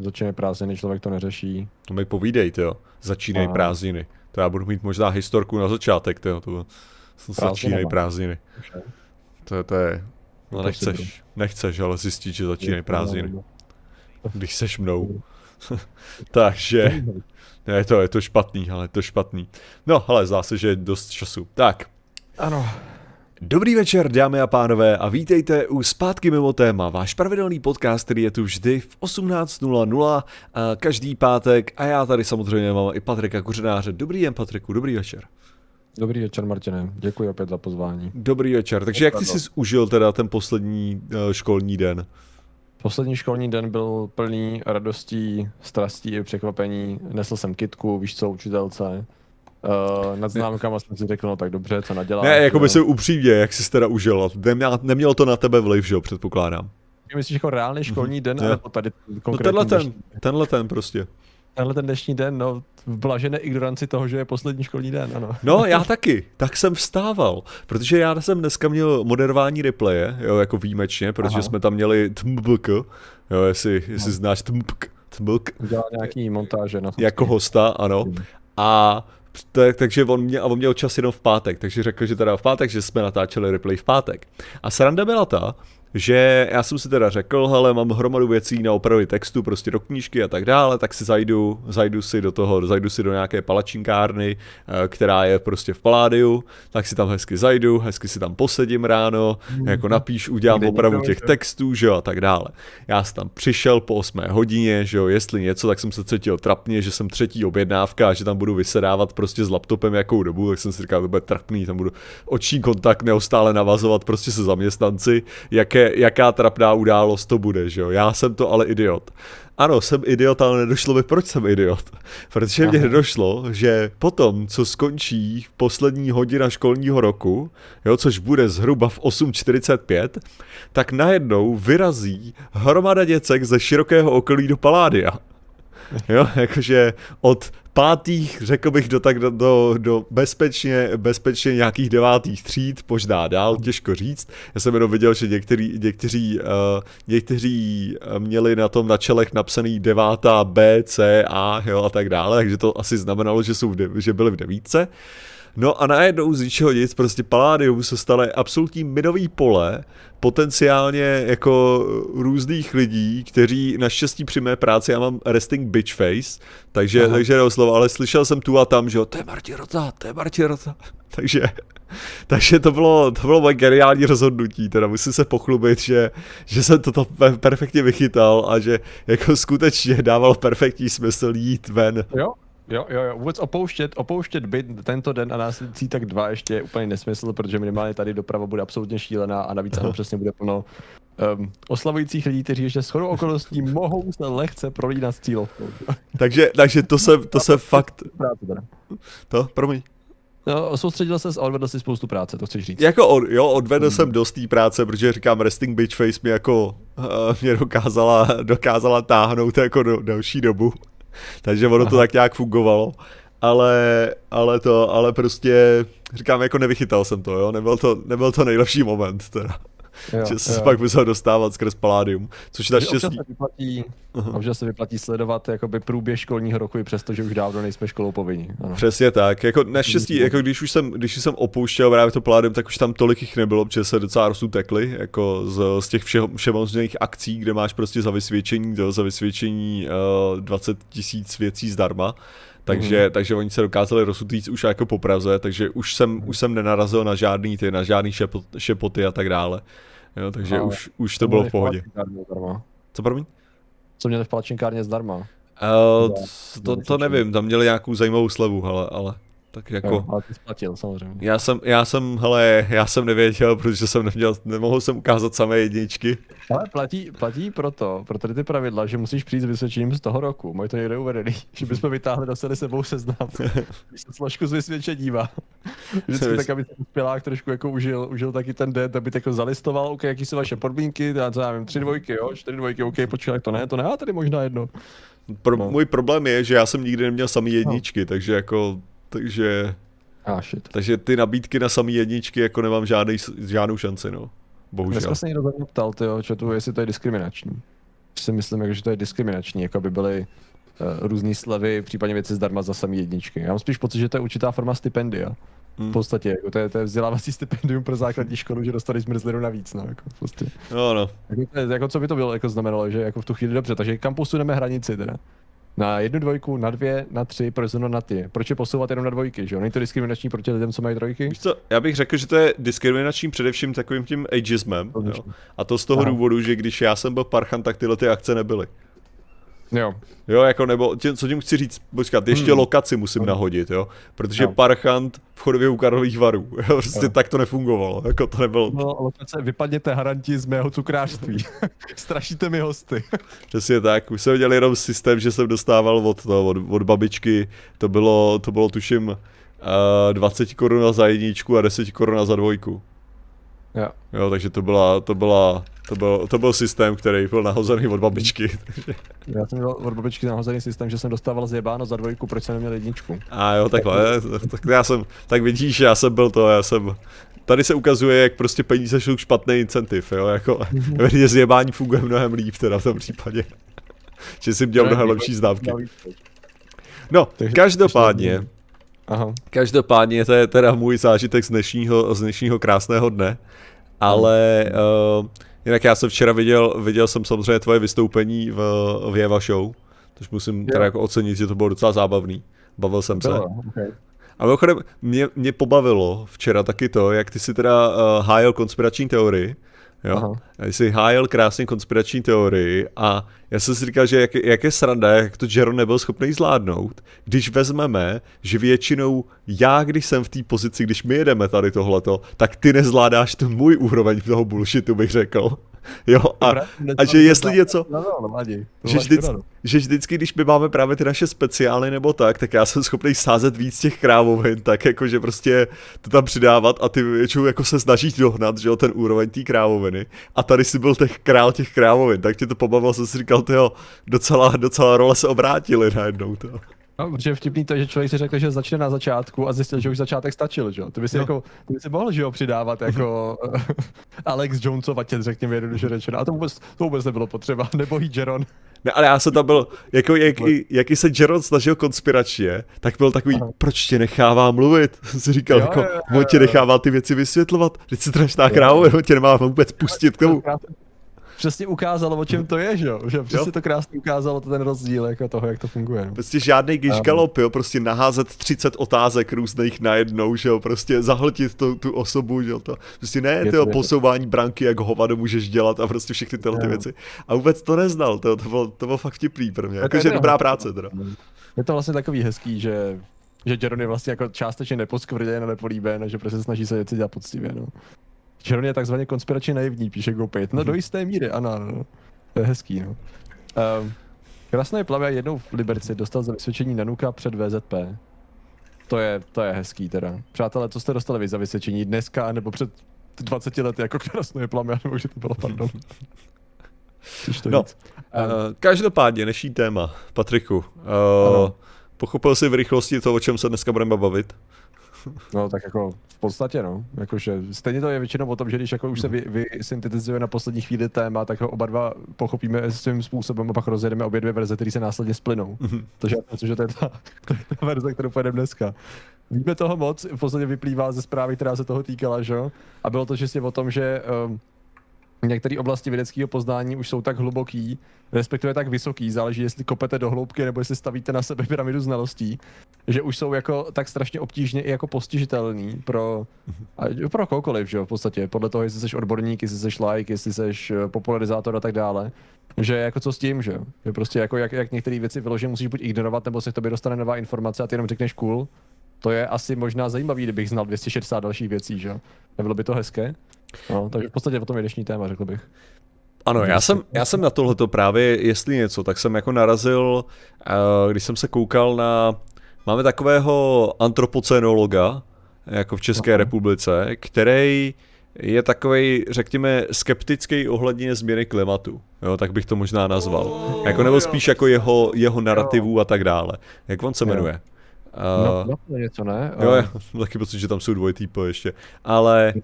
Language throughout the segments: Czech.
začínají prázdniny, člověk to neřeší. To mi povídej, jo. Začínají a... prázdniny. To já budu mít možná historku na začátek, jo. To začínají prázdniny. To, to je, no nechceš, nechceš, ale zjistit, že začínají prázdniny. Když seš mnou. Takže, ne, to je to špatný, ale je to špatný. No, ale zdá se, že je dost času. Tak. Ano. Dobrý večer, dámy a pánové, a vítejte u Zpátky mimo téma, váš pravidelný podcast, který je tu vždy v 18.00 každý pátek a já tady samozřejmě mám i Patrika Kuřenáře. Dobrý den, Patriku, dobrý večer. Dobrý večer, Martine. Děkuji opět za pozvání. Dobrý večer. Takže jak ty jsi užil teda ten poslední uh, školní den? Poslední školní den byl plný radostí, strastí i překvapení. Nesl jsem kitku, víš co, učitelce. Uh, nad známkama jsem si řekl, no tak dobře, co nadělá. Ne, jako by se upřímně, jak jsi teda užil. Nemělo, nemělo to na tebe vliv, že jo, předpokládám. Myslíš jako reálný školní den, nebo tady konkrétní no tenhle ten, tenhle ten prostě tenhle ten dnešní den, no, v blažené ignoranci toho, že je poslední školní den, ano. No, já taky, tak jsem vstával, protože já jsem dneska měl moderování replaye, jo, jako výjimečně, protože Aha. jsme tam měli tmbk, jo, jestli, jestli no. znáš tmbk, tmbk. Udělal nějaký montáže. Na jako hosta, ano. A tak, takže on, mě, a on měl čas jenom v pátek, takže řekl, že teda v pátek, že jsme natáčeli replay v pátek. A sranda byla ta, že já jsem si teda řekl, hele, mám hromadu věcí na opravy textu, prostě do knížky a tak dále, tak si zajdu, zajdu si do toho, zajdu si do nějaké palačinkárny, eh, která je prostě v Paládiu, tak si tam hezky zajdu, hezky si tam posedím ráno, mm. jako napíš, udělám opravu těch textů, že jo, a tak dále. Já jsem tam přišel po 8 hodině, že jo, jestli něco, tak jsem se cítil trapně, že jsem třetí objednávka a že tam budu vysedávat prostě s laptopem jakou dobu, tak jsem si říkal, to bude trapný, tam budu oční kontakt neustále navazovat prostě se zaměstnanci, jaké jaké, jaká trapná událost to bude, že jo. Já jsem to ale idiot. Ano, jsem idiot, ale nedošlo mi, proč jsem idiot. Protože mě nedošlo, že potom, co skončí poslední hodina školního roku, jo, což bude zhruba v 8.45, tak najednou vyrazí hromada děcek ze širokého okolí do Paládia. Jo, jakože od pátých, řekl bych, do, tak do, do, do bezpečně, bezpečně nějakých devátých tříd, možná dál, těžko říct. Já jsem jenom viděl, že některý, někteří, uh, někteří měli na tom na čelech napsaný devátá B, C, A jo, a tak dále, takže to asi znamenalo, že, jsou v de, že byli v devítce. No a najednou z ničeho nic, prostě Palladium se staly absolutní minový pole, potenciálně jako různých lidí, kteří naštěstí při mé práci, já mám resting bitch face, takže, Aha. takže slovo, ale slyšel jsem tu a tam, že jo, to je Martin Rota, to je Martin Rota, takže, takže to bylo, to bylo moje geniální rozhodnutí, teda musím se pochlubit, že, že jsem toto perfektně vychytal a že jako skutečně dávalo perfektní smysl jít ven. Jo, Jo, jo, jo, vůbec opouštět, opouštět byt tento den a následující tak dva ještě je úplně nesmysl, protože minimálně tady doprava bude absolutně šílená a navíc tam přesně bude plno um, oslavujících lidí, kteří ještě shodou okolností mohou se lehce prolínat s cílovkou. takže, takže to se, to se fakt... To, promiň. No, soustředil se a odvedl si spoustu práce, to chceš říct. Jako od, jo, odvedl hmm. jsem dost té práce, protože říkám, resting bitch face mi jako uh, mě dokázala, dokázala táhnout jako do, další dobu. Takže ono Aha. to tak nějak fungovalo. Ale, ale to, ale prostě, říkám, jako nevychytal jsem to, jo, nebyl to, nebyl to nejlepší moment, teda. Jo, že se jo. pak musel dostávat skrz Palladium, což naštěstí... Občas se vyplatí, uh-huh. občas se vyplatí sledovat jakoby průběh školního roku i přesto, že už dávno nejsme školou povinní. Ano. Přesně tak, jako naštěstí, jako když už jsem, když jsem opouštěl právě to Palladium, tak už tam tolik jich nebylo, protože se docela rozsutekli, jako z, z těch vše, všemožných akcí, kde máš prostě za vysvědčení, to, za vysvědčení uh, 20 tisíc věcí zdarma, takže, mm. takže oni se dokázali rozsutit už jako po Praze, takže už jsem, už jsem nenarazil na žádný ty, na žádný šepot, šepoty a tak dále. Jo, takže no, už, už to bylo v pohodě. Co promiň? Co měli v palačinkárně zdarma? Uh, to, to nevím, tam měli nějakou zajímavou slevu, ale, ale tak jako... Jo, ale ty splatil, samozřejmě. Já jsem, já jsem, hele, já jsem nevěděl, protože jsem neměl, nemohl jsem ukázat samé jedničky. Ale platí, platí proto, proto ty pravidla, že musíš přijít s vysvědčením z toho roku. Mají to někde uvedený, že bychom vytáhli, dostali sebou seznam. Když se složku s vysvědčeníma. Vždycky tak, aby ten uspělák trošku jako užil, užil taky ten den, aby jako zalistoval, OK, jaký jsou vaše podmínky, já, co já vím, tři dvojky, jo, čtyři dvojky, OK, počkej, to ne, to ne, a tady možná jedno. Pro, no. Můj problém je, že já jsem nikdy neměl samý jedničky, no. takže jako takže... Ah, shit. Takže ty nabídky na samý jedničky jako nemám žádný, žádnou šanci, no. Bohužel. Dneska se někdo mě ptal, tyjo, tu, jestli to je diskriminační. si myslím, jako, že to je diskriminační, jako by byly uh, různé slevy, případně věci zdarma za samý jedničky. Já mám spíš pocit, že to je určitá forma stipendia. Hmm. V podstatě, jako to, je, to je vzdělávací stipendium pro základní školu, že dostaneš zmrzlinu navíc, no, jako podstatě. No, no. Jako, jako, co by to bylo, jako znamenalo, že jako v tu chvíli dobře, takže kam posuneme hranici teda? Na jednu dvojku, na dvě, na tři, proč zrovna na ty? Proč je posouvat jenom na dvojky, že jo? Není to diskriminační proti lidem, co mají trojky? Víš co, já bych řekl, že to je diskriminační především takovým tím ageismem, jo? A to z toho Aha. důvodu, že když já jsem byl parchan, tak tyhle ty akce nebyly. Jo. Jo, jako nebo, tě, co tím chci říct, počkat, ještě hmm. lokaci musím nahodit, jo, protože jo. Parchant v chodově u Karlových varů, jo, prostě jo. tak to nefungovalo, jako to nebylo. No, lokace, vypadněte haranti z mého cukrářství, strašíte mi hosty. Přesně tak, už jsem viděl jenom systém, že jsem dostával od, to, od, od babičky, to bylo, to bylo tuším uh, 20 korun za jedničku a 10 korun za dvojku. Jo. jo, takže to byla, to byla, to byl, to byl systém, který byl nahozený od babičky. Já jsem měl od babičky nahozený systém, že jsem dostával zjebáno za dvojku, proč jsem neměl jedničku. A jo, takhle, tak já jsem, tak vidíš, já jsem byl to, já jsem, tady se ukazuje, jak prostě peníze jsou špatný incentiv, jo, jako, mm-hmm. zjebání funguje mnohem líp teda v tom případě. že si měl mnohem lepší známky. No, každopádně, Aha. Každopádně to je teda můj zážitek z dnešního, z dnešního krásného dne, ale uh, jinak já jsem včera viděl, viděl jsem samozřejmě tvoje vystoupení v, v Jeva Show, což musím teda jako ocenit, že to bylo docela zábavný. Bavil jsem se. okay. A mimochodem, mě, mě pobavilo včera taky to, jak ty si teda uh, hájil konspirační teorii, Jo? Aha. Jsi hájil krásně konspirační teorii a já jsem si říkal, že jak, jak je sranda, jak to Jaron nebyl schopný zvládnout, když vezmeme, že většinou já, když jsem v té pozici, když my jedeme tady tohleto, tak ty nezvládáš ten můj úroveň toho bullshitu, bych řekl. Jo, a, a že jestli něco, no, no, no, že, vždycky, že vždycky, když my máme právě ty naše speciály nebo tak, tak já jsem schopný sázet víc těch krávovin, tak jako, že prostě to tam přidávat a ty většinou jako se snažíš dohnat, že jo, ten úroveň té krávoviny a tady si byl těch král těch krávovin, tak tě to pobavilo, jsem si říkal, tyjo, docela, docela role se obrátily najednou, to. No, protože vtipný to, že člověk si řekl, že začne na začátku a zjistil, že už začátek stačil, že jo? Ty by si, no. jako, ty by si mohl, že jo, přidávat jako Alex Jonesova tě, řekněme jednoduše řečeno. A to vůbec, to vůbec nebylo potřeba, nebo i Jeron. Ne, ale já jsem tam byl, jako jak, jaký se Jeron snažil konspiračně, tak byl takový, Aha. proč tě nechává mluvit? Si říkal, jo, jako, jo, jo, on tě nechává ty věci vysvětlovat, teď si strašná kráva, on tě nemá vůbec pustit k tomu přesně ukázalo, o čem to je, že jo? Že přesně jo? to krásně ukázalo to ten rozdíl jako toho, jak to funguje. No. Prostě žádný gišgalop, jo, prostě naházet 30 otázek různých najednou, že jo, prostě zahltit tu, tu osobu, že jo, to, prostě ne, ty posouvání branky, jak hovado můžeš dělat a prostě všechny tyhle ty věci. A vůbec to neznal, to, to, bylo, to bylo fakt vtipný pro mě, jakože dobrá práce teda. Je to vlastně takový hezký, že že Jeron je vlastně jako částečně neposkvrděn a nepolíben, že prostě snaží se věci dělat poctivě, no. Že je takzvaně konspiračně naivní, píše GoPit. No do jisté míry, ano, ano. To je hezký, no. Um, Krásné plavě jednou v Liberci dostal za vysvědčení Nanuka před VZP. To je, to je hezký teda. Přátelé, co jste dostali vy za vysvědčení dneska nebo před 20 lety jako krásné plavě, nebo že to bylo, pardon. no, uh, každopádně, dnešní téma, Patriku. Uh, pochopil jsi v rychlosti to, o čem se dneska budeme bavit? No tak jako v podstatě no, jakože stejně to je většinou o tom, že když jako už se vy, vy syntetizuje na poslední chvíli téma, tak ho oba dva pochopíme svým způsobem a pak rozjedeme obě dvě verze, které se následně splynou. Mm-hmm. Takže já myslím, že to je ta, to je ta verze, kterou pojedeme dneska. Víme toho moc, v podstatě vyplývá ze zprávy, která se toho týkala, že? A bylo to čistě o tom, že um, některé oblasti vědeckého poznání už jsou tak hluboký, respektive tak vysoký, záleží, jestli kopete do hloubky nebo jestli stavíte na sebe pyramidu znalostí, že už jsou jako tak strašně obtížně i jako postižitelný pro, pro kohokoliv, že jo, v podstatě, podle toho, jestli jsi odborník, jestli jsi like, jestli jsi eh, popularizátor a tak dále. Že jako co s tím, že jo? Prostě jako jak, jak některé věci vyloženě musíš buď ignorovat, nebo se k tobě dostane nová informace a ty jenom řekneš cool. To je asi možná zajímavý, kdybych znal 260 dalších věcí, že jo? Nebylo by to hezké? No, takže v podstatě o tom je dnešní téma, řekl bych. Ano, já jsem, já jsem na tohleto právě, jestli něco, tak jsem jako narazil, uh, když jsem se koukal na, máme takového antropocenologa, jako v České Aha. republice, který je takový, řekněme, skeptický ohledně změny klimatu. Jo, tak bych to možná nazval. Jako nebo spíš jako jeho, jeho narrativů a tak dále. Jak on se jmenuje? No, no, něco ne? Jo, já taky pocit, že tam jsou dvojtýpo ještě. Ale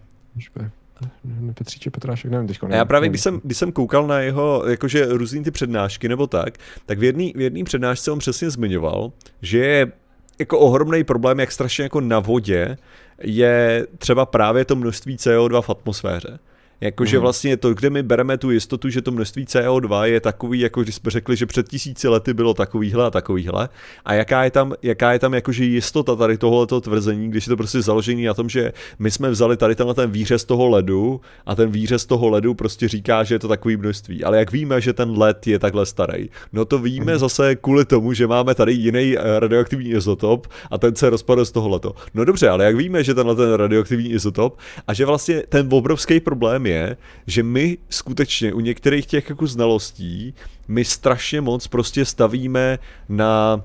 Petříček Petrášek, nevím teďko. Nevím, já právě, když jsem, když jsem koukal na jeho, jakože různý ty přednášky nebo tak, tak v jedné v jedný přednášce on přesně zmiňoval, že je jako ohromný problém, jak strašně jako na vodě je třeba právě to množství CO2 v atmosféře. Jakože mm. vlastně to, kde my bereme tu jistotu, že to množství CO2 je takový, jako když jsme řekli, že před tisíci lety bylo takovýhle a takovýhle. A jaká je tam, jaká je tam jakože jistota tady tohoto tvrzení, když je to prostě založený na tom, že my jsme vzali tady tenhle ten výřez toho ledu a ten výřez toho ledu prostě říká, že je to takový množství. Ale jak víme, že ten led je takhle starý? No to víme mm. zase kvůli tomu, že máme tady jiný eh, radioaktivní izotop a ten se rozpadl z toho leto. No dobře, ale jak víme, že tenhle ten radioaktivní izotop a že vlastně ten obrovský problém je, že my skutečně u některých těch jako znalostí, my strašně moc prostě stavíme na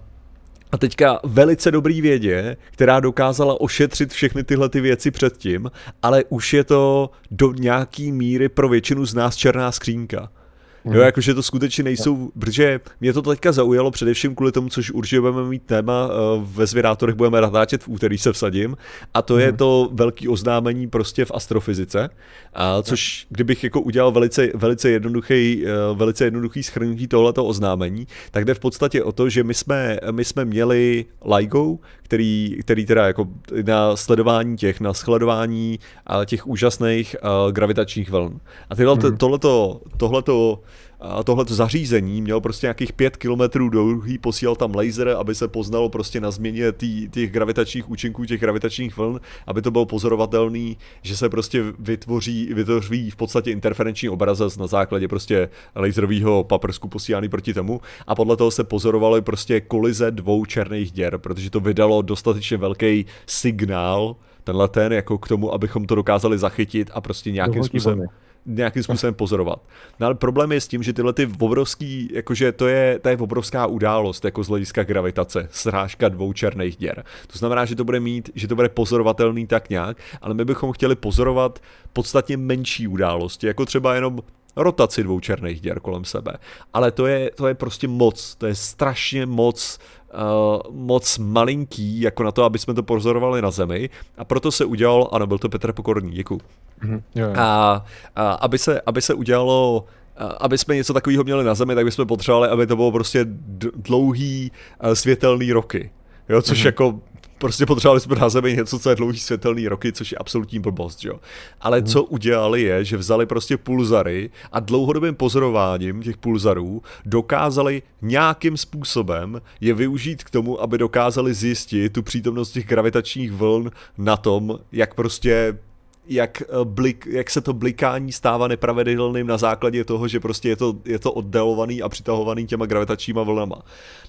a teďka velice dobrý vědě, která dokázala ošetřit všechny tyhle ty věci předtím, ale už je to do nějaký míry pro většinu z nás černá skřínka. Mm. Jo, mhm. jakože to skutečně nejsou, protože mě to teďka zaujalo především kvůli tomu, což určitě budeme mít téma, eh, ve zvědátorech budeme natáčet v úterý se vsadím, a to mm. je mhm. to velký oznámení prostě v astrofyzice, a což kdybych jako udělal velice, velice jednoduchý, eh, velice jednoduchý schrnutí tohleto oznámení, tak jde v podstatě o to, že my jsme, my jsme měli LIGO, který, který teda jako na sledování těch, na sledování těch úžasných gravitačních vln. A tyhle, mm. tohleto, tohleto tohleto zařízení mělo prostě nějakých pět kilometrů dlouhý, posílal tam laser, aby se poznalo prostě na změně tý, těch gravitačních účinků, těch gravitačních vln, aby to bylo pozorovatelný, že se prostě vytvoří, vytvoří v podstatě interferenční obrazec na základě prostě laserového paprsku posílaný proti tomu. A podle toho se pozorovaly prostě kolize dvou černých děr, protože to vydalo dostatečně velký signál, tenhle ten, jako k tomu, abychom to dokázali zachytit a prostě nějakým způsobem nějakým způsobem pozorovat. No ale problém je s tím, že tyhle ty obrovský, jakože to je, to je obrovská událost, jako z hlediska gravitace, srážka dvou černých děr. To znamená, že to bude mít, že to bude pozorovatelný tak nějak, ale my bychom chtěli pozorovat podstatně menší události, jako třeba jenom rotaci dvou černých děr kolem sebe. Ale to je, to je prostě moc, to je strašně moc uh, moc malinký, jako na to, aby jsme to pozorovali na Zemi. A proto se udělal, ano, byl to Petr Pokorný, děkuji. Mm-hmm, a, a aby, se, aby se udělalo aby jsme něco takového měli na Zemi, tak bychom potřebovali, aby to bylo prostě dlouhý světelný roky. Jo, což mm-hmm. jako prostě potřebovali jsme na zemi něco, co je dlouhý světelný roky, což je absolutní blbost, jo. Ale mm. co udělali je, že vzali prostě pulzary a dlouhodobým pozorováním těch pulzarů dokázali nějakým způsobem je využít k tomu, aby dokázali zjistit tu přítomnost těch gravitačních vln na tom, jak prostě jak, eh, blik, jak se to blikání stává nepravidelným na základě toho, že prostě je to, je to oddalovaný a přitahovaný těma gravitačníma vlnama.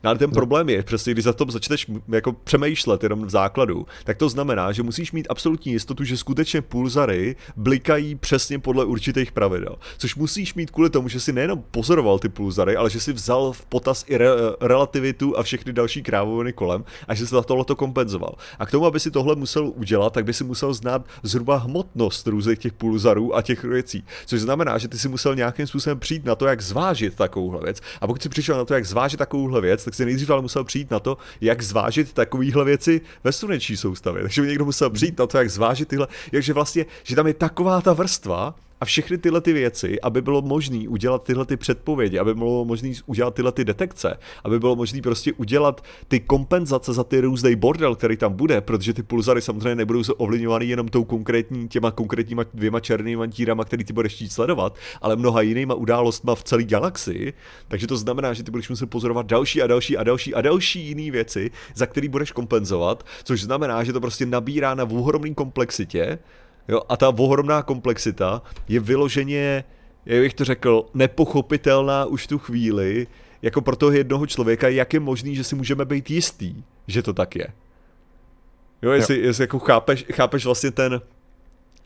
No ale ten no. problém je, přesně když za to začneš jako přemýšlet jenom v základu, tak to znamená, že musíš mít absolutní jistotu, že skutečně pulzary blikají přesně podle určitých pravidel. Což musíš mít kvůli tomu, že si nejenom pozoroval ty pulzary, ale že si vzal v potaz i re, relativitu a všechny další krávoviny kolem a že si za tohle to kompenzoval. A k tomu, aby si tohle musel udělat, tak by si musel znát zhruba hmot hmotnost různých těch pulzarů a těch věcí. Což znamená, že ty si musel nějakým způsobem přijít na to, jak zvážit takovouhle věc. A pokud si přišel na to, jak zvážit takovouhle věc, tak si nejdřív ale musel přijít na to, jak zvážit takovéhle věci ve sluneční soustavě. Takže by někdo musel přijít na to, jak zvážit tyhle, takže vlastně, že tam je taková ta vrstva, a všechny tyhle ty věci, aby bylo možné udělat tyhle ty předpovědi, aby bylo možné udělat tyhle ty detekce, aby bylo možné prostě udělat ty kompenzace za ty různý bordel, který tam bude, protože ty pulzary samozřejmě nebudou ovlivňovaný jenom tou konkrétní, těma konkrétníma dvěma černými tírama, který ty budeš chtít sledovat, ale mnoha jinýma událostma v celé galaxii. Takže to znamená, že ty budeš muset pozorovat další a další a další a další jiné věci, za který budeš kompenzovat, což znamená, že to prostě nabírá na ohromné komplexitě Jo, a ta ohromná komplexita je vyloženě, jak bych to řekl, nepochopitelná už tu chvíli, jako pro toho jednoho člověka, jak je možný, že si můžeme být jistý, že to tak je. Jo, jestli, jo. jestli jako chápeš, chápeš vlastně ten,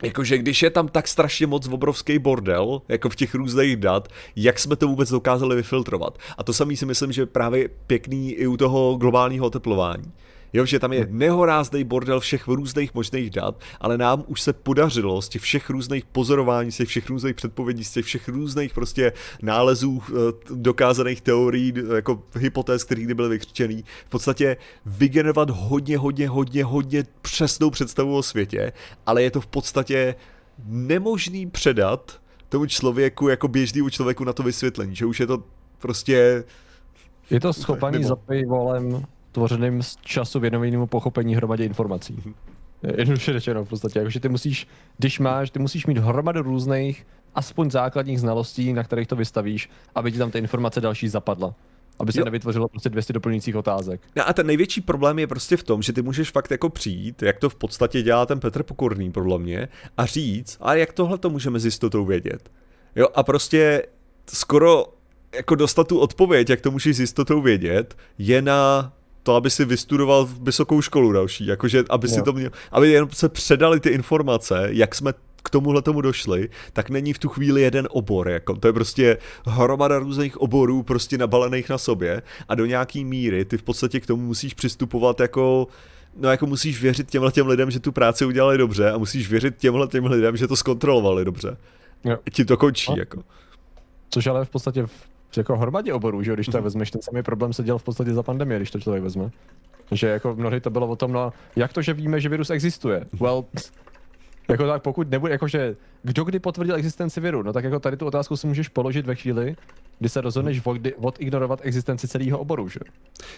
Jakože když je tam tak strašně moc obrovský bordel, jako v těch různých dat, jak jsme to vůbec dokázali vyfiltrovat. A to samý si myslím, že právě pěkný i u toho globálního oteplování. Jo, že tam je hm. nehorázný bordel všech různých možných dat, ale nám už se podařilo z těch všech různých pozorování, z těch všech různých předpovědí, z těch všech různých prostě nálezů eh, dokázaných teorií, jako hypotéz, které kdy byly vykřičený, v podstatě vygenerovat hodně, hodně, hodně, hodně přesnou představu o světě, ale je to v podstatě nemožný předat tomu člověku, jako běžnému člověku na to vysvětlení, že už je to prostě... Je to schopaný za volem tvořeným z času věnovanému pochopení hromadě informací. Mm-hmm. Jednoduše řečeno v podstatě, jakože ty musíš, když máš, ty musíš mít hromadu různých, aspoň základních znalostí, na kterých to vystavíš, aby ti tam ty informace další zapadla. Aby se jo. nevytvořilo prostě 200 doplňujících otázek. No a ten největší problém je prostě v tom, že ty můžeš fakt jako přijít, jak to v podstatě dělá ten Petr Pokorný, podle mě, a říct, a jak tohle to můžeme s jistotou vědět. Jo, a prostě skoro jako dostat tu odpověď, jak to můžeš s jistotou vědět, je na to, aby si vystudoval vysokou školu další, jakože aby si to měl, aby jenom se předali ty informace, jak jsme k tomuhle tomu došli, tak není v tu chvíli jeden obor, jako to je prostě hromada různých oborů prostě nabalených na sobě a do nějaký míry ty v podstatě k tomu musíš přistupovat jako no jako musíš věřit těmhle těm lidem, že tu práci udělali dobře a musíš věřit těmhle těm lidem, že to zkontrolovali dobře. Jo. Ti to končí, no. jako. Což ale v podstatě v jako hromadě oborů, že když to mm-hmm. vezmeš, ten samý problém se dělal v podstatě za pandemie, když to člověk vezme. Že jako mnohdy to bylo o tom, no, jak to, že víme, že virus existuje? Well, jako tak pokud nebude, jakože kdo kdy potvrdil existenci viru, no tak jako tady tu otázku si můžeš položit ve chvíli, kdy se rozhodneš od, odignorovat existenci celého oboru, že?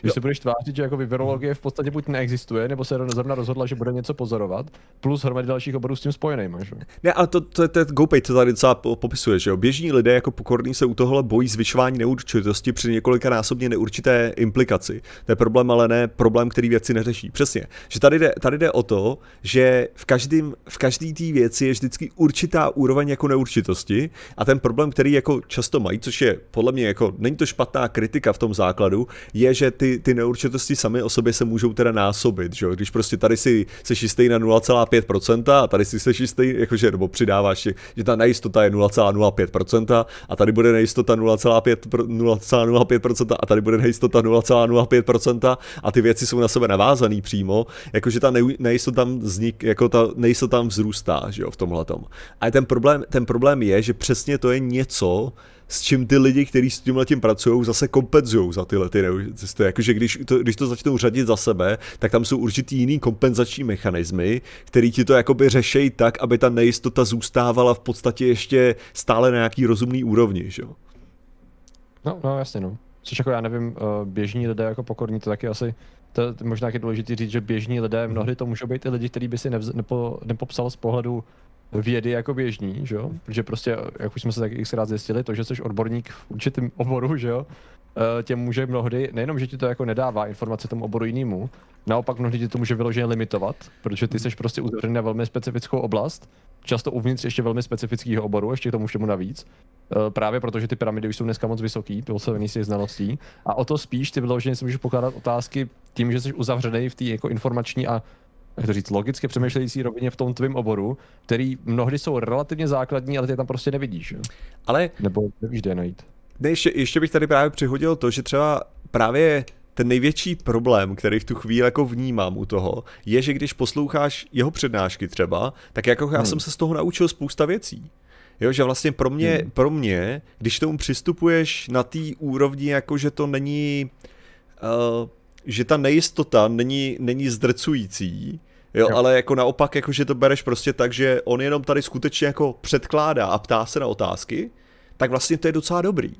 Když jo. se budeš tvářit, že jako virologie v podstatě buď neexistuje, nebo se zrovna rozhodla, že bude něco pozorovat, plus hromady dalších oborů s tím spojenými, že? Ne, ale to, to, to je GoPay, to tady docela popisuje, že jo? Běžní lidé jako pokorní se u tohohle bojí zvyšování neurčitosti při několika násobně neurčité implikaci. To je problém, ale ne problém, který věci neřeší. Přesně. Že tady jde, tady jde o to, že v každém, v každý té věci je vždycky určitá úroveň jako neurčitosti a ten problém, který jako často mají, což je podle mě jako, není to špatná kritika v tom základu, je, že ty, ty neurčitosti sami o sobě se můžou teda násobit, že Když prostě tady si se jistý na 0,5% a tady si se jistý, jakože, nebo přidáváš, že ta nejistota je 0,05% a tady bude nejistota 0,05% a tady bude nejistota 0,05% a ty věci jsou na sebe navázaný přímo, jakože ta nejistota tam vznik, jako ta nejistota tam vzrůstá, že jo, v tomhle tom. A ten problém, ten problém je, že přesně to je něco, s čím ty lidi, kteří s tímhle tím pracují, zase kompenzují za tyhle ty neurčitosti. Jakože když to, když to začnou řadit za sebe, tak tam jsou určitý jiný kompenzační mechanismy, který ti to jakoby řešejí tak, aby ta nejistota zůstávala v podstatě ještě stále na nějaký rozumný úrovni, že jo? No, no jasně, no. Což jako já nevím, eh, běžní lidé jako pokorní, to taky asi, to, to možná je důležité říct, že běžní lidé, mnohdy to můžou být i lidi, kteří by si nevz, nepo, nepopsal z pohledu vědy jako běžní, že jo? Protože prostě, jak už jsme se tak xkrát zjistili, to, že jsi odborník v určitém oboru, že jo, eh, tě může mnohdy, nejenom, že ti to jako nedává informace tomu oboru jinému, naopak mnohdy ti to může vyloženě limitovat, protože ty jsi prostě uzavřený na velmi specifickou oblast, často uvnitř ještě velmi specifického oboru, ještě k tomu všemu navíc. Eh, právě protože ty pyramidy už jsou dneska moc vysoký, postavený si znalostí. A o to spíš ty vyloženě si můžeš pokládat otázky tím, že jsi uzavřený v té jako informační a jak to říct, logicky přemýšlející rovině v tom tvém oboru, který mnohdy jsou relativně základní, ale ty tam prostě nevidíš. Jo? Ale... Nebo nevíš, kde najít. Ne, ještě, ještě bych tady právě přihodil to, že třeba právě ten největší problém, který v tu chvíli jako vnímám u toho, je, že když posloucháš jeho přednášky třeba, tak jako já hmm. jsem se z toho naučil spousta věcí. Jo, že vlastně pro mě, hmm. pro mě, když tomu přistupuješ na té úrovni, jako že to není, uh, že ta nejistota není, není zdrcující, Jo, jo, ale jako naopak, jako že to bereš prostě tak, že on jenom tady skutečně jako předkládá a ptá se na otázky, tak vlastně to je docela dobrý.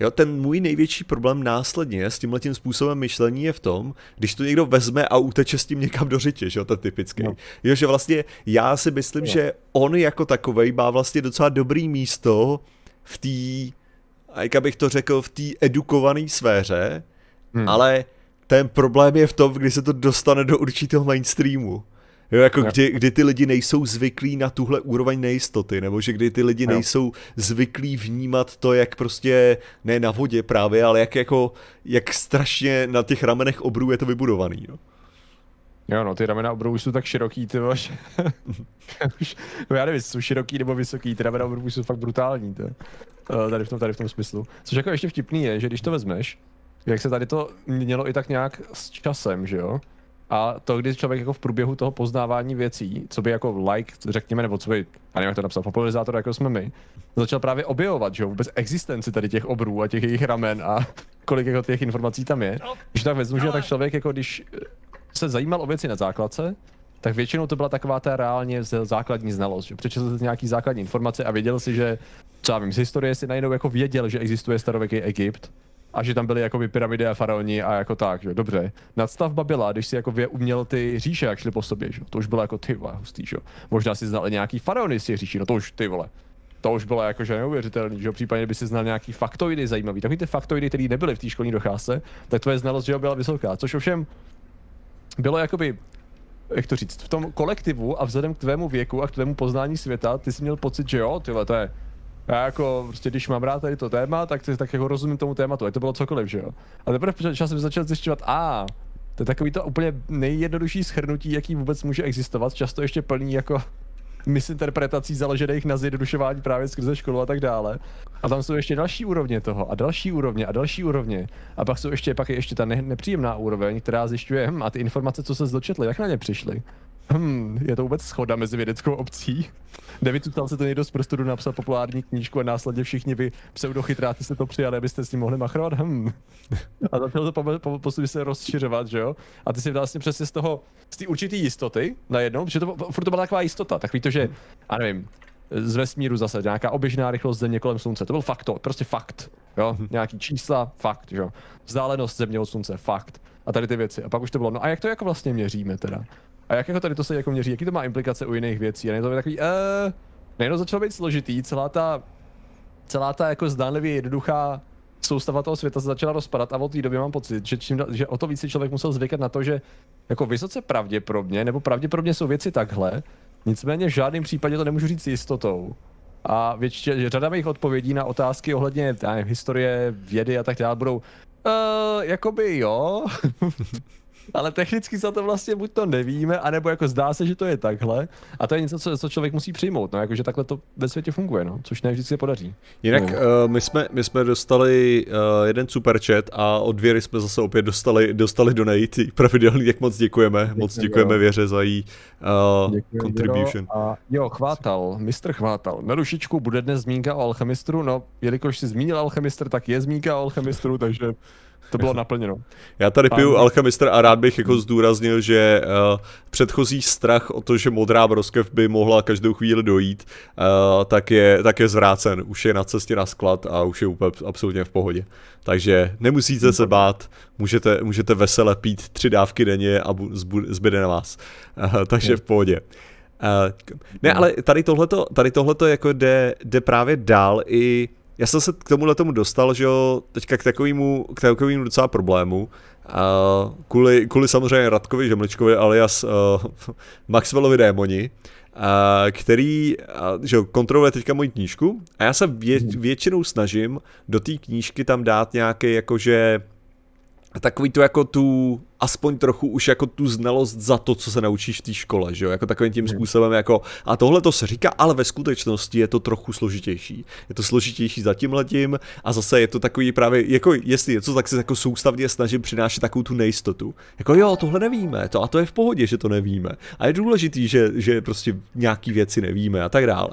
Jo, ten můj největší problém následně s tímhle tím způsobem myšlení je v tom, když to někdo vezme a uteče s tím někam do řitě, že jo, to typický. No. Jo, že vlastně já si myslím, no. že on jako takovej má vlastně docela dobrý místo v té, jak bych to řekl, v té edukované sféře, hmm. ale ten problém je v tom, kdy se to dostane do určitého mainstreamu. Jo, jako kdy, kdy ty lidi nejsou zvyklí na tuhle úroveň nejistoty, nebo že kdy ty lidi nejsou zvyklí vnímat to, jak prostě, ne na vodě právě, ale jak jako, jak strašně na těch ramenech obrů je to vybudovaný, jo. Jo, no, ty ramena obrů jsou tak široký, ty vaš. no, já nevím, jsou široký nebo vysoký, ty ramena obrů jsou fakt brutální, to. Eh, tady v tom, tady v tom smyslu. Což jako ještě vtipný je, že když to vezmeš, jak se tady to mělo i tak nějak s časem, že jo? A to, když člověk jako v průběhu toho poznávání věcí, co by jako like, řekněme, nebo co by, a nevím, jak to napsal, popularizátor, jako jsme my, začal právě objevovat, že jo, vůbec existenci tady těch obrů a těch jejich ramen a kolik jako těch informací tam je. Když tak vezmu, že tak člověk, jako když se zajímal o věci na základce, tak většinou to byla taková ta reálně základní znalost, že přečetl jsi nějaký základní informace a věděl si, že já vím, z historie si najednou jako věděl, že existuje starověký Egypt a že tam byly jako pyramidy a faraoni a jako tak, že dobře. Nadstavba byla, když si jako uměl ty říše, jak šli po sobě, že to už bylo jako ty vole, hustý, že Možná si znal nějaký faraony z těch říší, no to už ty vole. To už bylo jakože neuvěřitelný, že případně by si znal nějaký faktoidy zajímavý. Takový ty faktoidy, které nebyly v té školní docházce, tak tvoje znalost, že byla vysoká. Což ovšem bylo jakoby jak to říct, v tom kolektivu a vzhledem k tvému věku a k tvému poznání světa, ty jsi měl pocit, že jo, tyhle, to je já jako prostě, když mám rád tady to téma, tak, tak jako rozumím tomu tématu, ať to bylo cokoliv, že jo. A teprve časem začal zjišťovat, a to je takový to úplně nejjednodušší schrnutí, jaký vůbec může existovat, často ještě plný jako misinterpretací založených na zjednodušování právě skrze školu a tak dále. A tam jsou ještě další úrovně toho a další úrovně a další úrovně. A pak jsou ještě, pak je ještě ta ne, nepříjemná úroveň, která zjišťuje, hm, a ty informace, co se zdočetly, jak na ně přišly. Hm, je to vůbec schoda mezi vědeckou obcí? Nevycucal se to někdo z prostoru napsal populární knížku a následně všichni vy pseudochytráci se to přijali, abyste s ním mohli machrovat? Hm. A začalo to po, po, se rozšiřovat, že jo? A ty si vlastně přesně z toho, z té určité jistoty najednou, protože to, furt to byla taková jistota, takový to, že, a nevím, z vesmíru zase nějaká oběžná rychlost země kolem slunce, to byl fakt to, prostě fakt, jo? Nějaký čísla, fakt, jo? Vzdálenost země od slunce, fakt. A tady ty věci. A pak už to bylo, no a jak to jako vlastně měříme teda? A jak jako tady to se jako měří, jaký to má implikace u jiných věcí? A to takový, uh, nejenom začalo být složitý, celá ta, celá ta jako zdánlivě jednoduchá soustava toho světa se začala rozpadat a od té doby mám pocit, že, čím, že o to více člověk musel zvykat na to, že jako vysoce pravděpodobně, nebo pravděpodobně jsou věci takhle, nicméně v žádném případě to nemůžu říct s jistotou. A většině, řada mých odpovědí na otázky ohledně nevím, historie, vědy a tak dále budou, uh, jakoby jo, ale technicky za to vlastně buď to nevíme, anebo jako zdá se, že to je takhle. A to je něco, co, co člověk musí přijmout, no, jakože takhle to ve světě funguje, no, což ne vždycky se podaří. Jinak uh, my, jsme, my jsme dostali uh, jeden super chat a od Věry jsme zase opět dostali, dostali donate, pravidelný, jak moc děkujeme, Děkuji, moc děkujeme jo. Věře za její uh, contribution. A jo, chvátal, mistr chvátal. Na rušičku bude dnes zmínka o alchemistru, no, jelikož si zmínil alchemistr, tak je zmínka o alchemistru, takže to bylo naplněno. Já tady piju Pán... Alchemister a rád bych jako zdůraznil, že uh, předchozí strach o to, že modrá broskev by mohla každou chvíli dojít, uh, tak, je, tak je zvrácen. Už je na cestě na sklad a už je úplně absolutně v pohodě. Takže nemusíte se bát, můžete, můžete vesele pít tři dávky denně a zbyde na vás. Uh, takže v pohodě. Uh, ne, ale tady tohleto, tady tohleto jako jde, jde právě dál i já jsem se k tomuhle tomu dostal, že jo, teďka k takovému, k takovému docela problému, uh, kvůli, kvůli samozřejmě Radkovi Žemličkovi alias uh, Maxwellovi démoni, uh, který uh, že jo, kontroluje teďka moji knížku a já se vě, mhm. většinou snažím do té knížky tam dát nějaký jakože takový to jako tu aspoň trochu už jako tu znalost za to, co se naučíš v té škole, že jo, jako takovým tím hmm. způsobem jako, a tohle to se říká, ale ve skutečnosti je to trochu složitější. Je to složitější za tím letím a zase je to takový právě, jako jestli je to, tak se jako soustavně snažím přinášet takovou tu nejistotu. Jako jo, tohle nevíme, to a to je v pohodě, že to nevíme. A je důležitý, že, že prostě nějaký věci nevíme a tak dále.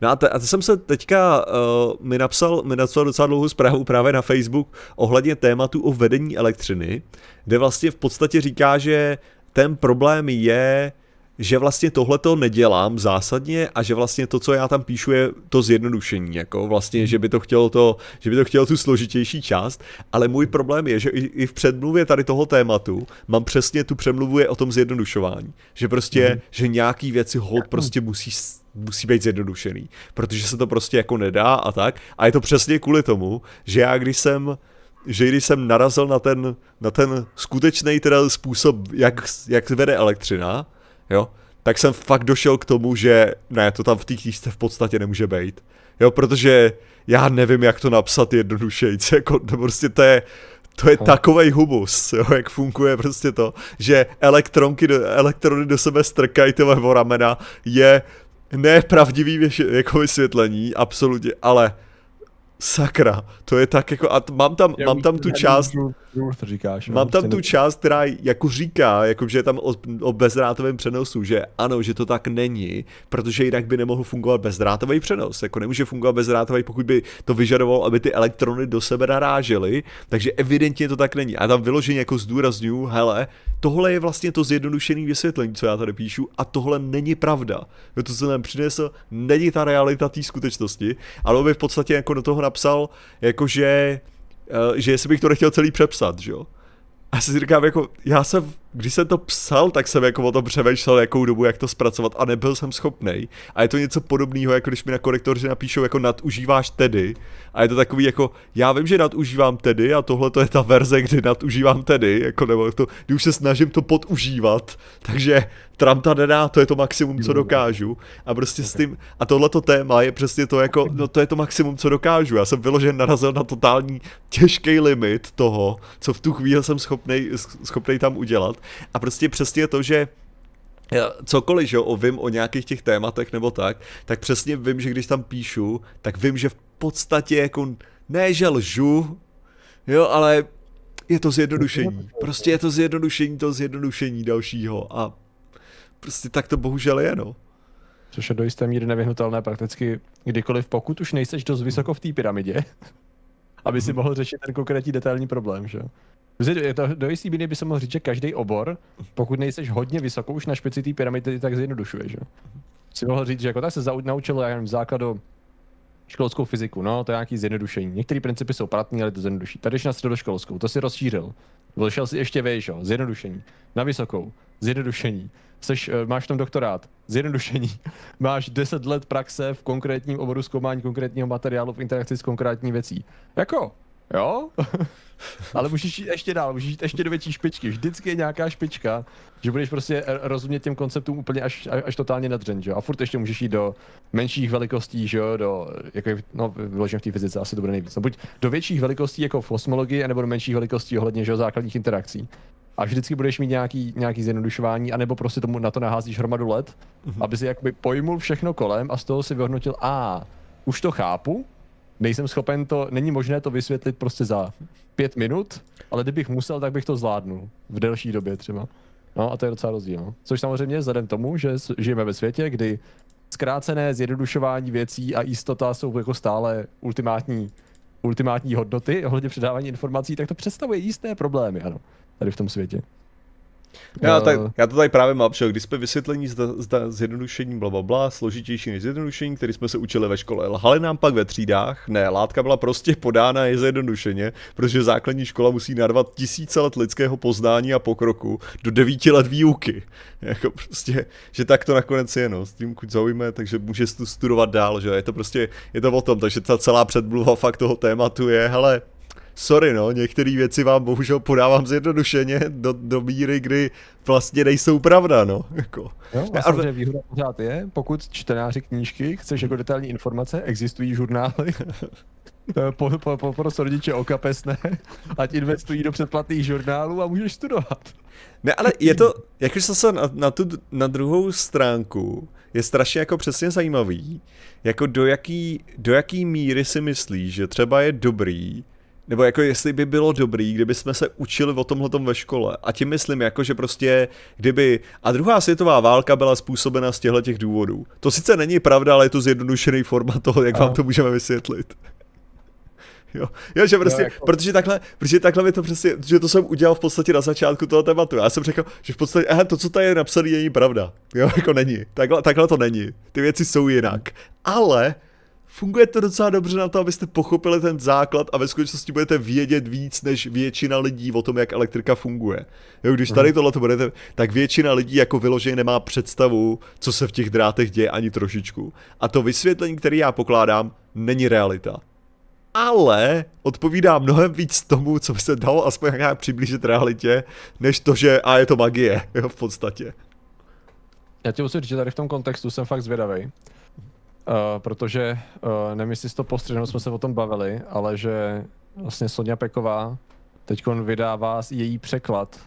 No a, te, a te jsem se teďka, uh, mi napsal, mi napsal docela dlouhou zprávu právě na Facebook ohledně tématu o vedení elektřiny, kde vlastně v podstatě říká, že ten problém je, že vlastně tohle to nedělám zásadně a že vlastně to, co já tam píšu, je to zjednodušení, jako vlastně, že by to chtělo to, že by to chtělo tu složitější část, ale můj problém je, že i v předmluvě tady toho tématu mám přesně tu přemluvu je o tom zjednodušování, že prostě, mm. že nějaký věci hold prostě musí musí být zjednodušený, protože se to prostě jako nedá a tak. A je to přesně kvůli tomu, že já když jsem že když jsem narazil na ten, na ten skutečný teda způsob, jak, jak vede elektřina, jo, tak jsem fakt došel k tomu, že ne, to tam v té knížce v podstatě nemůže být. Jo, protože já nevím, jak to napsat jednodušejc, jako to prostě to je, to je no. takovej humus, jo, jak funguje prostě to, že elektronky, do, elektrony do sebe strkají tyhle ramena, je nepravdivý jako vysvětlení, absolutně, ale sakra, to je tak jako, a mám tam, mám tam tu část, říkáš, mám tam tu část, která jako říká, jako že je tam o, o bezdrátovém přenosu, že ano, že to tak není, protože jinak by nemohl fungovat bezdrátový přenos, jako nemůže fungovat bezdrátový, pokud by to vyžadovalo, aby ty elektrony do sebe narážely, takže evidentně to tak není. A tam vyloženě jako zdůraznuju, hele, tohle je vlastně to zjednodušené vysvětlení, co já tady píšu, a tohle není pravda. Jo, to, co jsem přinesl, není ta realita té skutečnosti, ale on by v podstatě jako do toho napsal, jakože, eh, že jestli bych to nechtěl celý přepsat, že jo. A si říkám, jako, já jsem, když jsem to psal, tak jsem jako o tom přemýšlel, jakou dobu, jak to zpracovat a nebyl jsem schopný. A je to něco podobného, jako když mi na korektoře napíšou, jako nadužíváš tedy. A je to takový, jako, já vím, že nadužívám tedy a tohle to je ta verze, kdy nadužívám tedy, jako, nebo to, kdy už se snažím to podužívat. Takže Tramta nedá, to je to maximum, co dokážu. A prostě s tím, a tohleto téma je přesně to jako, no to je to maximum, co dokážu. Já jsem vyložen narazil na totální těžký limit toho, co v tu chvíli jsem schopný, schopný tam udělat. A prostě přesně to, že cokoliv, že jo, vím o nějakých těch tématech nebo tak, tak přesně vím, že když tam píšu, tak vím, že v podstatě jako ne, že lžu, jo, ale je to zjednodušení. Prostě je to zjednodušení, to zjednodušení dalšího a prostě tak to bohužel je, no. Což je do jisté míry nevyhnutelné prakticky kdykoliv, pokud už nejseš dost vysoko v té pyramidě, aby si mhm. mohl řešit ten konkrétní detailní problém, že to, do jistý míry by se mohl říct, že každý obor, pokud nejseš hodně vysoko už na špici té pyramidy, tak zjednodušuje, že Si mohl říct, že jako tak se naučil, já nevím, základu školskou fyziku, no, to je nějaký zjednodušení. Některé principy jsou platné, ale to zjednoduší. Tady na středoškolskou, to si rozšířil. Vyšel si ještě vejš, jo, zjednodušení. Na vysokou, zjednodušení. Seš, eh, máš tam doktorát, zjednodušení. Máš 10 let praxe v konkrétním oboru zkoumání konkrétního materiálu v interakci s konkrétní věcí. Jako, jo? Ale můžeš jít ještě dál, můžeš jít ještě do větší špičky. Vždycky je nějaká špička, že budeš prostě rozumět těm konceptům úplně až, až totálně nadřen, že jo? A furt ještě můžeš jít do menších velikostí, že jo? Do, jako, no, vyložím v té fyzice asi to bude nejvíc. No, buď do větších velikostí jako v kosmologii, nebo do menších velikostí ohledně, že jo, základních interakcí. A vždycky budeš mít nějaký, nějaký zjednodušování, anebo prostě tomu na to naházíš hromadu let, mm-hmm. aby si jakoby pojmul všechno kolem a z toho si vyhodnotil, a už to chápu, nejsem schopen to, není možné to vysvětlit prostě za pět minut, ale kdybych musel, tak bych to zvládnul v delší době třeba. No a to je docela rozdíl. No. Což samozřejmě vzhledem tomu, že žijeme ve světě, kdy zkrácené zjednodušování věcí a jistota jsou jako stále ultimátní, ultimátní hodnoty ohledně předávání informací, tak to představuje jisté problémy, ano, tady v tom světě. Já, tak, já to tady právě mám, že když jsme vysvětlení zda, zda zjednodušení bla, bla, bla, složitější než zjednodušení, který jsme se učili ve škole. Lhali nám pak ve třídách, ne, látka byla prostě podána je zjednodušeně, protože základní škola musí narvat tisíce let lidského poznání a pokroku do devíti let výuky. Jako prostě, že tak to nakonec je, no, s tím kuď zaujme, takže může tu studovat dál, že je to prostě, je to o tom, takže ta celá předmluva fakt toho tématu je, hele, sorry no, některé věci vám bohužel podávám zjednodušeně do, do míry, kdy vlastně nejsou pravda, no. Jako. Jo, a samozřejmě výhoda pořád je, pokud čtenáři knížky chceš jako detailní informace, existují žurnály, po, po, po, po rodiče o kapesné, ať investují do předplatných žurnálů a můžeš studovat. Ne, ale je to, jakože se na, na, tu, na druhou stránku, je strašně jako přesně zajímavý, jako do jaký, do jaký míry si myslíš, že třeba je dobrý nebo jako jestli by bylo dobrý, kdyby jsme se učili o tomhle ve škole. A tím myslím jako, že prostě kdyby... A druhá světová válka byla způsobena z těchto těch důvodů. To sice není pravda, ale je to zjednodušený forma toho, jak Aha. vám to můžeme vysvětlit. Jo, jo, že prostě, jo, jako... protože takhle, protože takhle mi to přesně, že to jsem udělal v podstatě na začátku toho tématu. Já jsem řekl, že v podstatě, aha, to, co tady je napsané, není pravda. Jo, jako není. Takhle, takhle to není. Ty věci jsou jinak. Ale funguje to docela dobře na to, abyste pochopili ten základ a ve skutečnosti budete vědět víc než většina lidí o tom, jak elektrika funguje. Jo, když tady mhm. tohle to budete, tak většina lidí jako vyloženě nemá představu, co se v těch drátech děje ani trošičku. A to vysvětlení, které já pokládám, není realita. Ale odpovídá mnohem víc tomu, co by se dalo aspoň nějak přiblížit realitě, než to, že a je to magie, jo, v podstatě. Já ti musím říct, že tady v tom kontextu jsem fakt zvědavý. Uh, protože, uh, nevím, jestli to postřehnul, jsme se o tom bavili, ale že vlastně Sonja Peková teď vydává její překlad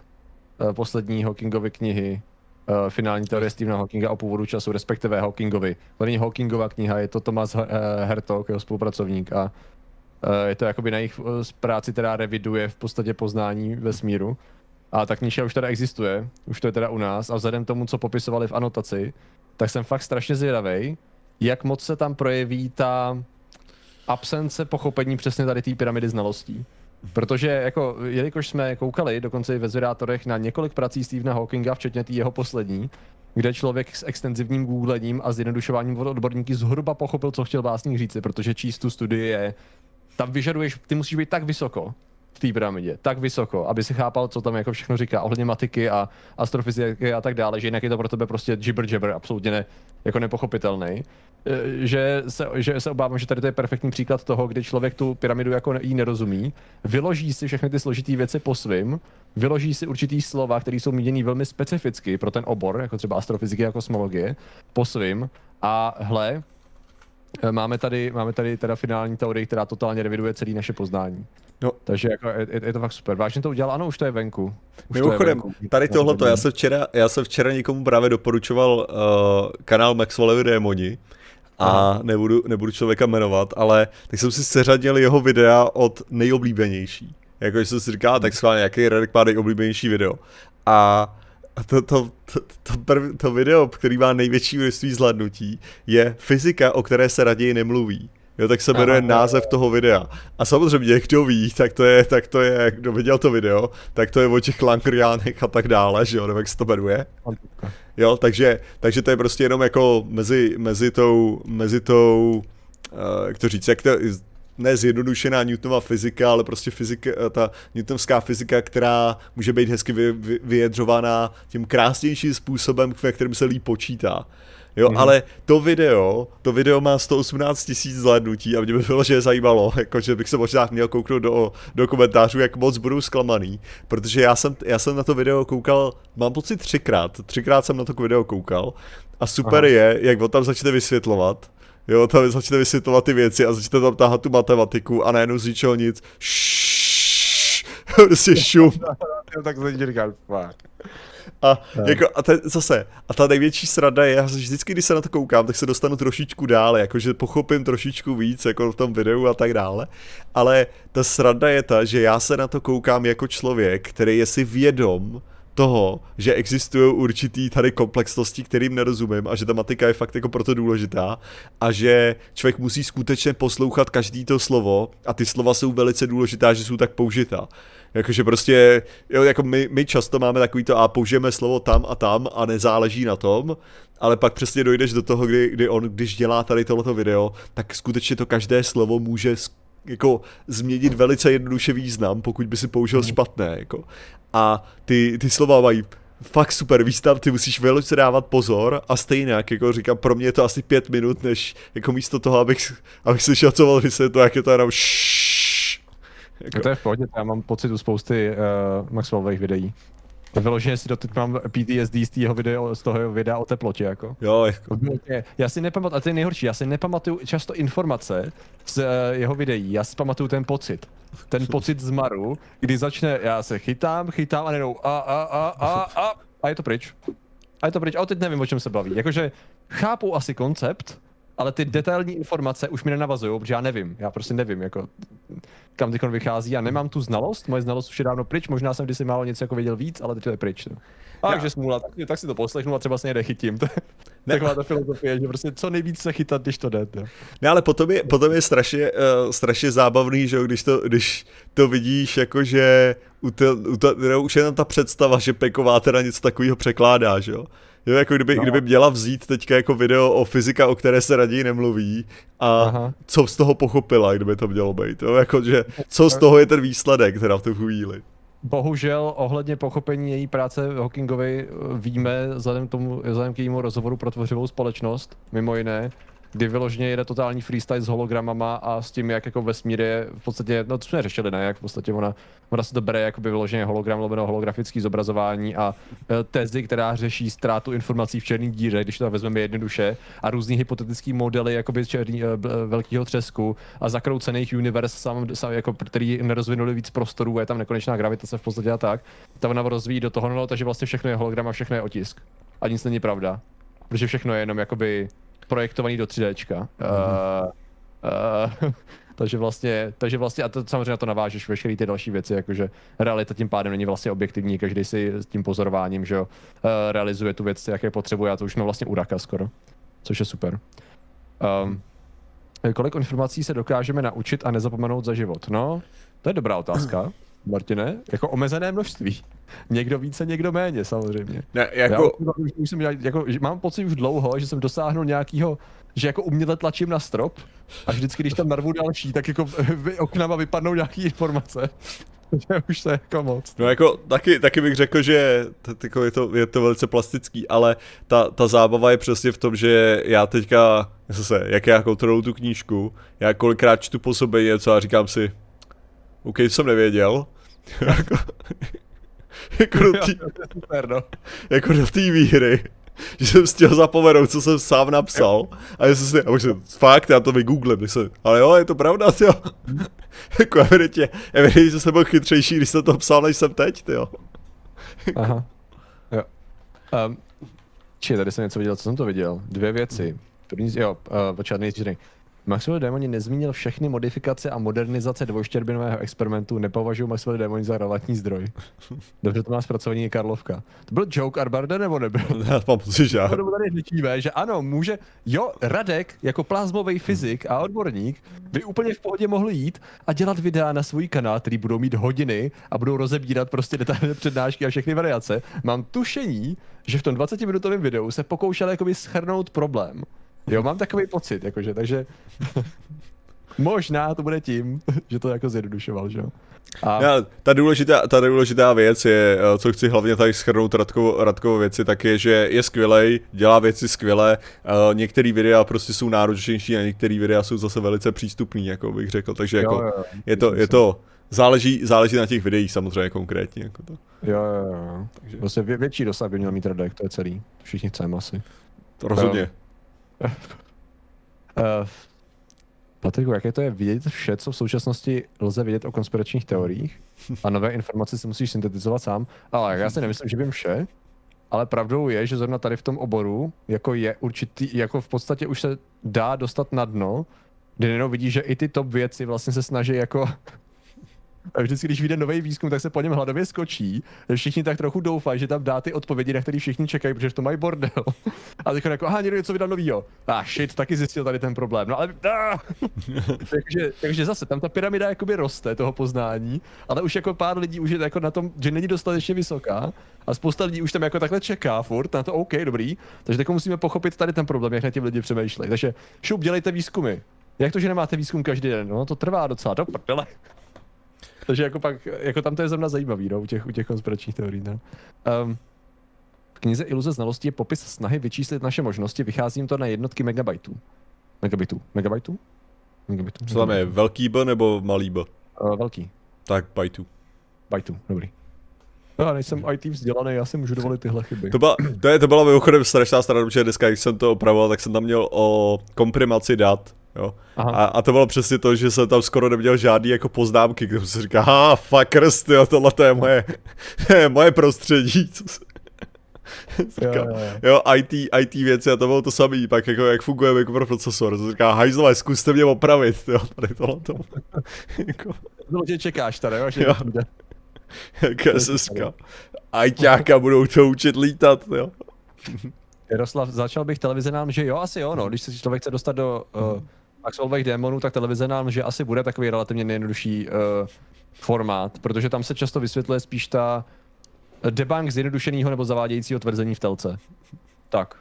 uh, poslední Hawkingovy knihy uh, finální teorie Stephena Hawkinga o původu času, respektive Hawkingovi. To Hawkingova kniha, je to Thomas uh, Hertog, jeho spolupracovník a uh, je to jakoby na jejich uh, práci, která reviduje v podstatě poznání vesmíru. A ta kniha už teda existuje, už to je teda u nás a vzhledem tomu, co popisovali v anotaci, tak jsem fakt strašně zvědavý, jak moc se tam projeví ta absence pochopení přesně tady té pyramidy znalostí. Protože jako, jelikož jsme koukali dokonce i ve zvědátorech na několik prací Stephena Hawkinga, včetně té jeho poslední, kde člověk s extenzivním googlením a zjednodušováním od odborníky zhruba pochopil, co chtěl básník říci, protože číst tu studii je, tam vyžaduješ, ty musíš být tak vysoko, v té pyramidě, tak vysoko, aby si chápal, co tam jako všechno říká ohledně matiky a astrofyziky a tak dále, že jinak je to pro tebe prostě jibber jabber, absolutně ne, jako nepochopitelný. E, že se, že se obávám, že tady to je perfektní příklad toho, kdy člověk tu pyramidu jako jí nerozumí, vyloží si všechny ty složité věci po svým, vyloží si určitý slova, které jsou míněny velmi specificky pro ten obor, jako třeba astrofyziky a kosmologie, po svým a hle, e, máme tady, máme tady teda finální teorii, která totálně reviduje celé naše poznání. No. Takže jako je, je, to fakt super. Vážně to udělal? Ano, už to je venku. Už Mimochodem, to je venku. tady tohleto, já jsem včera, já jsem včera někomu právě doporučoval uh, kanál Maxwellovi Démoni a nebudu, nebudu člověka jmenovat, ale tak jsem si seřadil jeho videa od nejoblíbenější. Jako jsem si říkal, tak schválně, jaký Redek má nejoblíbenější video. A to, to, to, to, prv, to video, který má největší množství zhladnutí, je fyzika, o které se raději nemluví. Jo, tak se jmenuje název toho videa. A samozřejmě, kdo ví, tak to je, tak to je, kdo viděl to video, tak to je o těch Langriánech a tak dále, že jo, nebo jak se to jmenuje. Jo, takže, takže to je prostě jenom jako mezi, mezi tou, mezi tou, uh, jak to říct, jak to, ne zjednodušená Newtonova fyzika, ale prostě fyzika, eh, ta newtonská fyzika, která může být hezky vy, vy, vyjadřovaná tím krásnějším způsobem, ve kterém se líp počítá. Jo, mm-hmm. ale to video, to video má 118 tisíc zhlédnutí a mě by bylo, že je zajímalo, jakože bych se možná měl kouknout do, do komentářů, jak moc budou zklamaný, protože já jsem, já jsem na to video koukal, mám pocit třikrát, třikrát jsem na to video koukal a super Aha. je, jak on tam začne vysvětlovat, jo, tam začne vysvětlovat ty věci a začne tam táhat tu matematiku a najednou z ničeho nic, prostě šum. tak to říkám, fuck. A, no. jako, a te, zase, a ta největší srada je, že vždycky, když se na to koukám, tak se dostanu trošičku dále, jakože pochopím trošičku víc, jako v tom videu a tak dále, ale ta srada je ta, že já se na to koukám jako člověk, který je si vědom toho, že existují určitý tady komplexnosti, kterým nerozumím a že ta matika je fakt jako proto důležitá a že člověk musí skutečně poslouchat každý to slovo a ty slova jsou velice důležitá, že jsou tak použitá. Jakože prostě, jo, jako my, my často máme takový to a použijeme slovo tam a tam a nezáleží na tom, ale pak přesně dojdeš do toho, kdy, kdy on, když dělá tady tohleto video, tak skutečně to každé slovo může jako změnit velice jednoduše význam, pokud by si použil mhm. špatné, jako. A ty, ty slova mají fakt super výstav, ty musíš velice dávat pozor a stejně, jako říkám, pro mě je to asi pět minut, než jako místo toho, abych, abych slyšel, co mal vysvětlit, jak je to jenom šš, jako... To je v pohodě, já mám pocit u spousty uh, Maxwellových videí. Vyloženě si doteď mám PTSD z, toho videa, z toho videa o teplotě, jako. Jo, jako. Já si nepamatuju, a to je nejhorší, já si nepamatuju často informace z uh, jeho videí, já si pamatuju ten pocit. Ten pocit zmaru, kdy začne, já se chytám, chytám a nejdou a, a, a, a, a, a je to pryč. A je to pryč, a teď nevím, o čem se baví. Jakože chápu asi koncept, ale ty detailní informace už mi nenavazují, protože já nevím, já prostě nevím, jako kam teď vychází, já nemám tu znalost, moje znalost už je dávno pryč, možná jsem kdysi málo něco jako věděl víc, ale teď to je pryč. No. A takže smůla, tak, tak, si to poslechnu a třeba se někde chytím. Taková ta filozofie, že prostě co nejvíc se chytat, když to jde. Jo. Ne, ale potom je, potom je strašně, uh, strašně zábavný, že když to, když to vidíš, jakože u to, u to, už jenom ta představa, že Peková teda něco takového překládá, že jo. Jo, jako kdyby, no. kdyby měla vzít teďka jako video o fyzika, o které se raději nemluví a Aha. co z toho pochopila, kdyby to mělo být. Jo, jako, že co z toho je ten výsledek teda v tu chvíli. Bohužel ohledně pochopení její práce Hawkingovi víme vzhledem, tomu, vzhledem k jejímu rozhovoru pro tvořivou společnost, mimo jiné, kdy vyloženě jede totální freestyle s hologramama a s tím, jak jako vesmír je v podstatě, no to jsme řešili, ne, jak v podstatě ona, ona se to bere jako by vyloženě hologram, lomeno holografický zobrazování a e, tezi, která řeší ztrátu informací v černé díře, když to vezmeme jednoduše, a různý hypotetický modely jakoby černý, e, velkého třesku a zakroucených univerz, sam, sam, jako, který nerozvinuli víc prostorů, je tam nekonečná gravitace v podstatě a tak, ta ona rozvíjí do toho, no, takže vlastně všechno je hologram a všechno je otisk. A nic není pravda. Protože všechno je jenom jakoby projektovaný do 3Dčka. Mm-hmm. Uh, uh, takže vlastně, takže vlastně, a to samozřejmě na to navážeš veškeré ty další věci, jakože realita tím pádem není vlastně objektivní, každý si s tím pozorováním, že jo, uh, realizuje tu věc, jaké potřebuje, a to už jsme vlastně u raka skoro, což je super. Um, kolik informací se dokážeme naučit a nezapomenout za život? No, To je dobrá otázka, Martine. Jako omezené množství. Někdo více, někdo méně, samozřejmě. Ne, jako... Já už, už jsem, jako, že mám pocit už dlouho, že jsem dosáhnul nějakého, že jako uměle tlačím na strop a vždycky, když tam narvu další, tak jako oknama vypadnou nějaké informace. že už to je jako moc. No jako taky, taky bych řekl, že to, jako je, to, je to velice plastický, ale ta, ta zábava je přesně v tom, že já teďka, zase, jak já kontroluji tu knížku, já kolikrát čtu po sobě něco a říkám si, OK, jsem nevěděl. jako, jako do té no. jako do té výhry že jsem chtěl zapomenout, co jsem sám napsal. A já jsem si, a jsem, fakt, já to vygooglím, jsem, ale jo, je to pravda, jo. jako evidentně, evidentně, že jsem byl chytřejší, když jsem to psal, než jsem teď, jo. Aha. Jo. Um, či, tady jsem něco viděl, co jsem to viděl? Dvě věci. První, jo, uh, počkat, nejdřív Maxwell Demoni nezmínil všechny modifikace a modernizace dvojštěrbinového experimentu, nepovažuji Maxwell Demoni za relevantní zdroj. Dobře, to má zpracování Karlovka. To byl joke Arbarde nebo nebyl? Já mám pocit, že ano. tady řečíme, že ano, může, jo, Radek jako plazmový fyzik a odborník by úplně v pohodě mohl jít a dělat videa na svůj kanál, který budou mít hodiny a budou rozebírat prostě detailní přednášky a všechny variace. Mám tušení, že v tom 20-minutovém videu se pokoušel jakoby schrnout problém. Jo, mám takový pocit, jakože, takže možná to bude tím, že to jako zjednodušoval, že jo. A... Já, ta, důležitá, ta důležitá věc je, eh, co chci hlavně tady schrnout Radkovo, Radkovo věci, tak je, že je skvělej, dělá věci skvěle, uh, některé videa prostě jsou náročnější a některé videa jsou zase velice přístupný, jako bych řekl, takže jako jo, jo, je to, je to, záleží, záleží na těch videích samozřejmě konkrétně. Jako to. Jo, jo, jo. Takže... Vlastně vě, větší dosah by měl mít Radek, to je celý. Všichni chceme asi. To rozhodně. Uh, Patriku, jaké to je vidět vše, co v současnosti lze vidět o konspiračních teoriích? A nové informace si musíš syntetizovat sám, ale já si nemyslím, že vím vše, ale pravdou je, že zrovna tady v tom oboru, jako je určitý, jako v podstatě už se dá dostat na dno, kdy jenom vidíš, že i ty top věci vlastně se snaží jako a vždycky, když vyjde nový výzkum, tak se po něm hladově skočí. Všichni tak trochu doufají, že tam dá ty odpovědi, na které všichni čekají, protože to mají bordel. A teď jako, aha, někdo něco vydal novýho. A ah, shit, taky zjistil tady ten problém. No ale, ah! takže, takže zase, tam ta pyramida jakoby roste toho poznání, ale už jako pár lidí už je jako na tom, že není dostatečně vysoká a spousta lidí už tam jako takhle čeká furt na to, OK, dobrý. Takže tak musíme pochopit tady ten problém, jak na těm lidi přemýšlejí. Takže šup, dělejte výzkumy. Jak to, že nemáte výzkum každý den? No to trvá docela, do prdele. Takže jako pak, jako tam to je zrovna zajímavý, no, u těch, u těch konspiračních teorií, no. Um, v knize Iluze znalosti je popis snahy vyčíslit naše možnosti, vycházím to na jednotky megabajtů. Megabitů. Megabajtů? Megabitů. Co tam je, velký B nebo malý B? Uh, velký. Tak bajtů. Bajtů, dobrý. No, já nejsem IT vzdělaný, já si můžu dovolit tyhle chyby. To byla, to, je, to byla mimochodem strašná strana, protože dneska, když jsem to opravoval, tak jsem tam měl o komprimaci dat Jo. A, a, to bylo přesně to, že jsem tam skoro neměl žádný jako poznámky, kde se říká, ha, fuckers, jo, tohle to je moje, moje prostředí. Se... Říká, jo, jo. jo, IT, IT věci a to bylo to samé, pak jako jak funguje mikroprocesor, to říká, hajzle, zkuste mě opravit, jo, tady tohle to. jako... No, tě čekáš tady, jo, že jo. Jaká seska. Ajťáka budou to učit lítat, jo. Jaroslav, začal bych televize nám, že jo, asi jo, no, když se člověk chce dostat do uh, Maxwellových démonů, tak televize nám, že asi bude takový relativně nejjednodušší uh, formát, protože tam se často vysvětluje spíš ta debunk zjednodušeného nebo zavádějícího tvrzení v telce. Tak.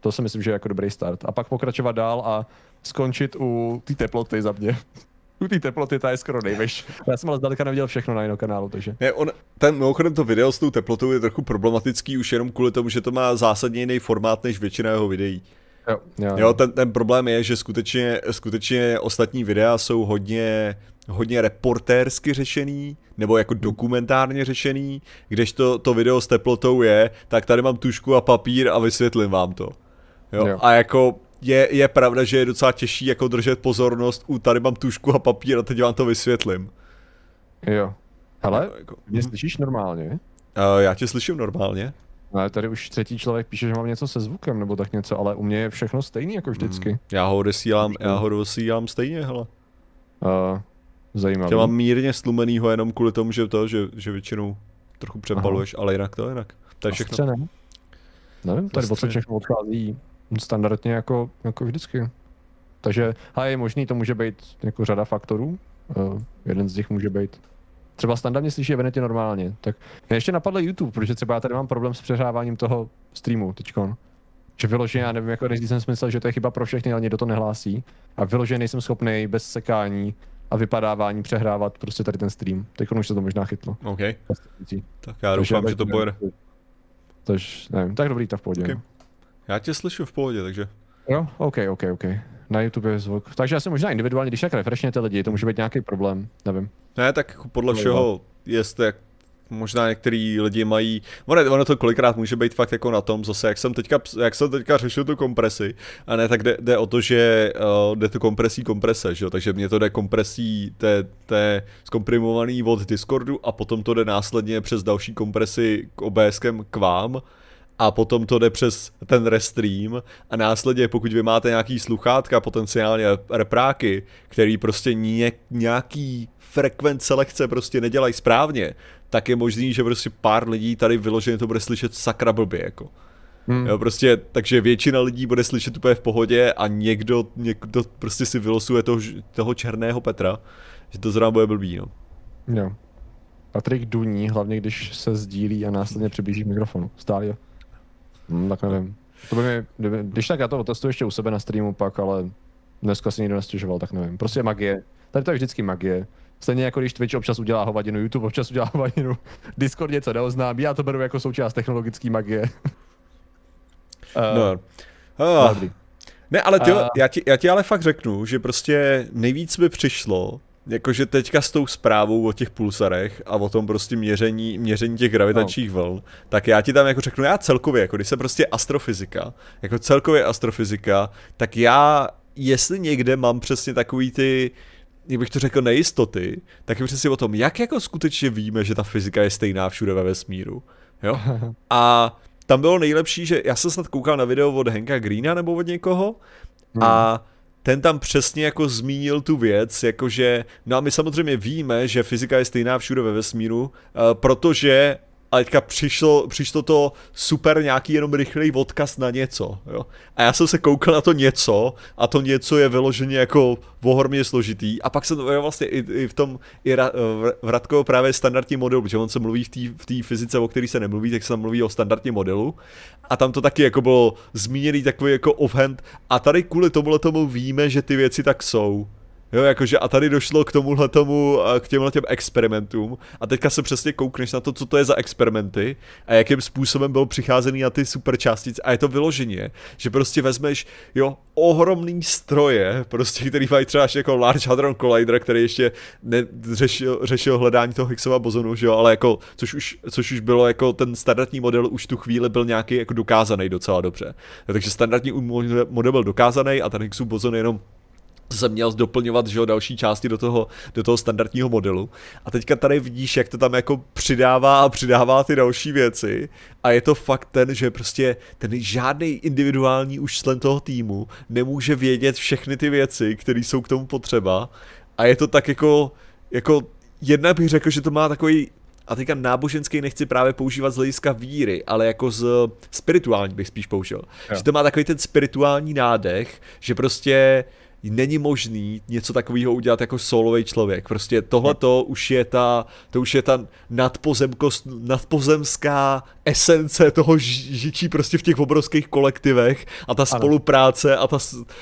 To si myslím, že je jako dobrý start. A pak pokračovat dál a skončit u té teploty za mě. u té teploty ta je skoro nejvyš. Já jsem ale zdaleka neviděl všechno na jinou kanálu, takže. Ne, on, ten, mimochodem to video s tou teplotou je trochu problematický už jenom kvůli tomu, že to má zásadně jiný formát než většina jeho videí. Jo, jo, jo ten, ten problém je, že skutečně, skutečně ostatní videa jsou hodně, hodně reportérsky řešený, nebo jako dokumentárně řešený, kdežto to video s teplotou je, tak tady mám tušku a papír a vysvětlím vám to. Jo? jo. A jako je, je pravda, že je docela těžší jako držet pozornost u tady mám tušku a papír a teď vám to vysvětlím. Jo. Hele, no, jako, mě slyšíš normálně? Uh, já tě slyším normálně. Ale tady už třetí člověk píše, že mám něco se zvukem nebo tak něco, ale u mě je všechno stejný jako vždycky. Hmm. Já ho odesílám, já ho odesílám stejně, hele. Uh, zajímavé. Já mám mírně stlumenýho jenom kvůli tomu, že to, že, že většinou trochu přepaluješ, Aha. ale jinak to jinak. To je všechno. Ne? Nevím, tady odsud všechno odchází standardně jako, jako vždycky. Takže, a je možný, to může být jako řada faktorů, Uh, jeden z nich může být. Třeba Standa mě slyší evidentně normálně. Tak mě ještě napadl YouTube, protože třeba já tady mám problém s přehráváním toho streamu teďkon. Že vyloženě, já nevím, jako nejdřív jsem si myslel, že to je chyba pro všechny, ale někdo to nehlásí. A vyloženě nejsem schopný bez sekání a vypadávání přehrávat prostě tady ten stream. Teď už se to možná chytlo. OK. Tak já doufám, že to bude. Tož, nevím, tak dobrý, tak v pohodě. Okay. No. Já tě slyšu v pohodě, takže. Jo, OK, OK, OK. Na YouTube je zvuk. Takže asi možná individuálně, když tak refreshněte lidi, to může být nějaký problém, nevím. Ne, tak podle všeho, jestli jak možná některý lidi mají, ono, ono to kolikrát může být fakt jako na tom zase, jak jsem teďka, jak jsem teďka řešil tu kompresi, a ne, tak jde, jde o to, že uh, jde to kompresí komprese, že jo, takže mě to jde kompresí té, té zkomprimovaný od Discordu a potom to jde následně přes další kompresy k OBSkem k vám, a potom to jde přes ten restream a následně pokud vy máte nějaký sluchátka, potenciálně repráky, který prostě nějaký frekvence lehce prostě nedělají správně, tak je možný, že prostě pár lidí tady vyloženě to bude slyšet sakra blbě, jako. Hmm. Jo, prostě, takže většina lidí bude slyšet úplně v pohodě a někdo, někdo prostě si vylosuje toho, toho černého Petra, že to zrovna bude blbý, no. Jo. Patrik duní, hlavně když se sdílí a následně přiblíží mikrofonu. Stále jo. Hmm, tak nevím. To by mi, když tak já to otestuji ještě u sebe na streamu pak, ale dneska si nikdo nestěžoval, tak nevím. Prostě magie. Tady to je vždycky magie. Stejně jako když Twitch občas udělá hovadinu, YouTube občas udělá hovadinu, Discord něco neoznámí, já to beru jako součást technologické magie. uh, no. Oh. Ne, ale ty, uh, já, ti, já ti ale fakt řeknu, že prostě nejvíc mi přišlo, jakože teďka s tou zprávou o těch pulsarech a o tom prostě měření, měření těch gravitačních no. vln, tak já ti tam jako řeknu, já celkově, jako když se prostě astrofyzika, jako celkově astrofyzika, tak já, jestli někde mám přesně takový ty, jak bych to řekl, nejistoty, tak je přesně o tom, jak jako skutečně víme, že ta fyzika je stejná všude ve vesmíru. Jo? A tam bylo nejlepší, že já jsem snad koukal na video od Henka Greena nebo od někoho hmm. Ten tam přesně jako zmínil tu věc, jakože, no a my samozřejmě víme, že fyzika je stejná všude ve vesmíru, uh, protože a teďka přišlo, přišlo to super nějaký jenom rychlej odkaz na něco, jo. A já jsem se koukal na to něco a to něco je vyloženě jako ohromně složitý a pak se to vlastně i, i v tom, i ra, v Radkovo právě standardní model, protože on se mluví v té fyzice, o který se nemluví, tak se tam mluví o standardním modelu a tam to taky jako bylo zmíněný takový jako offhand a tady kvůli tomuhle tomu víme, že ty věci tak jsou. Jo, jakože a tady došlo k tomuhle tomu, k těmhle těm experimentům a teďka se přesně koukneš na to, co to je za experimenty a jakým způsobem byl přicházený na ty super částice a je to vyloženě, že prostě vezmeš, jo, ohromný stroje, prostě, který mají třeba jako Large Hadron Collider, který ještě řešil, řešil hledání toho Higgsova bozonu, že jo, ale jako, což už, což už bylo jako ten standardní model už tu chvíli byl nějaký jako dokázaný docela dobře. Takže standardní model byl dokázaný a ten Higgsův bozon jenom jsem měl doplňovat že jo, další části do toho, do toho standardního modelu. A teďka tady vidíš, jak to tam jako přidává a přidává ty další věci. A je to fakt ten, že prostě ten žádný individuální už člen toho týmu nemůže vědět všechny ty věci, které jsou k tomu potřeba. A je to tak jako, jako jedna bych řekl, že to má takový a teďka náboženský nechci právě používat z hlediska víry, ale jako z spirituální bych spíš použil. Jo. Že to má takový ten spirituální nádech, že prostě není možný něco takového udělat jako solový člověk. Prostě tohle to už je ta, to už je ta nadpozemkost, nadpozemská esence toho žičí prostě v těch obrovských kolektivech a ta ano. spolupráce a ta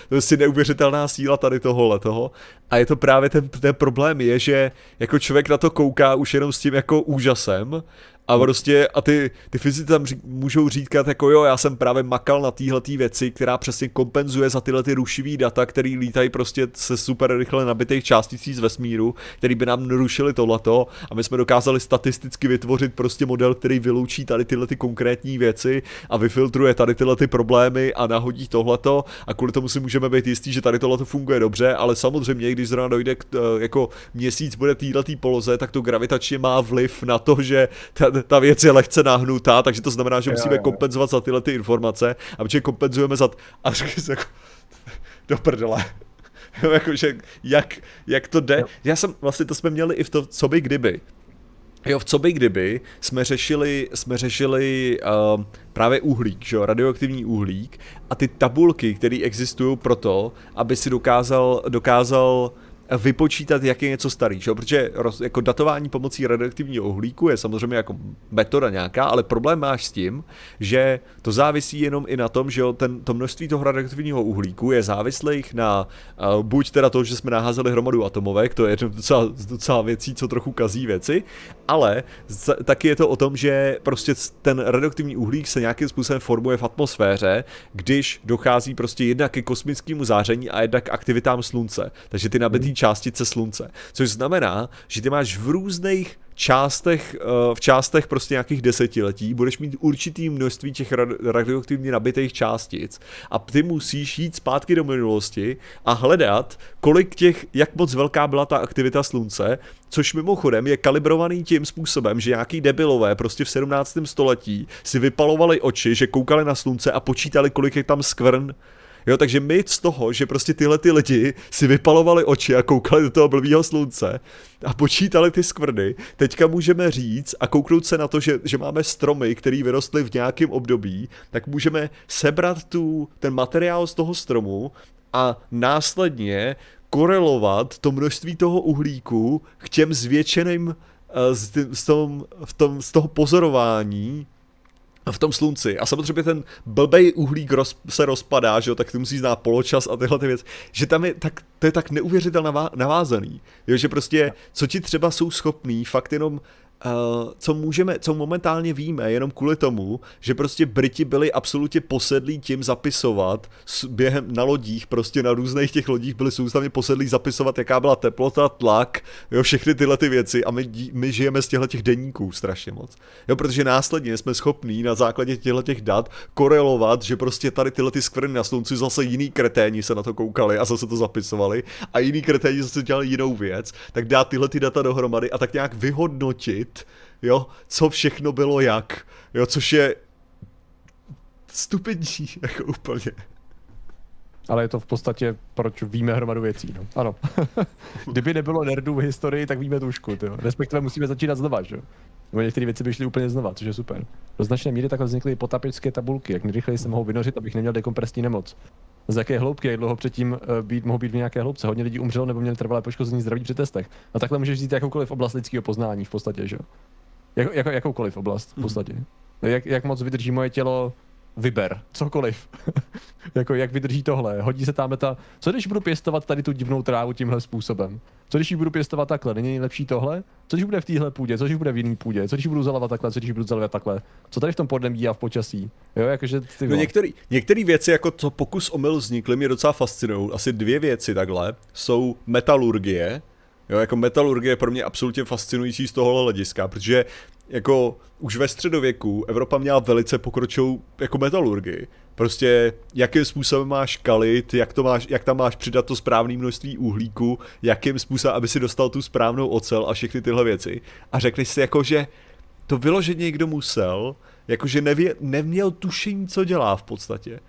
to je si neuvěřitelná síla tady tohohle toho. A je to právě ten, ten problém je, že jako člověk na to kouká už jenom s tím jako úžasem a prostě, a ty, ty fyzici tam ří, můžou říkat jako jo, já jsem právě makal na téhle věci, která přesně kompenzuje za tyhle ty rušivý data, který lítají prostě se super rychle nabitých částicí z vesmíru, který by nám narušili tohleto. A my jsme dokázali statisticky vytvořit prostě model, který vyloučí tady tyhle ty konkrétní věci a vyfiltruje tady tyhle ty problémy a nahodí tohleto. A kvůli tomu si můžeme být jistí, že tady tohleto funguje dobře, ale samozřejmě, když zrovna dojde k, eh, jako měsíc bude téhle poloze, tak to gravitačně má vliv na to, že ta, ta věc je lehce nahnutá, takže to znamená, že musíme kompenzovat za tyhle ty informace a protože kompenzujeme za... A řekl jako, do prdele. Jakože, jak, jak to jde. Jo. Já jsem, vlastně to jsme měli i v to, co by kdyby. Jo, v co by kdyby jsme řešili, jsme řešili uh, právě uhlík, že jo, radioaktivní uhlík a ty tabulky, které existují pro to, aby si dokázal, dokázal vypočítat, jak je něco starý, že? protože roz, jako datování pomocí radioaktivního uhlíku je samozřejmě jako metoda nějaká, ale problém máš s tím, že to závisí jenom i na tom, že jo, ten, to množství toho radioaktivního uhlíku je závislých na uh, buď teda to, že jsme naházeli hromadu atomovek, to je docela, docela věcí, co trochu kazí věci, ale z, taky je to o tom, že prostě ten radioaktivní uhlík se nějakým způsobem formuje v atmosféře, když dochází prostě jednak ke kosmickému záření a jednak k aktivitám slunce. Takže ty nabitý mhm. Částice slunce. Což znamená, že ty máš v různých částech, eh, v částech prostě nějakých desetiletí budeš mít určitý množství těch radioaktivně nabitých částic a ty musíš jít zpátky do minulosti a hledat, kolik těch, jak moc velká byla ta aktivita slunce, což mimochodem je kalibrovaný tím způsobem, že nějaký debilové prostě v 17. století si vypalovali oči, že koukali na slunce a počítali, kolik je tam skvrn Jo, takže my z toho, že prostě tyhle ty lidi si vypalovali oči a koukali do toho blbýho slunce a počítali ty skvrny, teďka můžeme říct a kouknout se na to, že, že máme stromy, které vyrostly v nějakém období, tak můžeme sebrat tu, ten materiál z toho stromu a následně korelovat to množství toho uhlíku k těm zvětšeným eh, z, z, tom, v tom, z toho pozorování v tom slunci. A samozřejmě ten blbej uhlík roz, se rozpadá, že jo, tak ty musí znát poločas a tyhle ty věci. Že tam je tak, to je tak neuvěřitelně navázaný. Jo, že prostě, co ti třeba jsou schopný fakt jenom Uh, co můžeme, co momentálně víme, jenom kvůli tomu, že prostě Briti byli absolutně posedlí tím zapisovat během na lodích, prostě na různých těch lodích byli soustavně posedlí zapisovat, jaká byla teplota, tlak, jo, všechny tyhle ty věci. A my, my žijeme z těchto těch denníků strašně moc. Jo, protože následně jsme schopní na základě těchto těch dat korelovat, že prostě tady tyhle ty skvrny na slunci zase jiný kreténi se na to koukali a zase to zapisovali. A jiný kreténi zase dělali jinou věc, tak dát tyhle ty data dohromady a tak nějak vyhodnotit zjistit, jo, co všechno bylo jak, jo, což je stupidní, jako úplně. Ale je to v podstatě, proč víme hromadu věcí, no. Ano. Kdyby nebylo nerdů v historii, tak víme tušku, jo. Respektive musíme začínat znova, že jo. Nebo některé věci by šly úplně znova, což je super. Do značné míry takhle vznikly potapické tabulky, jak nejrychleji se mohou vynořit, abych neměl dekompresní nemoc. Z jaké hloubky, jak dlouho předtím eh, být, mohou být v nějaké hloubce. Hodně lidí umřelo nebo měli trvalé poškození zdraví při testech. A takhle můžeš vzít jakoukoliv oblast lidského poznání v podstatě, že jo. Jak, jako, jakoukoliv oblast v mhm. podstatě. Jak, jak moc vydrží moje tělo vyber, cokoliv. jako jak vydrží tohle, hodí se tam ta, co když budu pěstovat tady tu divnou trávu tímhle způsobem? Co když ji budu pěstovat takhle, není nejlepší tohle? Co když bude v téhle půdě, co když bude v jiný půdě, co když budu zalevat takhle, co když budu zalevat takhle? Co tady v tom podnebí a v počasí? Jo, jakože ty no, některé věci, jako to pokus omyl vznikly, mě docela fascinují. Asi dvě věci takhle jsou metalurgie, Jo, jako metalurgie je pro mě absolutně fascinující z tohohle hlediska, protože jako už ve středověku Evropa měla velice pokročilou jako metalurgii. Prostě jakým způsobem máš kalit, jak, to máš, jak tam máš přidat to správné množství uhlíku, jakým způsobem, aby si dostal tu správnou ocel a všechny tyhle věci. A řekli si jako, že to vyloženě někdo musel, jakože nevě, neměl tušení, co dělá v podstatě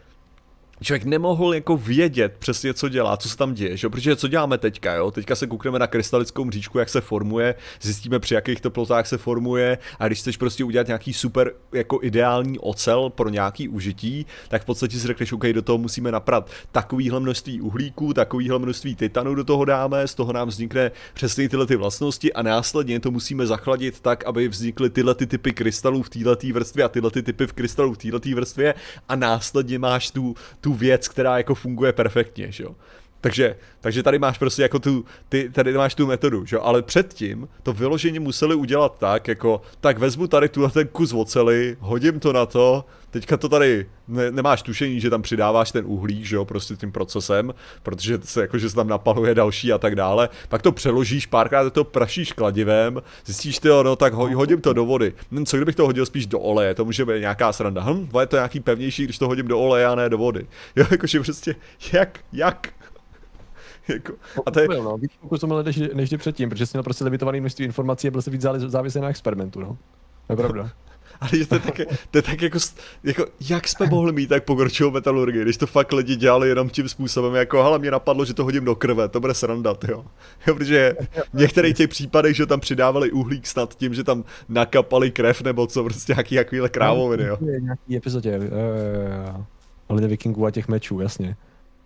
člověk nemohl jako vědět přesně, co dělá, co se tam děje, že? protože co děláme teďka, jo? Teďka se koukneme na krystalickou mříčku, jak se formuje, zjistíme, při jakých teplotách se formuje a když chceš prostě udělat nějaký super jako ideální ocel pro nějaký užití, tak v podstatě si řekneš, OK, do toho musíme naprat takovýhle množství uhlíků, takovýhle množství titanu do toho dáme, z toho nám vznikne přesně tyhle ty vlastnosti a následně to musíme zachladit tak, aby vznikly tyhle ty typy krystalů v této vrstvě a tyhle ty typy v krystalu v této vrstvě a následně máš tu, tu věc, která jako funguje perfektně, že jo. Takže, takže tady máš prostě jako tu, ty, tady máš tu metodu, že? ale předtím to vyloženě museli udělat tak, jako, tak vezmu tady tuhle ten kus oceli, hodím to na to, teďka to tady, ne, nemáš tušení, že tam přidáváš ten uhlík, že jo, prostě tím procesem, protože se jako, že se tam napaluje další a tak dále, pak to přeložíš, párkrát to prašíš kladivem, zjistíš ty, no tak ho, hodím to do vody. No, co kdybych to hodil spíš do oleje, to může být nějaká sranda. Hm, je to nějaký pevnější, když to hodím do oleje a ne do vody. Jo, jakože prostě, jak, jak, jako, a to je... No, víc fokus než, než kdy předtím, protože jsi měl prostě limitovaný množství informací a byl se víc závislý na experimentu, no. To je pravda. Ale to je tak, to je tak jako, jako, jak jsme mohli mít tak pokročilou metalurgii, když to fakt lidi dělali jenom tím způsobem, jako, hele, mě napadlo, že to hodím do krve, to bude srandat, jo. jo protože v některých těch případech, že tam přidávali uhlík snad tím, že tam nakapali krev, nebo co, prostě nějaký takovýhle krávoviny, jo. Nějaký epizodě, uh, vikingů a těch mečů, jasně.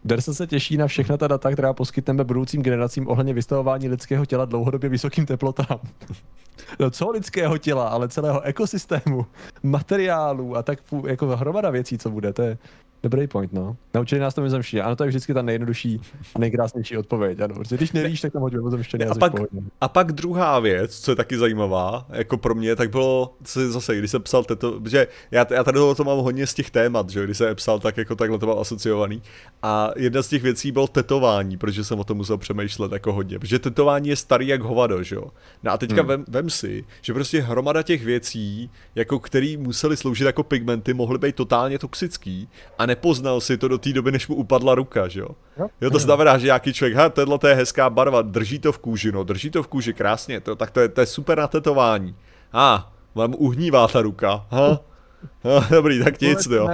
Dersa se těší na všechna ta data, která poskytneme budoucím generacím ohledně vystavování lidského těla dlouhodobě vysokým teplotám. No co lidského těla, ale celého ekosystému, materiálů a tak jako hromada věcí, co bude, to je, Dobrý point, no. Naučili nás to mimozemštině. Ano, to je vždycky ta nejjednodušší a nejkrásnější odpověď. Ano, protože když nevíš, tak tam hoď mimozemštině. A, pak, a pak druhá věc, co je taky zajímavá, jako pro mě, tak bylo co zase, když jsem psal to, že já, já tady to mám hodně z těch témat, že když jsem psal, tak jako takhle to mám asociovaný. A jedna z těch věcí bylo tetování, protože jsem o tom musel přemýšlet jako hodně. Protože tetování je starý jak hovado, že jo. No a teďka hmm. vem, vem, si, že prostě hromada těch věcí, jako který museli sloužit jako pigmenty, mohly být totálně toxický a nepoznal si to do té doby, než mu upadla ruka, že jo? Jo, to znamená, že nějaký člověk, ha, tohle to je hezká barva, drží to v kůži, no, drží to v kůži, krásně, to, tak to je, to je super na tetování. A, ah, vám uhnívá ta ruka, ha? No, dobrý, tak nic, jo.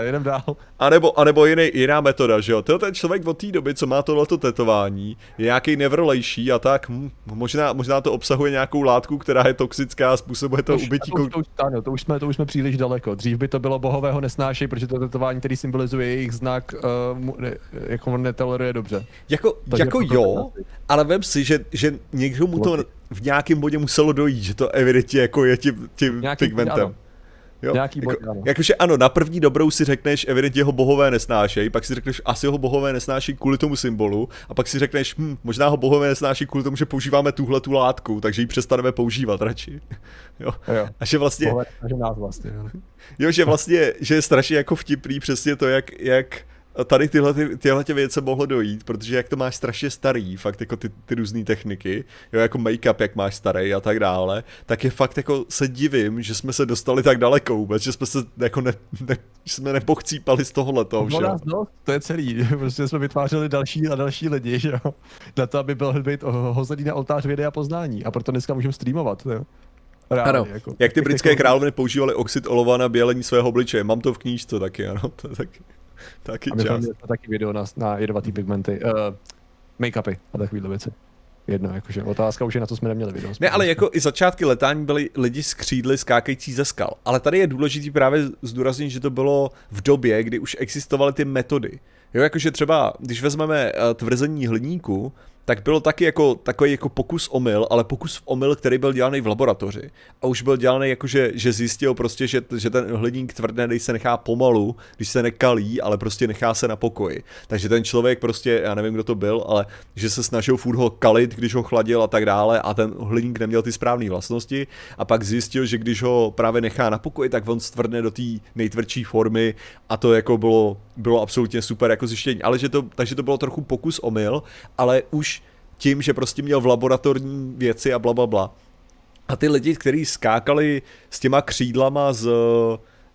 Jedem dál. A nebo, a nebo jiný, jiná metoda, že jo. Tyjo, ten člověk od té doby, co má tohleto tetování, je nějaký nevrlejší a tak, hm, možná, možná to obsahuje nějakou látku, která je toxická a způsobuje to, to ubytí. To, to, to, to, to, už jsme, to už jsme příliš daleko. Dřív by to bylo bohového nesnášej, protože to tetování, který symbolizuje jejich znak, uh, ne, jako netoleruje dobře. Jako, jako jo, ale vem si, že, že někdo mu to v nějakém bodě muselo dojít, že to evidentně jako je tím, tím pigmentem. Ano. Jo? Nějaký jako, boj, ano. Jakože ano, na první dobrou si řekneš, evidentně ho bohové nesnášejí, pak si řekneš, asi ho bohové nesnáší kvůli tomu symbolu, a pak si řekneš, hm, možná ho bohové nesnáší kvůli tomu, že používáme tuhle tu látku, takže ji přestaneme používat radši. Jo. jo. A že vlastně... Bohové nás vlastně. Jo. jo, že vlastně, že je strašně jako vtipný přesně to, jak, jak tady tyhle, ty, tyhle ty věci mohlo dojít, protože jak to máš strašně starý, fakt jako ty, ty různé techniky, jo, jako make-up, jak máš starý a tak dále, tak je fakt jako se divím, že jsme se dostali tak daleko vůbec, že jsme se jako ne, ne že jsme nepochcípali z tohohle toho. Nás no, to je celý, prostě jsme vytvářeli další a další lidi, že jo, na to, aby byl být hozený na oltář vědy a poznání a proto dneska můžeme streamovat, jo. Reálně, ano, jako. jak ty britské královny používali oxid olova na bělení svého obličeje, mám to v knížce taky, ano, to je taky. Taky a čas. A taky video na, na jedovatý pigmenty, uh, make-upy a takovýhle věci. Jedno, jakože otázka už je na to jsme neměli video. Ne, ale jako i začátky letání byli lidi z křídly skákající ze skal. Ale tady je důležité právě zdůraznit, že to bylo v době, kdy už existovaly ty metody. Jo, jakože třeba, když vezmeme uh, tvrzení hliníku, tak byl taky jako takový jako pokus omyl, ale pokus v omyl, který byl dělaný v laboratoři. A už byl dělaný jako, že, že zjistil prostě, že, že ten hliník tvrdne, když se nechá pomalu, když se nekalí, ale prostě nechá se na pokoji. Takže ten člověk prostě, já nevím, kdo to byl, ale že se snažil furt ho kalit, když ho chladil a tak dále a ten hliník neměl ty správné vlastnosti a pak zjistil, že když ho právě nechá na pokoji, tak on stvrdne do té nejtvrdší formy a to jako bylo, bylo absolutně super jako zjištění. Ale že to, takže to bylo trochu pokus omyl, ale už tím, že prostě měl v laboratorní věci a bla, bla, bla. A ty lidi, kteří skákali s těma křídlama z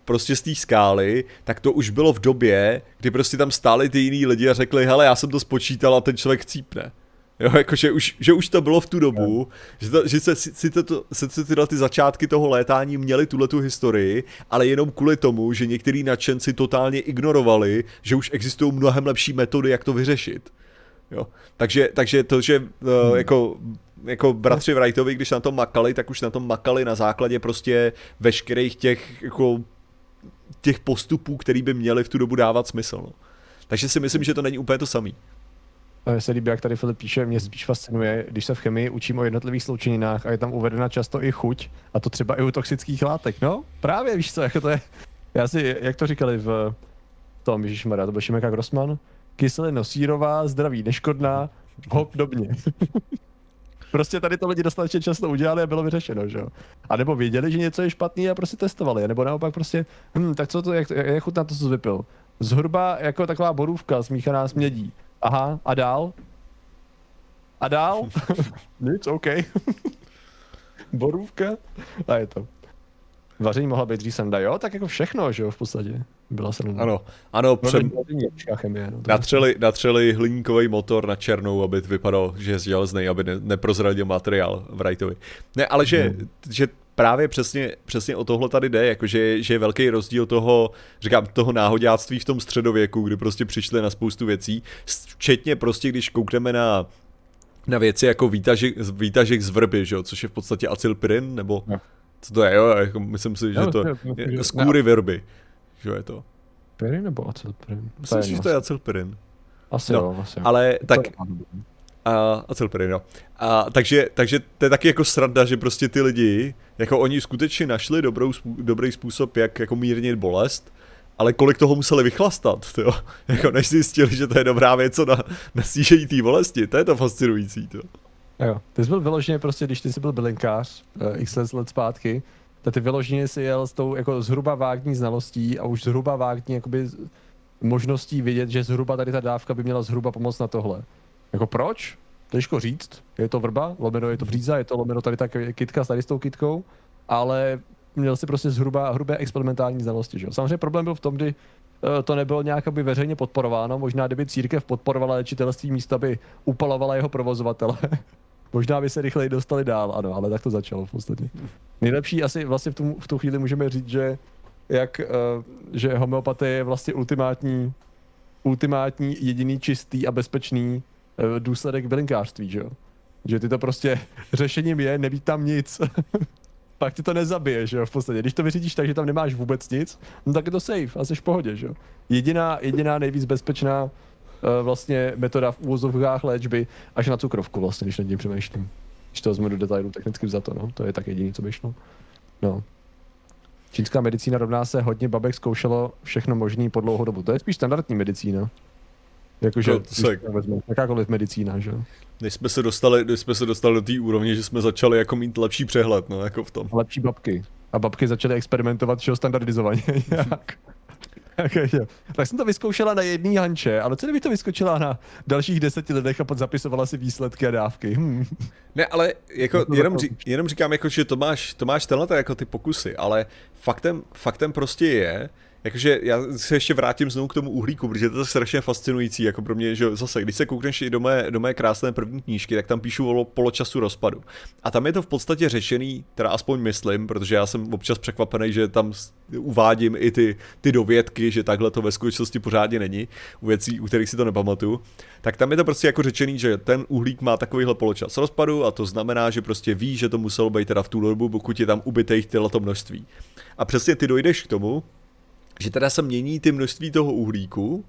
prostě z té skály, tak to už bylo v době, kdy prostě tam stáli ty jiný lidi a řekli, hele, já jsem to spočítal a ten člověk cípne. Jo, jakože už, že už to bylo v tu dobu, že, to, že se, si, to, se, se tyhle ty začátky toho létání měly tuhle tu historii, ale jenom kvůli tomu, že některý nadšenci totálně ignorovali, že už existují mnohem lepší metody, jak to vyřešit. Jo. Takže, takže to, že uh, hmm. jako jako bratři Wrightovi, když na tom makali, tak už na tom makali na základě prostě veškerých těch jako těch postupů, který by měli v tu dobu dávat smysl. No. Takže si myslím, že to není úplně to samý. Se líbí, jak tady Filip píše, mě spíš fascinuje, když se v chemii učím o jednotlivých sloučeninách a je tam uvedena často i chuť, a to třeba i u toxických látek. No, právě víš co, jako to je, já si, jak to říkali v tom, Ježišmarja, to byl Šimeka Grossman, kyselina sírová, zdraví, neškodná, hop do mě. prostě tady to lidi dostatečně často udělali a bylo vyřešeno, že jo. A nebo věděli, že něco je špatný a prostě testovali, nebo naopak prostě, hm, tak co to, jak, jak chutná to, co jsi vypil? Zhruba jako taková borůvka smíchaná s mědí. Aha, a dál? A dál? Nic, OK. borůvka? A je to. Vaření mohla být dřív sranda, jo? Tak jako všechno, že jo, v podstatě. Byla sranda. Ano, ano, přem... chemie, no, natřeli, natřeli hliníkový motor na černou, aby vypadalo, že je železný, aby ne, neprozradil materiál v Wrightovi. Ne, ale že, hmm. že právě přesně, přesně o tohle tady jde, jakože že je velký rozdíl toho, říkám, toho náhodáctví v tom středověku, kdy prostě přišli na spoustu věcí, včetně prostě, když koukneme na na věci jako výtažek, výtažek z vrby, že jo, což je v podstatě acylpirin, nebo no. Co to je, jo? Jako myslím si, že to je z kůry verby. Že je to. Perin nebo acylpirin? Myslím si, že to je acylpirin. Asi no, jo, asi jo. Ale tak, a, a celpery, no. A, takže, takže to je taky jako sranda, že prostě ty lidi, jako oni skutečně našli dobrou, dobrý způsob, jak jako mírnit bolest, ale kolik toho museli vychlastat, jo? jako než zjistili, že to je dobrá věc na, na snížení té bolesti, to je to fascinující, to. Jo, ty jsi byl vyloženě prostě, když ty jsi byl bylinkář uh, x let zpátky, tak ty vyloženě si jel s tou jako zhruba vágní znalostí a už zhruba vágní jakoby možností vidět, že zhruba tady ta dávka by měla zhruba pomoct na tohle. Jako proč? Těžko říct. Je to vrba, lomeno je to bříza, je to lomeno tady ta kitka s tady s tou kitkou, ale měl si prostě zhruba hrubé experimentální znalosti. Že? Samozřejmě problém byl v tom, kdy eh, to nebylo nějak aby veřejně podporováno. Možná kdyby církev podporovala léčitelství místa, by upalovala jeho provozovatele. Možná by se rychleji dostali dál, ano, ale tak to začalo v podstatě. Nejlepší asi vlastně v, tom, v tu chvíli můžeme říct, že jak, uh, že homeopatie je vlastně ultimátní, ultimátní, jediný čistý a bezpečný uh, důsledek bylinkářství, že jo? Že ty to prostě, řešením je nebýt tam nic. Pak ti to nezabije, že jo, v podstatě. Když to vyřídíš tak, že tam nemáš vůbec nic, no tak je to safe a jsi v pohodě, že jo. Jediná, jediná nejvíc bezpečná vlastně metoda v úvozovkách léčby až na cukrovku vlastně, když nad tím přemýšlím. Když to vezmu do detailu technicky za to, no, to je tak jediný, co by šlo. No. Čínská medicína rovná se hodně babek zkoušelo všechno možné po dlouhou dobu. To je spíš standardní medicína. Jakože, no, se... jakákoliv medicína, že Než jsme se dostali, než jsme se dostali do té úrovně, že jsme začali jako mít lepší přehled, no, jako v tom. Lepší babky. A babky začaly experimentovat, že standardizovaně nějak. Tak jsem to vyzkoušela na jedný hanče, ale co kdyby to vyskočila na dalších deseti lidech a pod zapisovala si výsledky a dávky? Hmm. Ne, ale jako jenom, ří, jenom říkám, jako, že to máš, to máš tenhle jako ty pokusy, ale faktem, faktem prostě je, Jakože já se ještě vrátím znovu k tomu uhlíku, protože to je strašně fascinující, jako pro mě, že zase, když se koukneš i do mé, do mé krásné první knížky, tak tam píšu o poločasu rozpadu. A tam je to v podstatě řešený, teda aspoň myslím, protože já jsem občas překvapený, že tam uvádím i ty, ty dovědky, že takhle to ve skutečnosti pořádně není, u věcí, u kterých si to nepamatuju, tak tam je to prostě jako řečený, že ten uhlík má takovýhle poločas rozpadu a to znamená, že prostě ví, že to muselo být teda v tu dobu, pokud je tam ubytých tyhle množství. A přesně ty dojdeš k tomu, že teda se mění ty množství toho uhlíku,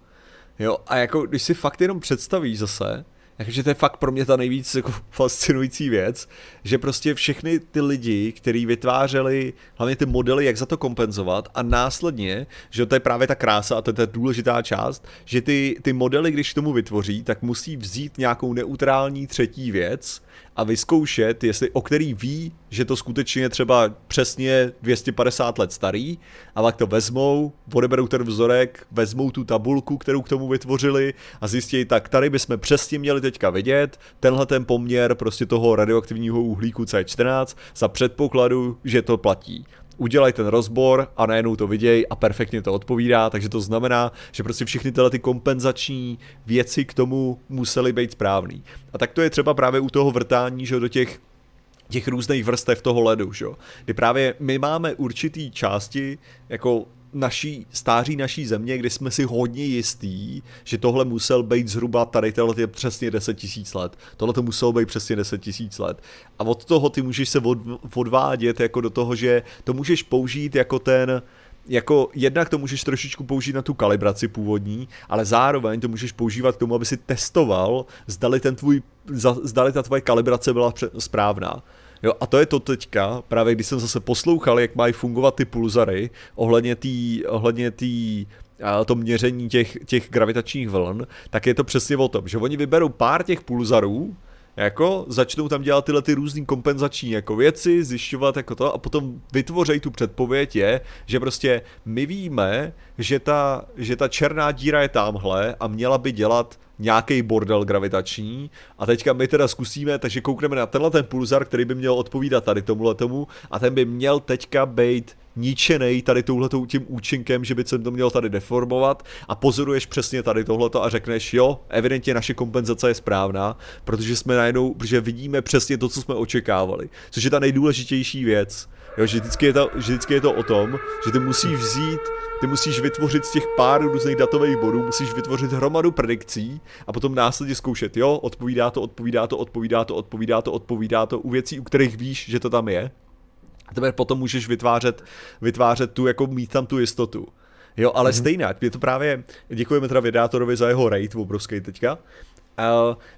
jo, a jako když si fakt jenom představíš zase, takže to je fakt pro mě ta nejvíc jako fascinující věc, že prostě všechny ty lidi, kteří vytvářeli hlavně ty modely, jak za to kompenzovat a následně, že to je právě ta krása a to je ta důležitá část, že ty, ty modely, když tomu vytvoří, tak musí vzít nějakou neutrální třetí věc a vyzkoušet, jestli, o který ví, že to skutečně je třeba přesně 250 let starý, a pak to vezmou, odeberou ten vzorek, vezmou tu tabulku, kterou k tomu vytvořili a zjistí, tak tady bychom přesně měli teďka vidět tenhle ten poměr prostě toho radioaktivního uhlíku C14 za předpokladu, že to platí udělají ten rozbor a najednou to vidějí a perfektně to odpovídá, takže to znamená, že prostě všechny tyhle ty kompenzační věci k tomu musely být správný. A tak to je třeba právě u toho vrtání, že do těch těch různých vrstev toho ledu, že? kdy právě my máme určitý části jako naší, stáří naší země, kdy jsme si hodně jistí, že tohle musel být zhruba tady tohle je přesně 10 tisíc let. Tohle to muselo být přesně 10 tisíc let. A od toho ty můžeš se od, odvádět jako do toho, že to můžeš použít jako ten, jako jednak to můžeš trošičku použít na tu kalibraci původní, ale zároveň to můžeš používat k tomu, aby si testoval, zdali, ten tvůj, zdali ta tvoje kalibrace byla správná. Jo, a to je to teďka, právě když jsem zase poslouchal, jak mají fungovat ty pulzary ohledně tý, ohledně tý, a to měření těch, těch gravitačních vln, tak je to přesně o tom, že oni vyberou pár těch pulzarů, jako začnou tam dělat tyhle ty různý kompenzační jako věci, zjišťovat jako to a potom vytvořejí tu předpověď je, že prostě my víme, že ta, že ta černá díra je tamhle a měla by dělat nějaký bordel gravitační. A teďka my teda zkusíme, takže koukneme na tenhle ten pulzar, který by měl odpovídat tady tomuhle tomu a ten by měl teďka být ničený tady touhletou tím účinkem, že by se to měl tady deformovat. A pozoruješ přesně tady tohleto a řekneš, jo, evidentně naše kompenzace je správná, protože jsme najednou, protože vidíme přesně to, co jsme očekávali, což je ta nejdůležitější věc. Jo, že vždycky je, to, že vždycky je to o tom, že ty musíš vzít, ty musíš vytvořit z těch pár různých datových bodů, musíš vytvořit hromadu predikcí a potom následně zkoušet, jo, odpovídá to, odpovídá to, odpovídá to, odpovídá to, odpovídá to u věcí, u kterých víš, že to tam je. A tebe potom můžeš vytvářet, vytvářet tu, jako mít tam tu jistotu. Jo, ale mm-hmm. stejně, je to právě, děkujeme teda vydátorovi za jeho rate obrovský teďka,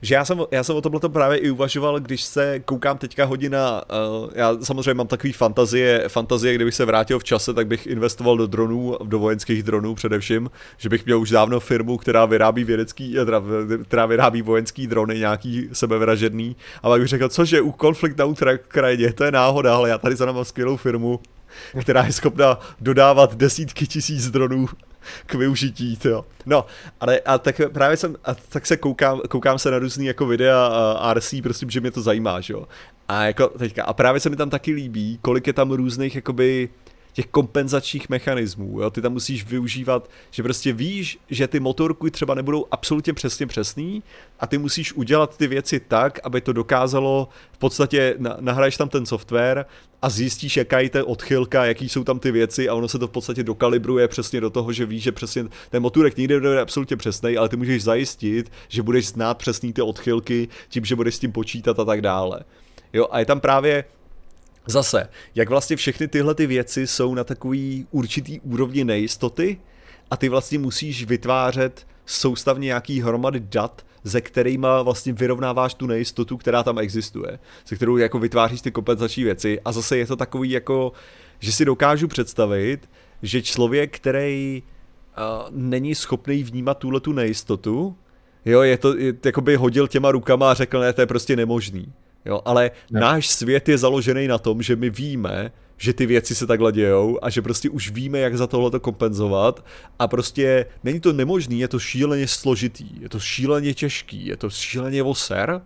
Že já jsem, já jsem o tomhle právě i uvažoval, když se koukám teďka hodina, uh, já samozřejmě mám takový fantazie, fantazie, kdybych se vrátil v čase, tak bych investoval do dronů, do vojenských dronů především, že bych měl už dávno firmu, která vyrábí vědecký, eh, teda, která vyrábí vojenský drony, nějaký sebevražedný, a pak bych řekl, cože u konflikt na Ukrajině, to je náhoda, ale já tady za mám skvělou firmu, která je schopna dodávat desítky tisíc dronů k využití, to. No, ale a tak právě jsem, a tak se koukám, koukám se na různý jako videa a RC, prostě, že mě to zajímá, že jo. A jako teďka, a právě se mi tam taky líbí, kolik je tam různých jakoby těch kompenzačních mechanismů. Jo? Ty tam musíš využívat, že prostě víš, že ty motorky třeba nebudou absolutně přesně přesný a ty musíš udělat ty věci tak, aby to dokázalo, v podstatě nahraješ tam ten software a zjistíš, jaká je ta odchylka, jaký jsou tam ty věci a ono se to v podstatě dokalibruje přesně do toho, že víš, že přesně ten motorek nikdy nebude absolutně přesný, ale ty můžeš zajistit, že budeš znát přesný ty odchylky tím, že budeš s tím počítat a tak dále. Jo, a je tam právě Zase, jak vlastně všechny tyhle ty věci jsou na takový určitý úrovni nejistoty a ty vlastně musíš vytvářet soustavně nějaký hromady dat, ze kterýma vlastně vyrovnáváš tu nejistotu, která tam existuje, se kterou jako vytváříš ty kompenzační věci a zase je to takový jako, že si dokážu představit, že člověk, který uh, není schopný vnímat tuhle tu nejistotu, jo, je to, je, jakoby hodil těma rukama a řekl, ne, to je prostě nemožný. Jo, ale ne. náš svět je založený na tom, že my víme, že ty věci se takhle dějou a že prostě už víme, jak za tohle to kompenzovat a prostě není to nemožný, je to šíleně složitý, je to šíleně těžký, je to šíleně voser,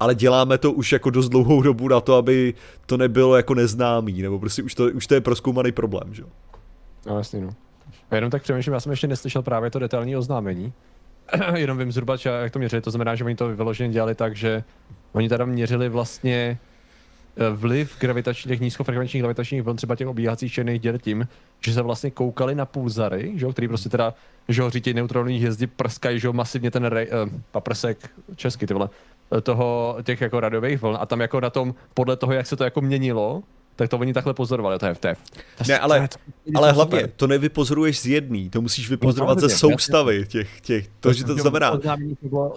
ale děláme to už jako dost dlouhou dobu na to, aby to nebylo jako neznámý, nebo prostě už to, už to je proskoumaný problém, že jo. No jasně, no. A jenom tak přemýšlím, já jsem ještě neslyšel právě to detailní oznámení, jenom vím zhruba, jak to měřili, to znamená, že oni to vyloženě dělali tak, že Oni teda měřili vlastně eh, vliv gravitačních, nízkofrekvenčních gravitačních vln, třeba těch obíhacích černých děr tím, že se vlastně koukali na pulzary, že jo, který prostě teda, že ho říkají neutronní hvězdy prskají, že jo, masivně ten rej, uh, paprsek, česky ty vole, eh, toho, těch jako radiových vln. A tam jako na tom, podle toho, jak se to jako měnilo, tak to oni takhle pozorovali, to je v Ne, ale, ale hlavně to nevypozoruješ z jedný, to musíš vypozorovat ze soustavy těch, těch, to, že to znamená.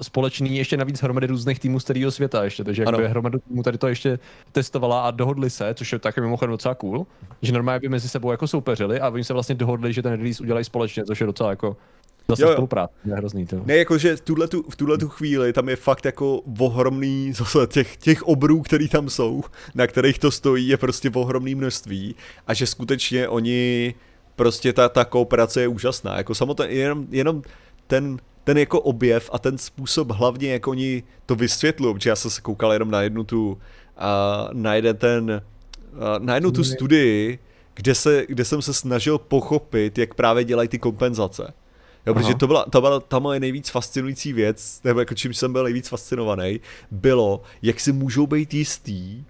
Společný ještě navíc hromady různých týmů z celého světa ještě, takže jakby hromadu týmů tady to ještě testovala a dohodli se, což je také mimochodem docela cool, že normálně by mezi sebou jako soupeřili a oni se vlastně dohodli, že ten release udělají společně, což je docela jako Zase jo, jo. spolupráce, je hrozný to. Ne, jakože v tuhle, tu, v tuhle tu chvíli tam je fakt jako ohromný, zase těch, těch obrů, který tam jsou, na kterých to stojí, je prostě ohromný množství a že skutečně oni, prostě ta, ta kooperace je úžasná, jako samotný, jenom, jenom ten, ten jako objev a ten způsob hlavně, jak oni to vysvětlují, protože já jsem se koukal jenom na jednu tu, a na jeden ten, a na jednu tu studii, kde, se, kde jsem se snažil pochopit, jak právě dělají ty kompenzace. Jo, protože to byla, to byla ta moje nejvíc fascinující věc, nebo jako čím jsem byl nejvíc fascinovaný, bylo, jak si můžou být jistý,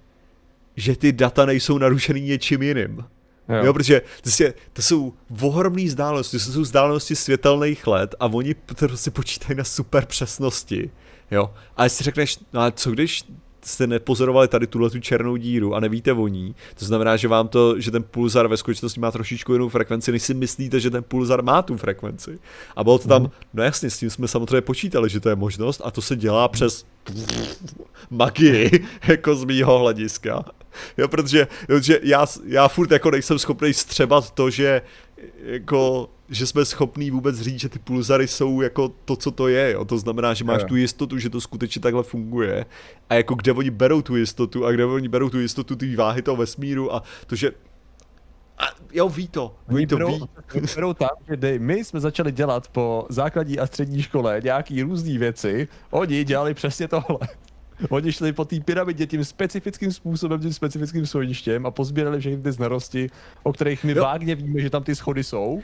že ty data nejsou narušený něčím jiným. Jo. jo, protože prostě, to jsou ohromné vzdálenosti, to jsou vzdálenosti světelných let a oni to prostě počítají na super přesnosti. Jo. A jestli řekneš, no a co když jste nepozorovali tady tuhle tu černou díru a nevíte o ní, to znamená, že vám to, že ten pulzar ve skutečnosti má trošičku jinou frekvenci, než si myslíte, že ten pulzar má tu frekvenci. A bylo to tam, mhm. no jasně, s tím jsme samozřejmě počítali, že to je možnost a to se dělá přes magii, jako z mýho hlediska. Jo, protože, protože já, já furt jako nejsem schopný střebat to, že jako že jsme schopní vůbec říct, že ty pulzary jsou jako to, co to je, jo. To znamená, že máš tu jistotu, že to skutečně takhle funguje. A jako kde oni berou tu jistotu a kde oni berou tu jistotu ty váhy toho vesmíru a to, že a jo, ví to, oni to ví. Berou tam, že dej, my jsme začali dělat po základní a střední škole nějaký různé věci, oni dělali přesně tohle. Oni šli po té pyramidě tím specifickým způsobem, tím specifickým schodištěm a pozbírali všechny ty znalosti, o kterých my jo. vágně víme, že tam ty schody jsou.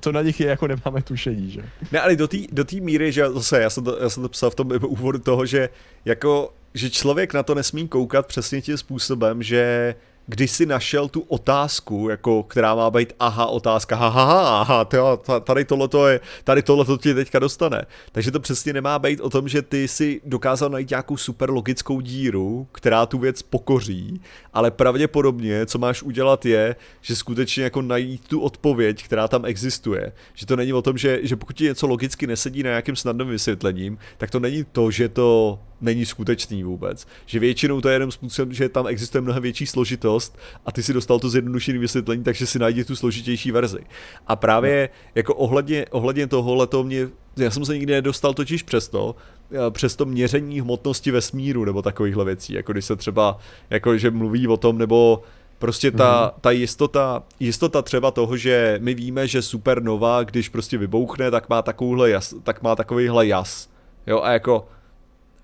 Co na nich je, jako nemáme tušení, že? Ne, ale do té do tý míry, že zase, já jsem, to, já jsem to psal v tom úvodu toho, že jako, že člověk na to nesmí koukat přesně tím způsobem, že když si našel tu otázku, jako, která má být aha otázka, ha, ha, ha, aha, tyjo, tady tohleto je, tady tohleto ti teďka dostane. Takže to přesně nemá být o tom, že ty si dokázal najít nějakou super logickou díru, která tu věc pokoří, ale pravděpodobně, co máš udělat je, že skutečně jako najít tu odpověď, která tam existuje. Že to není o tom, že, že pokud ti něco logicky nesedí na nějakým snadným vysvětlením, tak to není to, že to není skutečný vůbec. Že většinou to je jenom způsob, že tam existuje mnohem větší složitost a ty si dostal to zjednodušené vysvětlení, takže si najdi tu složitější verzi. A právě no. jako ohledně, ohledně tohohle to mě, já jsem se nikdy nedostal totiž přesto, eh, přes to měření hmotnosti vesmíru nebo takovýchhle věcí, jako když se třeba, jako že mluví o tom, nebo Prostě ta, mm. ta jistota, jistota třeba toho, že my víme, že supernova, když prostě vybouchne, tak má takovouhle jas, tak má takovýhle jas. Jo, a jako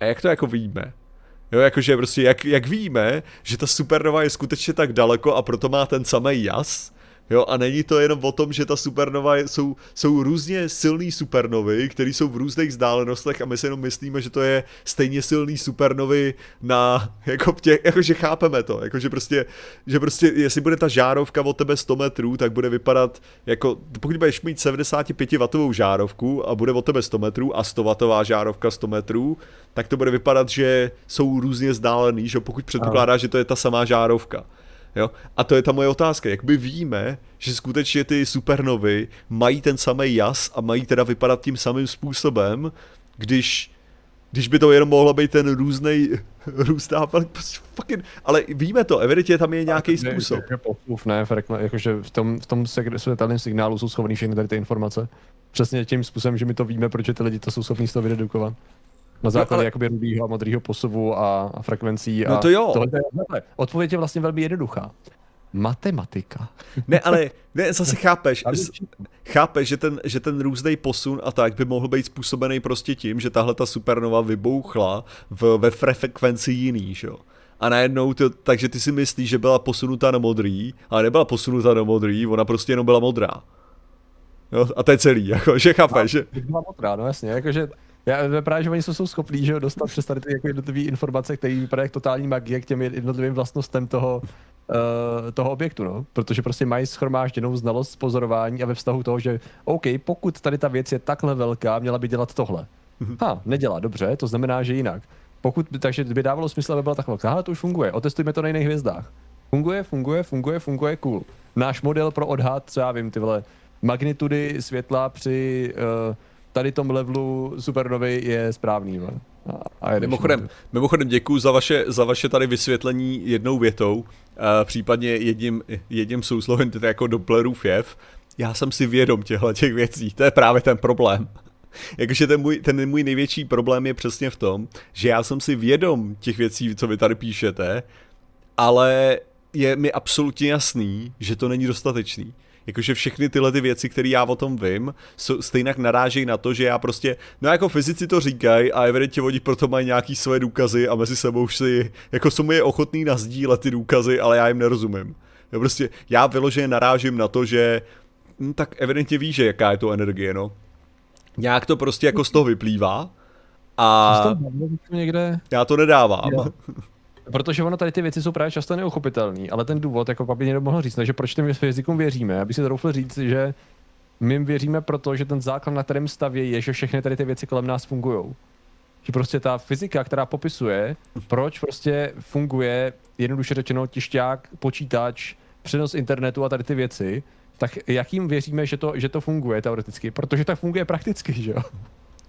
a jak to jako víme? Jo, jakože prostě jak, jak víme, že ta supernova je skutečně tak daleko a proto má ten samý jas, Jo, a není to jenom o tom, že ta supernova jsou, jsou různě silný supernovy, které jsou v různých vzdálenostech a my si jenom myslíme, že to je stejně silný supernovy na, jako tě, jakože chápeme to, jakože prostě, že prostě, jestli bude ta žárovka od tebe 100 metrů, tak bude vypadat jako, pokud budeš mít 75 watovou žárovku a bude od tebe 100 metrů a 100 watová žárovka 100 metrů, tak to bude vypadat, že jsou různě vzdálený, že pokud předpokládá, že to je ta samá žárovka. Jo? A to je ta moje otázka. Jak by víme, že skutečně ty supernovy mají ten samý jas a mají teda vypadat tím samým způsobem, když když by to jenom mohlo být ten různý růstá, prostě fucking, ale víme to, evidentně tam je nějaký způsob. Je, je ne, jakože v tom, v tom světelném signálu jsou schovaný všechny tady ty informace. Přesně tím způsobem, že my to víme, proč ty lidi to jsou schopní z toho vydedukovat. Na základě no, ale... jakoby rudýho a modrýho posuvu a, a frekvencí. No to jo. Tohle odpověď je vlastně velmi jednoduchá. Matematika. Ne, ale ne, zase chápeš, chápeš, že ten, že ten různý posun a tak by mohl být způsobený prostě tím, že tahle ta supernova vybouchla v, ve frekvenci jiný, že jo? A najednou, to, takže ty si myslíš, že byla posunutá na modrý, ale nebyla posunutá na modrý, ona prostě jenom byla modrá. Jo, a to je celý, jako, že chápeš, že... Byla modrá, no jasně, jakože já právě, že oni jsou schopní, že dostat přes tady ty jako jednotlivé informace, které vypadají jak totální magie k těm jednotlivým vlastnostem toho, uh, toho objektu, no. Protože prostě mají schromážděnou znalost pozorování a ve vztahu toho, že OK, pokud tady ta věc je takhle velká, měla by dělat tohle. Mhm. Ha, nedělá, dobře, to znamená, že jinak. Pokud takže by dávalo smysl, aby byla takhle velká, to už funguje, otestujme to na jiných hvězdách. Funguje, funguje, funguje, funguje, cool. Náš model pro odhad, co já vím, ty vole, magnitudy světla při uh, tady tom levelu supernovy je správný. A, a mimochodem, mimochodem děkuji za vaše, za vaše tady vysvětlení jednou větou, uh, případně jedním, jedním souslovem, tedy jako Dopplerův jev. Já jsem si vědom těchto těch věcí, to je právě ten problém. Jakože ten můj, ten můj největší problém je přesně v tom, že já jsem si vědom těch věcí, co vy tady píšete, ale je mi absolutně jasný, že to není dostatečný jakože všechny tyhle ty věci, které já o tom vím, stejně narážejí na to, že já prostě, no jako fyzici to říkají a evidentně oni proto mají nějaký své důkazy a mezi sebou už si, jako jsou mi je ochotný nazdílet ty důkazy, ale já jim nerozumím. Já prostě, já vyloženě narážím na to, že hm, tak evidentně víš, že jaká je to energie, no. Nějak to prostě jako z toho vyplývá a já to nedávám. Protože ono tady ty věci jsou právě často neuchopitelné, ale ten důvod, jako by někdo mohl říct, no, že proč těm fyzikům věříme, aby si troufl říct, že my věříme proto, že ten základ, na kterém staví, je, že všechny tady ty věci kolem nás fungují. Že prostě ta fyzika, která popisuje, proč prostě funguje, jednoduše řečeno, tišťák, počítač, přenos internetu a tady ty věci, tak jakým věříme, že to, že to funguje teoreticky? Protože tak funguje prakticky, že jo?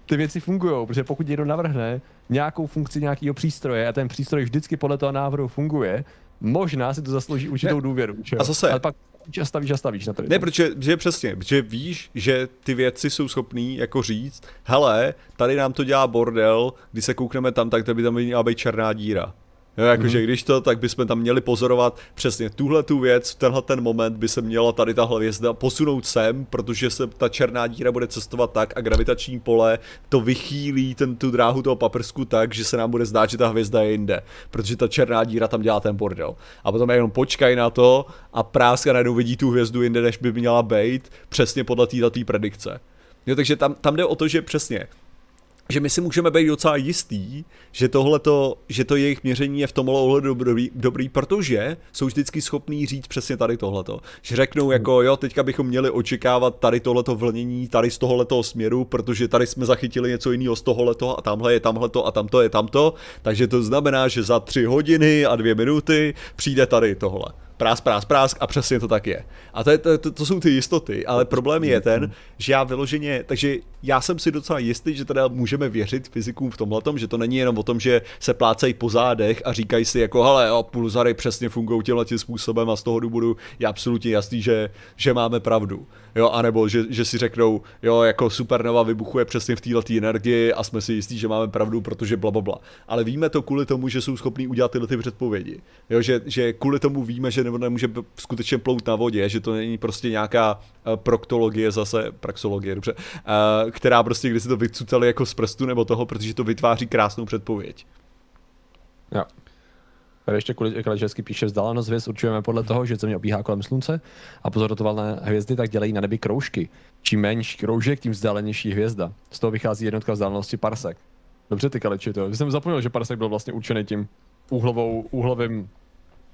Ty věci fungují, protože pokud někdo navrhne nějakou funkci nějakého přístroje a ten přístroj vždycky podle toho návrhu funguje, možná si to zaslouží určitou důvěru. Čo? A zase, ale pak a stavíš a stavíš na to. Ne, protože, protože přesně, protože víš, že ty věci jsou schopný jako říct, hele, tady nám to dělá bordel, když se koukneme tam, tak to by tam měla být černá díra. Jo, jakože mm-hmm. když to, tak bychom tam měli pozorovat přesně tuhle tu věc, v tenhle ten moment by se měla tady ta hvězda posunout sem, protože se ta černá díra bude cestovat tak a gravitační pole to vychýlí ten, tu dráhu toho paprsku tak, že se nám bude zdát, že ta hvězda je jinde, protože ta černá díra tam dělá ten bordel. A potom jenom počkaj na to a práska najednou vidí tu hvězdu jinde, než by měla být, přesně podle této predikce. Jo, takže tam, tam jde o to, že přesně že my si můžeme být docela jistý, že tohleto, že to jejich měření je v tomhle ohledu dobrý, dobrý, protože jsou vždycky schopní říct přesně tady tohleto. Že řeknou jako jo, teďka bychom měli očekávat tady tohleto vlnění, tady z tohoto směru, protože tady jsme zachytili něco jiného z tohoto a tamhle je tamhleto a tamto je tamto, takže to znamená, že za tři hodiny a dvě minuty přijde tady tohle prásk, prásk, prásk a přesně to tak je. A to, je, to, to, to jsou ty jistoty, ale problém je ten, že já vyloženě, takže já jsem si docela jistý, že teda můžeme věřit fyzikům v tomhle, že to není jenom o tom, že se plácají po zádech a říkají si jako, hele, jo, pulzary přesně fungují tímhle tím způsobem a z toho důvodu je absolutně jasný, že, že máme pravdu. Jo, anebo že, že si řeknou, jo, jako supernova vybuchuje přesně v této energii a jsme si jistí, že máme pravdu, protože bla, bla, bla. Ale víme to kvůli tomu, že jsou schopní udělat tyhle ty předpovědi. Jo, že, že kvůli tomu víme, že nebo nemůže skutečně plout na vodě, že to není prostě nějaká uh, proktologie zase, praxologie, dobře, uh, která prostě když si to vycutali jako z prstu nebo toho, protože to vytváří krásnou předpověď. Jo. Tady ještě Kaličevský píše, vzdálenost hvězd určujeme podle toho, že Země obíhá kolem Slunce a pozorovatelné hvězdy tak dělají na nebi kroužky. Čím menší kroužek, tím vzdálenější hvězda. Z toho vychází jednotka vzdálenosti parsek. Dobře ty Kaliči, to. Jsem zapomněl, že parsek byl vlastně určený tím úhlovou, úhlovým,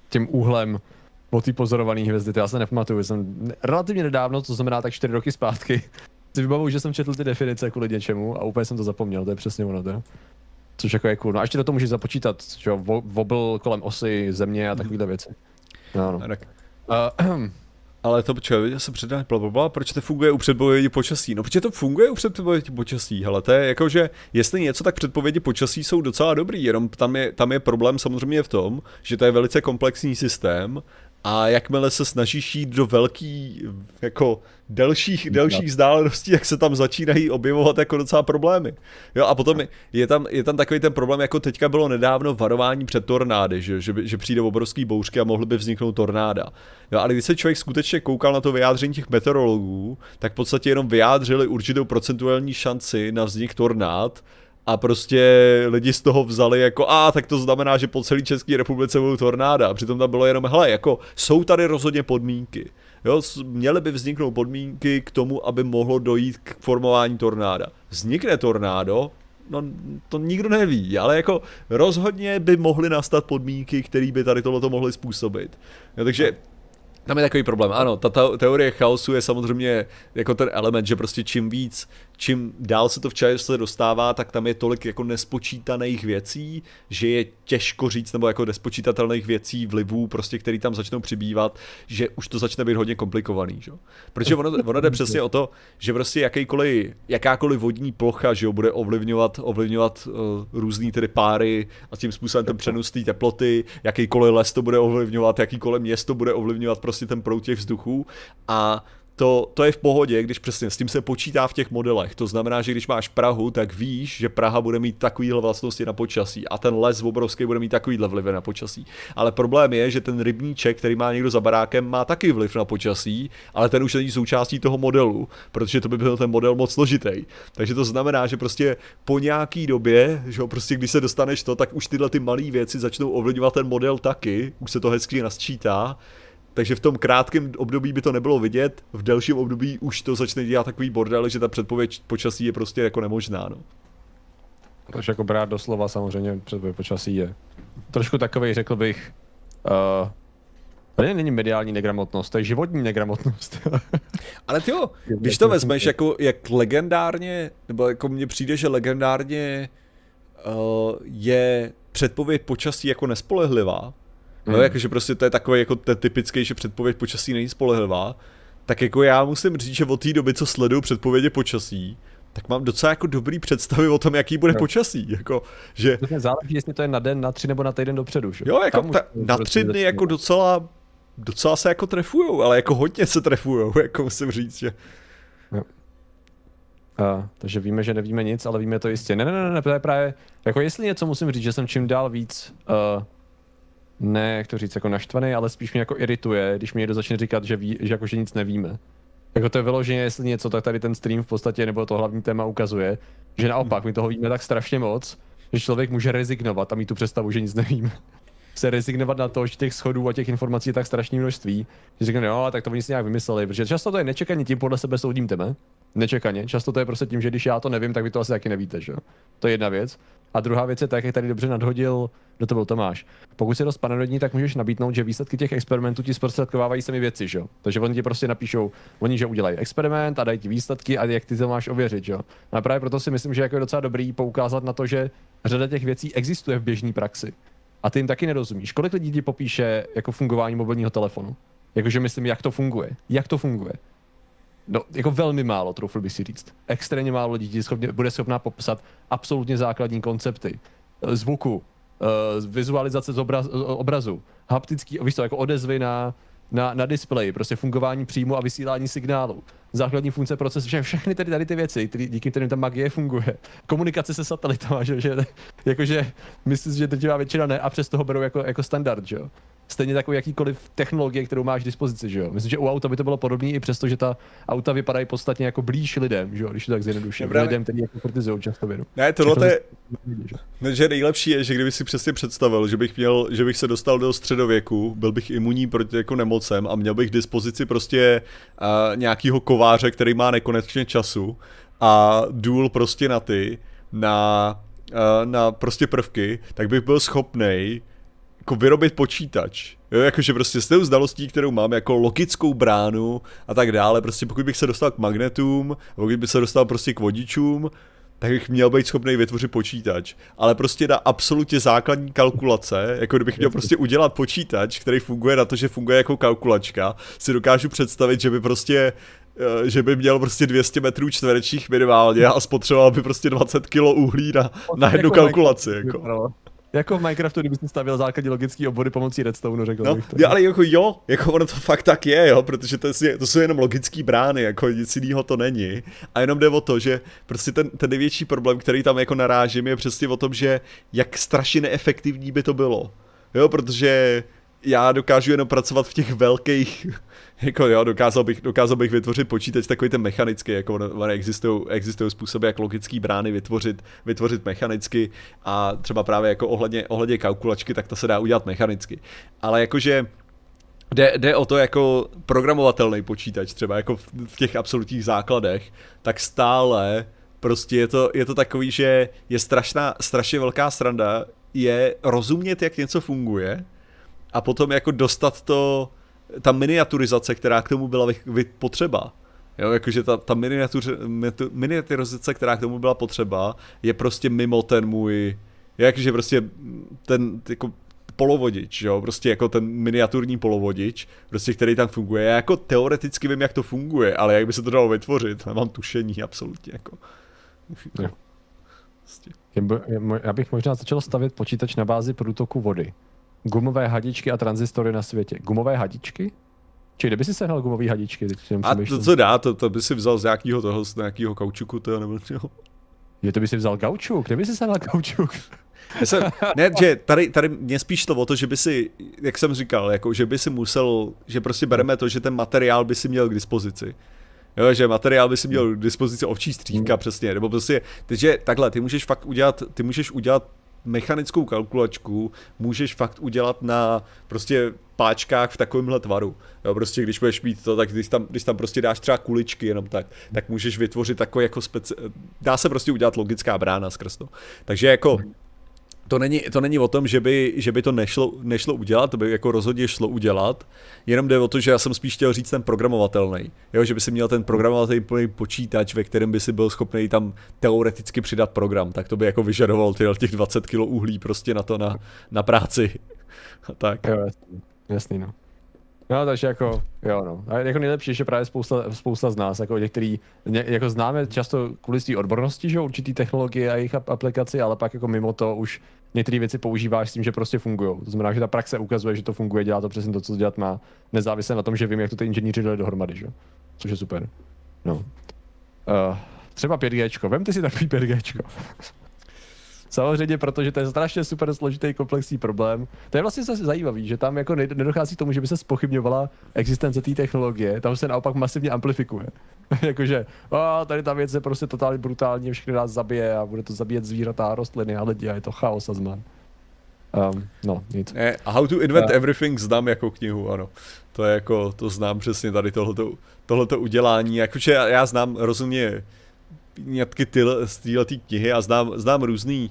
tím úhlem o té pozorované hvězdy, to já se nepamatuju, jsem relativně nedávno, to znamená tak 4 roky zpátky, si vybavuju, že jsem četl ty definice kvůli něčemu a úplně jsem to zapomněl, to je přesně ono, to. Což jako je cool. No a ještě do toho můžeš započítat, že jo, wobble kolem osy země a takovéhle věci. No, no. Uh, ale to počkej, já jsem předal blablabla, proč to funguje u předpovědi počasí? No protože to funguje u předpovědi počasí, hele, to je jako, že jestli něco, tak předpovědi počasí jsou docela dobrý, jenom tam je, tam je problém samozřejmě v tom, že to je velice komplexní systém a jakmile se snažíš jít do velký, jako delších, delších vzdáleností, jak se tam začínají objevovat jako docela problémy. Jo, a potom je tam, je tam takový ten problém, jako teďka bylo nedávno varování před tornády, že, že, že přijde obrovský bouřky a mohly by vzniknout tornáda. Jo, ale když se člověk skutečně koukal na to vyjádření těch meteorologů, tak v podstatě jenom vyjádřili určitou procentuální šanci na vznik tornád, a prostě lidi z toho vzali jako, a tak to znamená, že po celé České republice budou tornáda. A přitom tam bylo jenom, hele, jako jsou tady rozhodně podmínky. Jo, měly by vzniknout podmínky k tomu, aby mohlo dojít k formování tornáda. Vznikne tornádo, no to nikdo neví, ale jako rozhodně by mohly nastat podmínky, které by tady tohleto mohly způsobit. Jo, takže tam je takový problém. Ano, ta, teorie chaosu je samozřejmě jako ten element, že prostě čím víc čím dál se to v čase dostává, tak tam je tolik jako nespočítaných věcí, že je těžko říct, nebo jako nespočítatelných věcí, vlivů, prostě, který tam začnou přibývat, že už to začne být hodně komplikovaný, že? Protože ono, ono jde přesně o to, že prostě jakýkoliv, jakákoliv vodní plocha, že jo, bude ovlivňovat, ovlivňovat uh, různý tedy páry a tím způsobem ten přenos té teploty, jakýkoliv les to bude ovlivňovat, jakýkoliv město bude ovlivňovat prostě ten proud těch vzduchů a to, to je v pohodě, když přesně s tím se počítá v těch modelech. To znamená, že když máš Prahu, tak víš, že Praha bude mít takovýhle vlastnosti na počasí a ten les obrovský bude mít takovýhle vlivy na počasí. Ale problém je, že ten rybníček, který má někdo za barákem, má taky vliv na počasí, ale ten už není součástí toho modelu, protože to by byl ten model moc složitý. Takže to znamená, že prostě po nějaký době, že prostě když se dostaneš to, tak už tyhle ty malé věci začnou ovlivňovat ten model taky, už se to hezky nasčítá takže v tom krátkém období by to nebylo vidět, v delším období už to začne dělat takový bordel, že ta předpověď počasí je prostě jako nemožná. No. Takže jako brát doslova samozřejmě předpověď počasí je trošku takový, řekl bych, uh, to není mediální negramotnost, to je životní negramotnost. Ale ty jo, když to vezmeš jako jak legendárně, nebo jako mně přijde, že legendárně uh, je předpověď počasí jako nespolehlivá, No, mm. jakože prostě to je takový jako ten typický, že předpověď počasí není spolehlivá. Tak jako já musím říct, že od té doby, co sleduju předpovědi počasí, tak mám docela jako dobrý představy o tom, jaký bude no. počasí. Jako, že... To záleží, jestli to je na den, na tři nebo na týden dopředu. Že? Jo, jako ta, na tři dny jako docela, docela se jako trefujou, ale jako hodně se trefujou, jako musím říct, že... Jo. A, takže víme, že nevíme nic, ale víme to jistě. Ne, ne, ne, ne, to je právě, jako jestli něco musím říct, že jsem čím dál víc uh, ne, jak to říct, jako naštvaný, ale spíš mě jako irituje, když mi někdo začne říkat, že, ví, že, jako, že nic nevíme. Jako to je vyloženě, jestli něco, tak tady ten stream v podstatě, nebo to hlavní téma ukazuje, že naopak my toho víme tak strašně moc, že člověk může rezignovat a mít tu představu, že nic nevíme. Se rezignovat na to, že těch schodů a těch informací je tak strašné množství, že řekne, jo, tak to oni si nějak vymysleli, protože často to je nečekaně tím podle sebe soudím tebe. nečekaně. Často to je prostě tím, že když já to nevím, tak vy to asi taky nevíte, že? To je jedna věc. A druhá věc je tak, jak tady dobře nadhodil, kdo to byl Tomáš. Pokud si dost paranoidní, tak můžeš nabídnout, že výsledky těch experimentů ti zprostředkovávají sami věci, že jo? Takže oni ti prostě napíšou, oni že udělají experiment a dají ti výsledky a jak ty to máš ověřit, že jo? A právě proto si myslím, že jako je docela dobrý poukázat na to, že řada těch věcí existuje v běžné praxi. A ty jim taky nerozumíš. Kolik lidí ti popíše jako fungování mobilního telefonu? Jakože myslím, jak to funguje. Jak to funguje? No, jako velmi málo, troufl bych si říct. Extrémně málo lidí schopně, bude schopná popsat absolutně základní koncepty. Eh, zvuku, uh, vizualizace z obraz, obrazu, haptický, víš to, jako odezvy na, na, na displeji, prostě fungování příjmu a vysílání signálu, základní funkce procesu, vše, všechny tady, tady ty věci, který, díky kterým ta magie funguje. Komunikace se satelitama, že, že jakože myslím, že drtivá většina ne a přesto ho berou jako, jako standard, že jo stejně takový jakýkoliv technologie, kterou máš k dispozici, že jo. Myslím, že u auta by to bylo podobné, i přesto, že ta auta vypadají podstatně jako blíž lidem, že jo, když to tak zjednoduším. Dobrá, lidem, kteří jako kritizují často vědu. Ne, tohle je, ne, že nejlepší je, že kdyby si přesně představil, že bych měl, že bych se dostal do středověku, byl bych imunní proti jako nemocem a měl bych k dispozici prostě uh, nějakýho kováře, který má nekonečně času a důl prostě na ty, na, uh, na prostě prvky, tak bych byl schopnej jako vyrobit počítač. Jo, jakože prostě s tou znalostí, kterou mám, jako logickou bránu a tak dále, prostě pokud bych se dostal k magnetům, pokud bych se dostal prostě k vodičům, tak bych měl být schopný vytvořit počítač. Ale prostě na absolutně základní kalkulace, jako kdybych měl prostě udělat počítač, který funguje na to, že funguje jako kalkulačka, si dokážu představit, že by prostě eh, že by měl prostě 200 metrů čtverečních minimálně a spotřeboval by prostě 20 kg uhlí na, na jednu jako kalkulaci. Jako. Jako v Minecraftu, kdyby si stavil základní logické obory pomocí redstone, řekl no, bych to. Jo, ale jako jo, jako ono to fakt tak je, jo, protože to, je, to jsou jenom logické brány, jako nic jiného to není. A jenom jde o to, že prostě ten, ten největší problém, který tam jako narážím, je přesně o tom, že jak strašně neefektivní by to bylo. Jo, protože já dokážu jenom pracovat v těch velkých, jako jo, dokázal bych, dokázal bych vytvořit počítač takový ten mechanický, jako existují, existují způsoby, jak logické brány vytvořit, vytvořit mechanicky a třeba právě jako ohledně, ohledně kalkulačky, tak to se dá udělat mechanicky. Ale jakože jde, jde o to jako programovatelný počítač, třeba jako v, v těch absolutních základech, tak stále prostě je to, je to takový, že je strašná, strašně velká sranda, je rozumět, jak něco funguje, a potom jako dostat to, ta miniaturizace, která k tomu byla vy, vy, potřeba. Jo, jakože ta, ta miniatur, miniaturizace, která k tomu byla potřeba, je prostě mimo ten můj, jakože prostě ten jako polovodič, jo, prostě jako ten miniaturní polovodič, prostě který tam funguje. Já jako teoreticky vím, jak to funguje, ale jak by se to dalo vytvořit, nemám tušení absolutně, jako. Jo. Prostě. Já bych možná začal stavět počítač na bázi průtoku vody. Gumové hadičky a transistory na světě. Gumové hadičky? Či kde by si sehnal gumové hadičky? A to, co dá, to, to by si vzal z nějakého toho, z nějakého kaučuku, to nebo čeho? Je, to by si vzal gaučuk, kde by si sehnal gaučuk? Jsem, ne, že tady, tady mě spíš to o to, že by si, jak jsem říkal, jako, že by si musel, že prostě bereme to, že ten materiál by si měl k dispozici. Jo, že materiál by si měl k dispozici ovčí střípka, hmm. přesně, nebo prostě, takže takhle, ty můžeš fakt udělat, ty můžeš udělat mechanickou kalkulačku můžeš fakt udělat na prostě páčkách v takovémhle tvaru. Jo, prostě když budeš mít to, tak když tam, když tam prostě dáš třeba kuličky jenom tak, tak můžeš vytvořit takový jako speci... Dá se prostě udělat logická brána skrz to. Takže jako to není, to není o tom, že by, že by to nešlo, nešlo udělat, to by jako rozhodně šlo udělat, jenom jde o to, že já jsem spíš chtěl říct ten programovatelný, jo, že by si měl ten programovatelný počítač, ve kterém by si byl schopný tam teoreticky přidat program, tak to by jako vyžadoval těch 20 kg uhlí prostě na to na, na práci. Tak. Jo, jasný, jasný no. No, takže jako, jo no. A jako nejlepší že právě spousta, spousta z nás, jako některý, ně, jako známe často kvůli té odbornosti, že určitý technologie a jejich aplikaci, ale pak jako mimo to už některé věci používáš s tím, že prostě fungují. To znamená, že ta praxe ukazuje, že to funguje, dělá to přesně to, co dělat má, nezávisle na tom, že vím, jak to ty inženýři dali dohromady, že? Což je super. No. Uh, třeba 5G, vemte si takový 5G. Samozřejmě, protože to je strašně super složitý komplexní problém. To je vlastně zase zajímavý, že tam jako nedochází k tomu, že by se spochybňovala existence té technologie, tam se naopak masivně amplifikuje. Jakože, a tady ta věc je prostě totálně brutální, všechny nás zabije a bude to zabíjet zvířata a rostliny a lidi a je to chaos a zman. Um, no, nic. Ne, How to Invent uh, Everything znám jako knihu, ano. To je jako, to znám přesně tady tohleto, tohleto udělání. Jakože já, já znám rozumně nějaký ty, z této knihy a znám, znám různý,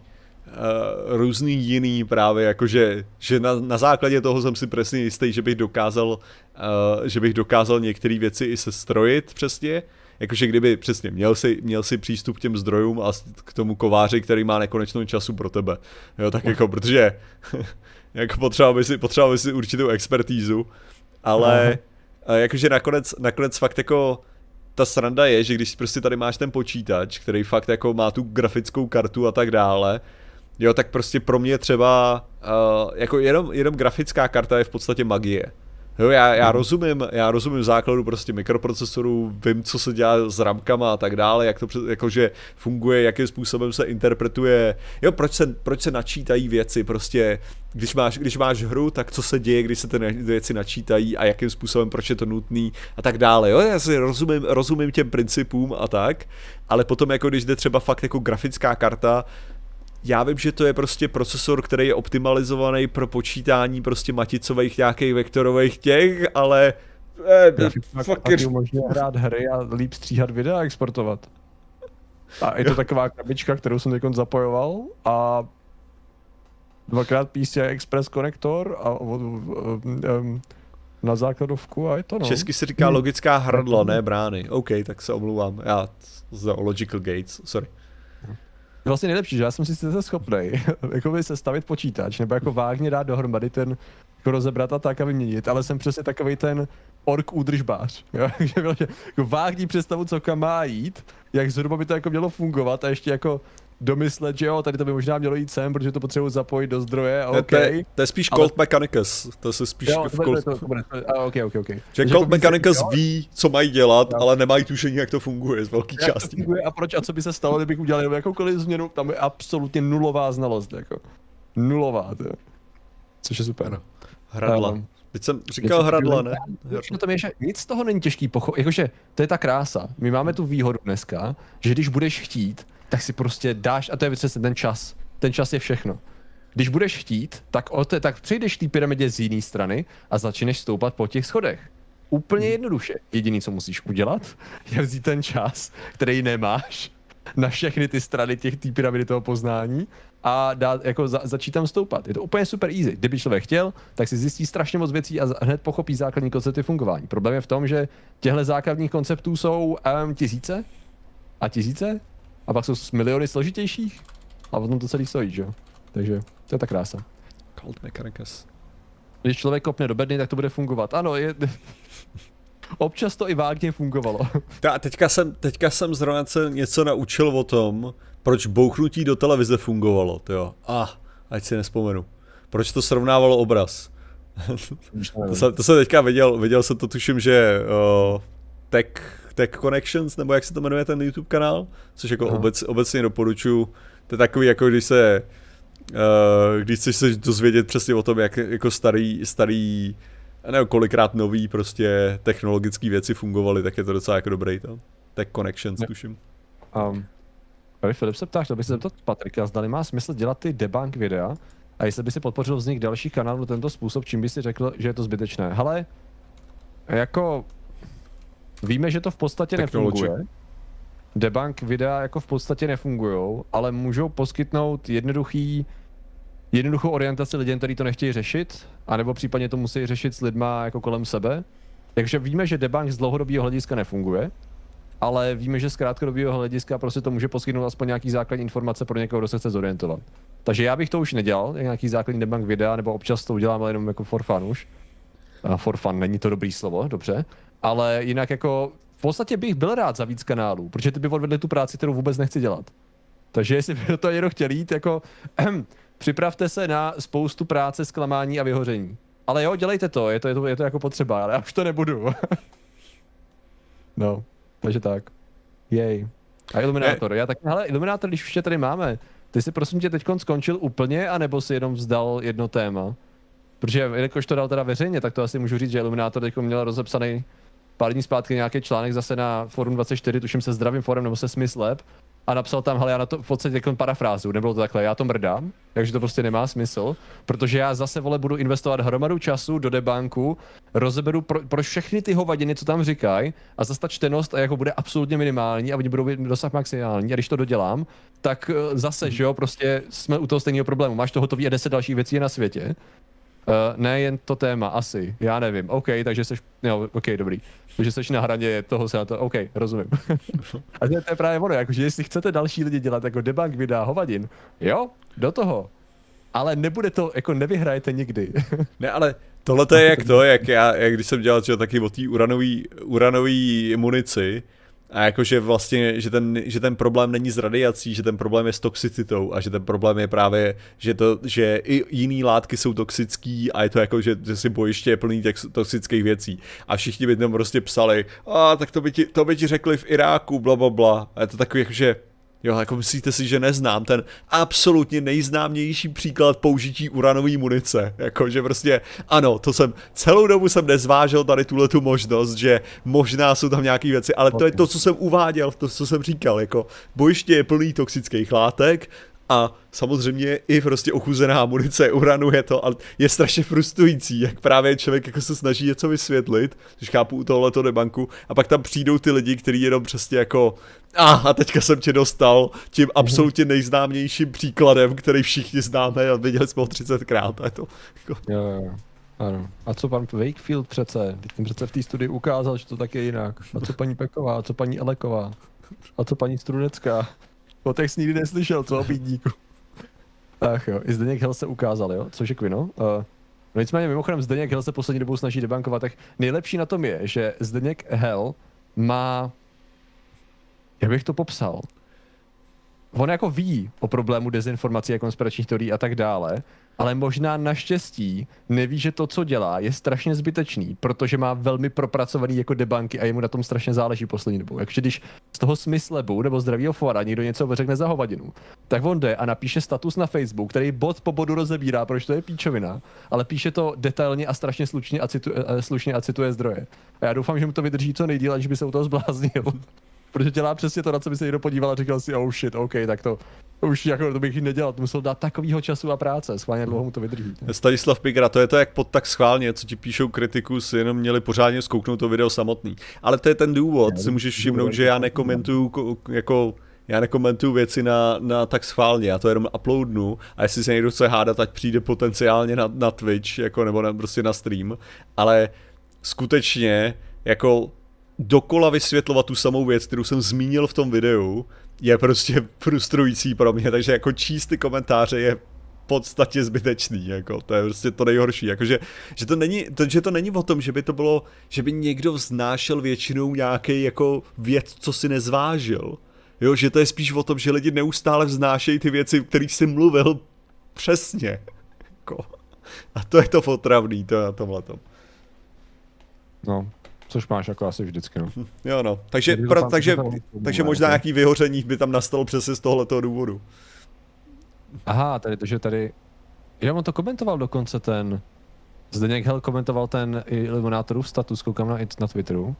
různý jiný právě, jakože že na, na základě toho jsem si přesně jistý, že bych dokázal, uh, že bych dokázal některé věci i sestrojit přesně, jakože kdyby přesně měl si, měl si přístup k těm zdrojům a k tomu kováři, který má nekonečnou času pro tebe, jo, tak jako, protože jako potřeboval by si, potřeboval by si určitou expertízu, ale Aha. jakože nakonec, nakonec fakt jako ta sranda je, že když prostě tady máš ten počítač, který fakt jako má tu grafickou kartu a tak dále, jo, tak prostě pro mě třeba uh, jako jenom, jenom grafická karta je v podstatě magie. Jo, já, já, hmm. rozumím, já rozumím základu prostě mikroprocesorů, vím, co se dělá s ramkama a tak dále, jak to jakože funguje, jakým způsobem se interpretuje, jo, proč se, proč se načítají věci, prostě, když máš, když máš hru, tak co se děje, když se ty věci načítají a jakým způsobem, proč je to nutný a tak dále, jo, já si rozumím, rozumím těm principům a tak, ale potom jako když jde třeba fakt jako grafická karta, já vím, že to je prostě procesor, který je optimalizovaný pro počítání prostě maticových nějakých vektorových těch, ale eh, fucker. umožňuje hrát hry a líp stříhat videa a exportovat. A je to taková krabička, kterou jsem teď zapojoval a dvakrát PCI Express konektor a um, na základovku a je to no. Česky se říká logická hrdla, ne brány. OK, tak se omlouvám. Já za Logical Gates, sorry vlastně nejlepší, že já jsem si sice schopný jako se stavit počítač, nebo jako vágně dát dohromady ten, jako rozebrat a tak a vyměnit, ale jsem přesně takový ten ork údržbář. Jo? jako vágní představu, co kam má jít, jak zhruba by to jako mělo fungovat a ještě jako domyslet, že jo, tady to by možná mělo jít sem, protože to potřebuji zapojit do zdroje, OK. To, je, to je spíš ale... Cold Mechanicus, to se spíš jo, v Cold... To, to, to, to, OK, OK, OK. Že Cold Mechanicus jo? ví, co mají dělat, jo. ale nemají tušení, jak to funguje z velké části. to funguje a proč a co by se stalo, kdybych udělal jakoukoliv změnu, tam je absolutně nulová znalost, jako. Nulová, to je. Což je super. Ano. Hradla. Um, Teď jsem říkal hradla, ne? Na tom je, že nic z toho není těžký pochopit, jakože to je ta krása. My máme tu výhodu dneska, že když budeš chtít, tak si prostě dáš, a to je přesně ten čas. Ten čas je všechno. Když budeš chtít, tak, te, tak přijdeš té pyramidě z jiné strany a začneš stoupat po těch schodech. Úplně hmm. jednoduše. Jediný, co musíš udělat, je vzít ten čas, který nemáš, na všechny ty strany těch té pyramidy toho poznání a dát, jako za, začít tam stoupat. Je to úplně super easy. Kdyby člověk chtěl, tak si zjistí strašně moc věcí a hned pochopí základní koncepty fungování. Problém je v tom, že těchto základních konceptů jsou um, tisíce a tisíce a pak jsou miliony složitějších a potom to celý stojí, že jo? Takže to je ta krása. Cold Mechanicus. Když člověk kopne do bedny, tak to bude fungovat. Ano, je... Občas to i vágně fungovalo. Ta, teďka, jsem, teďka jsem zrovna se něco naučil o tom, proč bouchnutí do televize fungovalo, jo. A, ah, ať si nespomenu. Proč to srovnávalo obraz. to, jsem, to jsem teďka viděl, viděl jsem to tuším, že uh, tech Tech Connections, nebo jak se to jmenuje ten YouTube kanál, což jako obec, obecně doporučuji. To je takový, jako když se, uh, když chceš se dozvědět přesně o tom, jak jako starý, starý nevím, kolikrát nový prostě technologické věci fungovaly, tak je to docela jako dobrý to. Tech Connections, ne. tuším. Um, Filip se ptáš, chtěl bych se zeptat Patrika, zdali má smysl dělat ty debunk videa a jestli by si podpořil vznik dalších kanálů tento způsob, čím by si řekl, že je to zbytečné. Hele, jako Víme, že to v podstatě Technology. nefunguje. Debunk videa jako v podstatě nefungují, ale můžou poskytnout jednoduchý, jednoduchou orientaci lidem, kteří to nechtějí řešit, anebo případně to musí řešit s lidma jako kolem sebe. Takže víme, že debunk z dlouhodobého hlediska nefunguje, ale víme, že z krátkodobého hlediska prostě to může poskytnout aspoň nějaký základní informace pro někoho, kdo se chce zorientovat. Takže já bych to už nedělal, nějaký základní debunk videa, nebo občas to udělám ale jenom jako for fun už. Uh, for fun, není to dobrý slovo, dobře ale jinak jako v podstatě bych byl rád za víc kanálů, protože ty by odvedli tu práci, kterou vůbec nechci dělat. Takže jestli by to někdo chtěl jít, jako ehm, připravte se na spoustu práce, zklamání a vyhoření. Ale jo, dělejte to, je to, je to, je to jako potřeba, ale já už to nebudu. no, takže tak. Jej. A Iluminátor, já tak, hele, Iluminátor, když už tě tady máme, ty si prosím tě teď skončil úplně, anebo si jenom vzdal jedno téma? Protože jelikož to dal teda veřejně, tak to asi můžu říct, že Iluminátor teď měl rozepsaný pár dní zpátky nějaký článek zase na Forum 24, tuším se zdravým forem nebo se Smith Lab, a napsal tam, hele, já na to v podstatě jako parafrázu, nebylo to takhle, já to mrdám, takže to prostě nemá smysl, protože já zase, vole, budu investovat hromadu času do debanku, rozeberu pro, pro všechny ty hovadiny, co tam říkají, a zase ta čtenost jako bude absolutně minimální a oni budou dosah maximální, a když to dodělám, tak eh, zase, že jo, prostě jsme u toho stejného problému, máš to hotový a deset dalších věcí na světě, Uh, ne jen to téma, asi, já nevím, OK, takže jsi, no, OK, dobrý, takže jsi na hraně toho se na to, OK, rozumím. a to, to je právě ono, jakože jestli chcete další lidi dělat jako debug videa hovadin, jo, do toho, ale nebude to, jako nevyhrajete nikdy. ne, ale tohle to je jak to, jak já, jak když jsem dělal že, taky o té uranový, uranový munici, a jakože vlastně, že ten, že ten problém není s radiací, že ten problém je s toxicitou a že ten problém je právě, že, to, že i jiný látky jsou toxický a je to jako, že, že si bojiště je plný toxických věcí. A všichni by tam prostě psali, a tak to by ti, to by ti řekli v Iráku, bla, bla, bla. A je to takový, jakože, Jo, jako myslíte si, že neznám ten absolutně nejznámější příklad použití uranové munice. Jako, že prostě, ano, to jsem, celou dobu jsem nezvážil tady tuhle tu možnost, že možná jsou tam nějaké věci, ale to je to, co jsem uváděl, to, co jsem říkal, jako bojiště je plný toxických látek, a samozřejmě i prostě ochuzená munice uranu je to, ale je strašně frustrující, jak právě člověk jako se snaží něco vysvětlit, když chápu u tohoto debanku, a pak tam přijdou ty lidi, kteří jenom přesně jako a, teďka jsem tě dostal tím mhm. absolutně nejznámějším příkladem, který všichni známe a viděli jsme ho 30krát. A je to jako... Jo, jo. Ano. A co pan Wakefield přece? Teď jsem přece v té studii ukázal, že to tak je jinak. A co paní Peková, a co paní Eleková? A co paní Strunecká? O těch jsi nikdy neslyšel, co obídníku. Ach jo, i Zdeněk Hell se ukázal, jo, což je Quino. Uh, no nicméně mimochodem Zdeněk Hell se poslední dobou snaží debankovat, tak nejlepší na tom je, že Zdeněk Hell má, jak bych to popsal, on jako ví o problému dezinformací a konspiračních teorií a tak dále, ale možná naštěstí neví, že to, co dělá, je strašně zbytečný, protože má velmi propracovaný jako debanky a jemu na tom strašně záleží poslední dobou. Takže když z toho smyslebu nebo zdravého fora někdo něco řekne za hovadinu, tak on jde a napíše status na Facebook, který bod po bodu rozebírá, proč to je píčovina, ale píše to detailně a strašně slušně a, citu, eh, slušně a cituje zdroje. A já doufám, že mu to vydrží co nejdíl, že by se u toho zbláznil. Protože dělá přesně to, na co by se někdo podíval a říkal si, oh shit, OK, tak to, už jako to bych nedělal, to musel dát takovýho času a práce, schválně dlouho mu to vydrží. Stanislav Pigra, to je to jak pod tak schválně, co ti píšou kritiku, si jenom měli pořádně zkouknout to video samotný. Ale to je ten důvod, si můžeš všimnout, že já nekomentuju jako já nekomentuju věci na, na tak schválně, já to jenom uploadnu a jestli se někdo chce hádat, ať přijde potenciálně na, na Twitch, jako, nebo na, prostě na stream, ale skutečně, jako dokola vysvětlovat tu samou věc, kterou jsem zmínil v tom videu, je prostě frustrující pro mě, takže jako číst ty komentáře je v podstatě zbytečný, jako, to je prostě to nejhorší, jakože, že to není, to, že to není o tom, že by to bylo, že by někdo vznášel většinou nějaký jako věc, co si nezvážil, jo, že to je spíš o tom, že lidi neustále vznášejí ty věci, kterých jsi mluvil přesně, jako, a to je to potravný, to je na tomhle tom. No, Což máš jako asi vždycky, no. Jo, no. Takže, pra, takže, takže možná nějaký vyhoření by tam nastalo přesně z tohoto důvodu. Aha, tady, že tady... Já on to komentoval dokonce ten... Zdeněk Hel komentoval ten Illuminatorův status, koukám na, na Twitteru.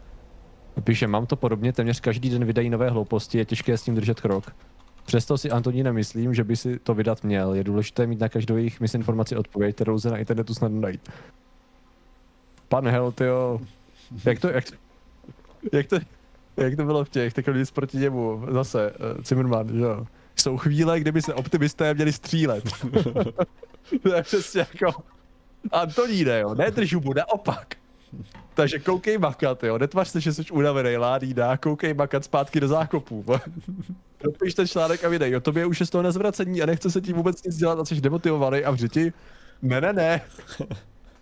Píše, mám to podobně, téměř každý den vydají nové hlouposti, je těžké s tím držet krok. Přesto si Antoní nemyslím, že by si to vydat měl. Je důležité mít na každou jejich misinformaci odpověď, kterou lze na internetu snadno najít. Pan Hel, tyjo, jak to, jak jak to, jak to bylo v těch, tak nic proti němu, zase, uh, Zimmerman, že jo. Jsou chvíle, kdyby se optimisté měli střílet. to je přesně jako Antoníne, jo, nedrž mu, naopak. Takže koukej makat, jo, netvař se, že jsi unavený, ládína, koukej makat zpátky do zákopů. Dopiš ten článek a videj, jo, tobě už je z toho nezvracení a nechce se ti vůbec nic dělat a jsi demotivovaný a v řiti, ne, ne, ne,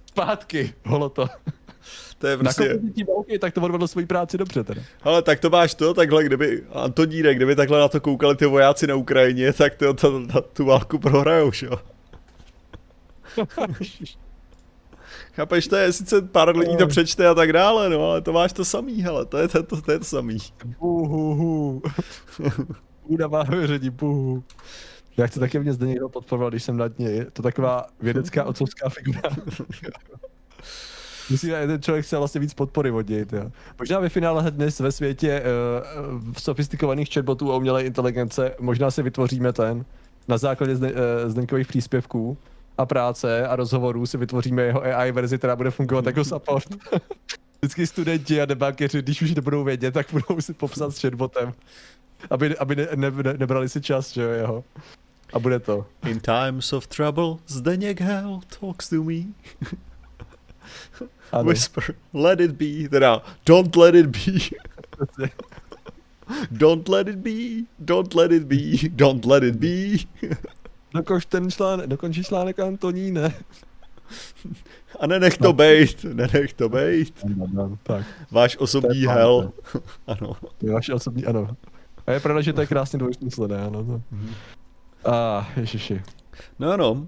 zpátky, holo to. To je prostě... Tím, OK, tak to odvedl svoji práci dobře teda. Ale tak to máš to, takhle, kdyby Antoníne, kdyby takhle na to koukali ty vojáci na Ukrajině, tak to, to, to, tu válku prohrajou, jo. Chápeš, to je sice pár lidí to přečte a tak dále, no, ale to máš to samý, hele, to je to, to, to, je to samý. Buhuhu. Udává věření, buhu. Já chci taky mě zde někdo podporovat, když jsem na dně. Je to taková vědecká otcovská figura. Myslím, že ten člověk chce vlastně víc podpory od něj. Tjo. Možná ve finále dnes ve světě uh, sofistikovaných chatbotů a umělé inteligence možná si vytvoříme ten na základě zde, uh, Zdeňkových příspěvků a práce a rozhovorů si vytvoříme jeho AI verzi, která bude fungovat jako support. Vždycky studenti a debunkeři, když už nebudou vědět, tak budou si popsat s chatbotem. Aby, aby ne, ne, ne, nebrali si čas, že jo, jeho. A bude to. In times of trouble, Zdeněk Hell talks to me. Ano. Whisper, let it be, teda, don't let it be. don't let it be, don't let it be, don't let it be. Dokonč ten článek, dokončí článek Antoníne. A nenech to bejt, nenech to bejt. tak. Váš osobní hell. ano. Váš osobní, ano. A je pravda, že to je krásně dvojsmyslené, ano. To. Mm-hmm. A, ježiši. No, no.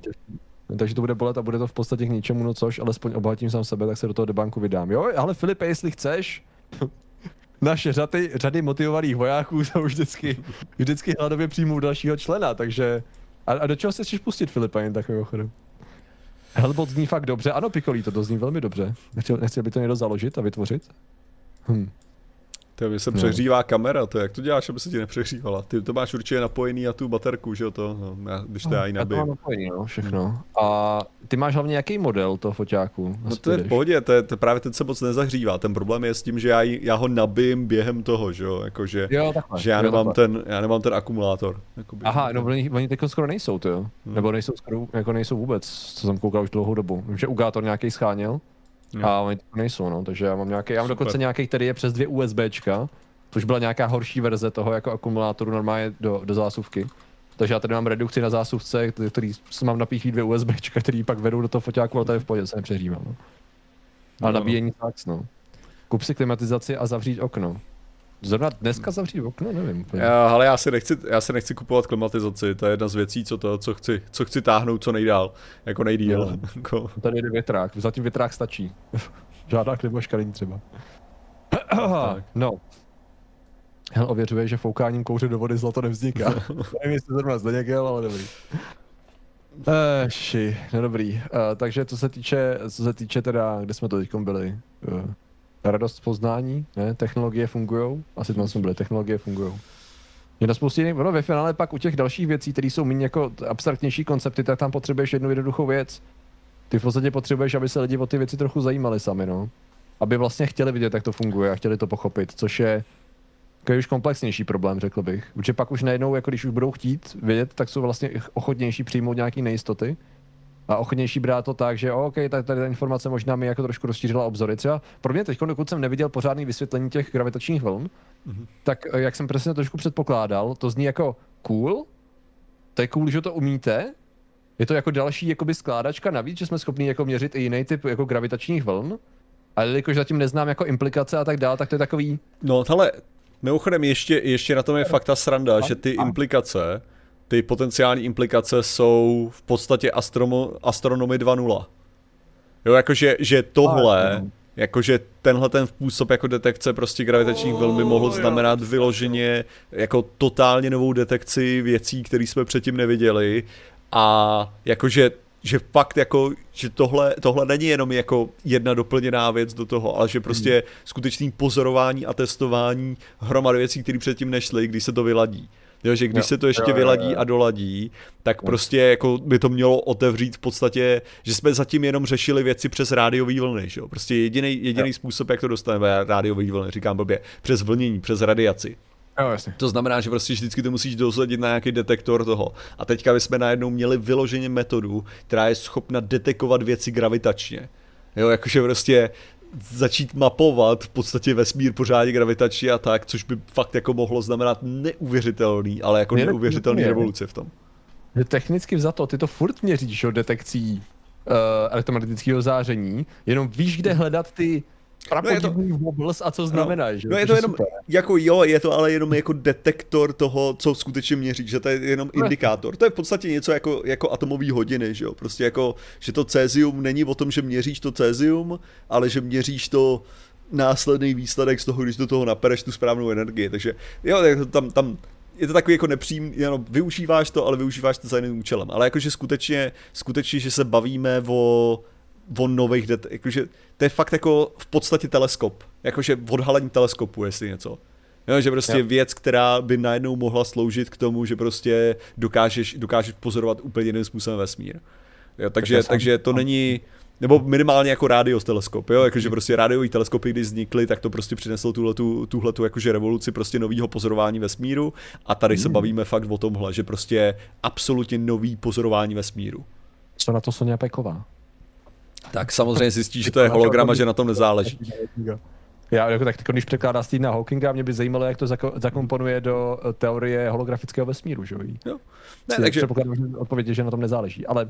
Takže to bude bolet a bude to v podstatě k ničemu, no což, alespoň obohatím sám sebe, tak se do toho debanku vydám. Jo, ale Filipe, jestli chceš, naše řady, řady motivovaných vojáků jsou vždycky, vždycky hladově přijmou dalšího člena, takže... A, a do čeho se chceš pustit, Filipe, jen takového chodu? Hellbot zní fakt dobře, ano, Pikolí, to, to zní velmi dobře. Nechtěl, nechtěl by to někdo založit a vytvořit? Hm. To mi se no. přehřívá kamera, to jak to děláš, aby se ti nepřehřívala? Ty to máš určitě napojený na tu baterku, že jo, to, no, já, když to já ji nabiju. Napojený, no, všechno. A ty máš hlavně jaký model toho foťáku? No to je v pohodě, to je, to právě ten se moc nezahřívá. Ten problém je s tím, že já, já ho nabijím během toho, že jo, jakože, jo, takhle, že já, jo, nemám ten, já nemám ten akumulátor. Jakoby. Aha, no oni, oni teď skoro nejsou, to jo. Hmm. Nebo nejsou skoro, jako nejsou vůbec, co jsem koukal už dlouhou dobu. Vím, že Ugátor nějaký scháněl, A oni nejsou, no, takže já mám nějaký, já mám Super. dokonce nějaký, který je přes dvě USBčka, což byla nějaká horší verze toho jako akumulátoru normálně do, do zásuvky. Takže já tady mám redukci na zásuvce, který si mám napíchlý dvě USB, který pak vedou do toho foťáku, ale tady v pohodě se nepřežívám. No. Ale no, nabíjení fax, no. Kup si klimatizaci a zavřít okno. Zrovna dneska zavřít okno, nevím. Já, ale já si, nechci, já si nechci kupovat klimatizaci, to je jedna z věcí, co, to, co, chci, co chci táhnout co nejdál, jako nejdíl. Jako. Tady jde větrák, zatím větrák stačí. Žádná klimaška není třeba. no, Hel ověřuje, že foukáním kouře do vody zlato nevzniká. Nevím, jestli zrovna Zdeněk jel, ale dobrý. Eši, no dobrý. Uh, takže co se týče, co se týče teda, kde jsme to teď byli? Uh, radost poznání, ne? Technologie fungují. Asi tam jsme byli, technologie fungují. Je na spoustě jiných, ve finále pak u těch dalších věcí, které jsou méně jako abstraktnější koncepty, tak tam potřebuješ jednu jednoduchou věc. Ty v podstatě potřebuješ, aby se lidi o ty věci trochu zajímali sami, no. Aby vlastně chtěli vidět, jak to funguje a chtěli to pochopit, což je takový už komplexnější problém, řekl bych. Protože pak už najednou, jako když už budou chtít vědět, tak jsou vlastně ochotnější přijmout nějaké nejistoty a ochotnější brát to tak, že OK, tak tady ta informace možná mi jako trošku rozšířila obzory. Třeba pro mě teď, dokud jsem neviděl pořádný vysvětlení těch gravitačních vln, mm-hmm. tak eh, jak jsem přesně trošku předpokládal, to zní jako cool, to je cool, že to umíte, je to jako další jakoby skládačka navíc, že jsme schopni jako měřit i jiný typ jako gravitačních vln, ale jelikož zatím neznám jako implikace a tak dále, tak to je takový... No, ale Mimochodem ještě, ještě na tom je fakta sranda, že ty implikace, ty potenciální implikace jsou v podstatě astromo, astronomy 2.0. Jo, jakože že tohle, jakože tenhle ten způsob jako detekce prostě gravitačních vln by mohl znamenat vyloženě jako totálně novou detekci věcí, které jsme předtím neviděli a jakože že fakt jako, že tohle, tohle není jenom jako jedna doplněná věc do toho, ale že prostě hmm. skutečný pozorování a testování hromady věcí, které předtím nešly, když se to vyladí. Jo, že když jo, se to ještě jo, vyladí jo, jo. a doladí, tak jo. prostě jako by to mělo otevřít v podstatě, že jsme zatím jenom řešili věci přes rádiové vlny, že jo? Prostě jediný jediný způsob, jak to dostaneme rádiové vlny, říkám blbě, přes vlnění, přes radiaci. Jo, jasně. To znamená, že prostě vždycky to musíš dozadit na nějaký detektor toho. A teďka bychom najednou měli vyloženě metodu, která je schopna detekovat věci gravitačně. Jo, jakože prostě začít mapovat v podstatě vesmír pořádně gravitačně a tak, což by fakt jako mohlo znamenat neuvěřitelný, ale jako neuvěřitelný revoluce v tom. Že technicky vzato, ty to furt měříš o detekcí uh, elektromagnetického záření, jenom víš, kde hledat ty no je to, wobbles a co znamená, no, že? No je to jenom, super. jako jo, je to ale jenom jako detektor toho, co skutečně měří, že to je jenom no. indikátor. To je v podstatě něco jako, jako atomové hodiny, že jo? Prostě jako, že to cézium není o tom, že měříš to cézium, ale že měříš to následný výsledek z toho, když do toho napereš tu správnou energii. Takže jo, tam, tam je to takový jako nepřím, jenom využíváš to, ale využíváš to za jiným účelem. Ale jakože skutečně, skutečně, že se bavíme o o nových det- jakože to je fakt jako v podstatě teleskop, jakože odhalení teleskopu, jestli něco. Jo, že prostě jo. věc, která by najednou mohla sloužit k tomu, že prostě dokážeš, dokážeš pozorovat úplně jiným způsobem vesmír. Jo, takže, tak takže to není, nebo minimálně jako teleskop, jo, jakože hmm. prostě rádiový teleskopy, když vznikly, tak to prostě přineslo tuhletu, tuhletu jakože revoluci prostě nového pozorování vesmíru a tady se hmm. bavíme fakt o tomhle, že prostě absolutně nový pozorování vesmíru. Co na to Sonia Peková? Tak samozřejmě zjistí, že to je hologram a že na tom nezáleží. Já jako tak když překládá Stevena Hawkinga, mě by zajímalo, jak to zako- zakomponuje do eh, teorie holografického vesmíru, že jo? Ne, takže... Předpokládám odpovědi, že na tom nezáleží, ale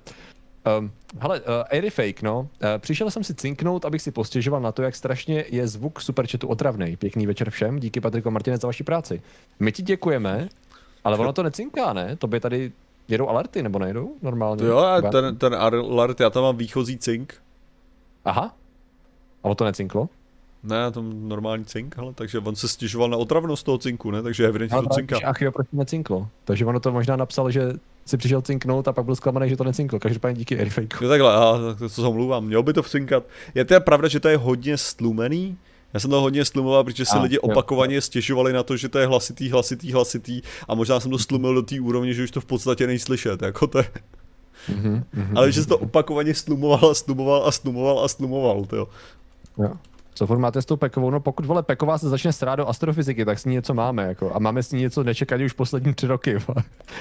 Um, hele, uh, Airy Fake, no. Uh, přišel jsem si cinknout, abych si postěžoval na to, jak strašně je zvuk superchatu otravný. Pěkný večer všem, díky Patriku Martine za vaši práci. My ti děkujeme, ale ono to necinká, ne? To by tady jedou alerty, nebo nejdou normálně? Jo, a ten, ten alert, já tam mám výchozí cink. Aha. A o to necinklo? Ne, tam normální cink, ale takže on se stěžoval na otravnost toho cinku, ne? Takže evidentně to cinká. Ach jo, proč necinklo? Takže ono to možná napsal, že si přišel cinknout a pak byl zklamaný, že to necinklo. Každopádně díky Airfakeu. Jo takhle, a to se omlouvám, měl by to vcinkat. Je to pravda, že to je hodně stlumený, já jsem to hodně slumoval, protože se a, lidi opakovaně jo. stěžovali na to, že to je hlasitý, hlasitý, hlasitý a možná jsem to stlumil do té úrovně, že už to v podstatě nejslyšet, jako to je. Mm-hmm, mm-hmm, Ale že se to opakovaně slumoval a slumoval a slumoval a slumoval, to jo. Jo. Co furt máte s tou Pekovou? No pokud vole Peková se začne strát do astrofyziky, tak s ní něco máme, jako. A máme s ní něco nečekaně už poslední tři roky.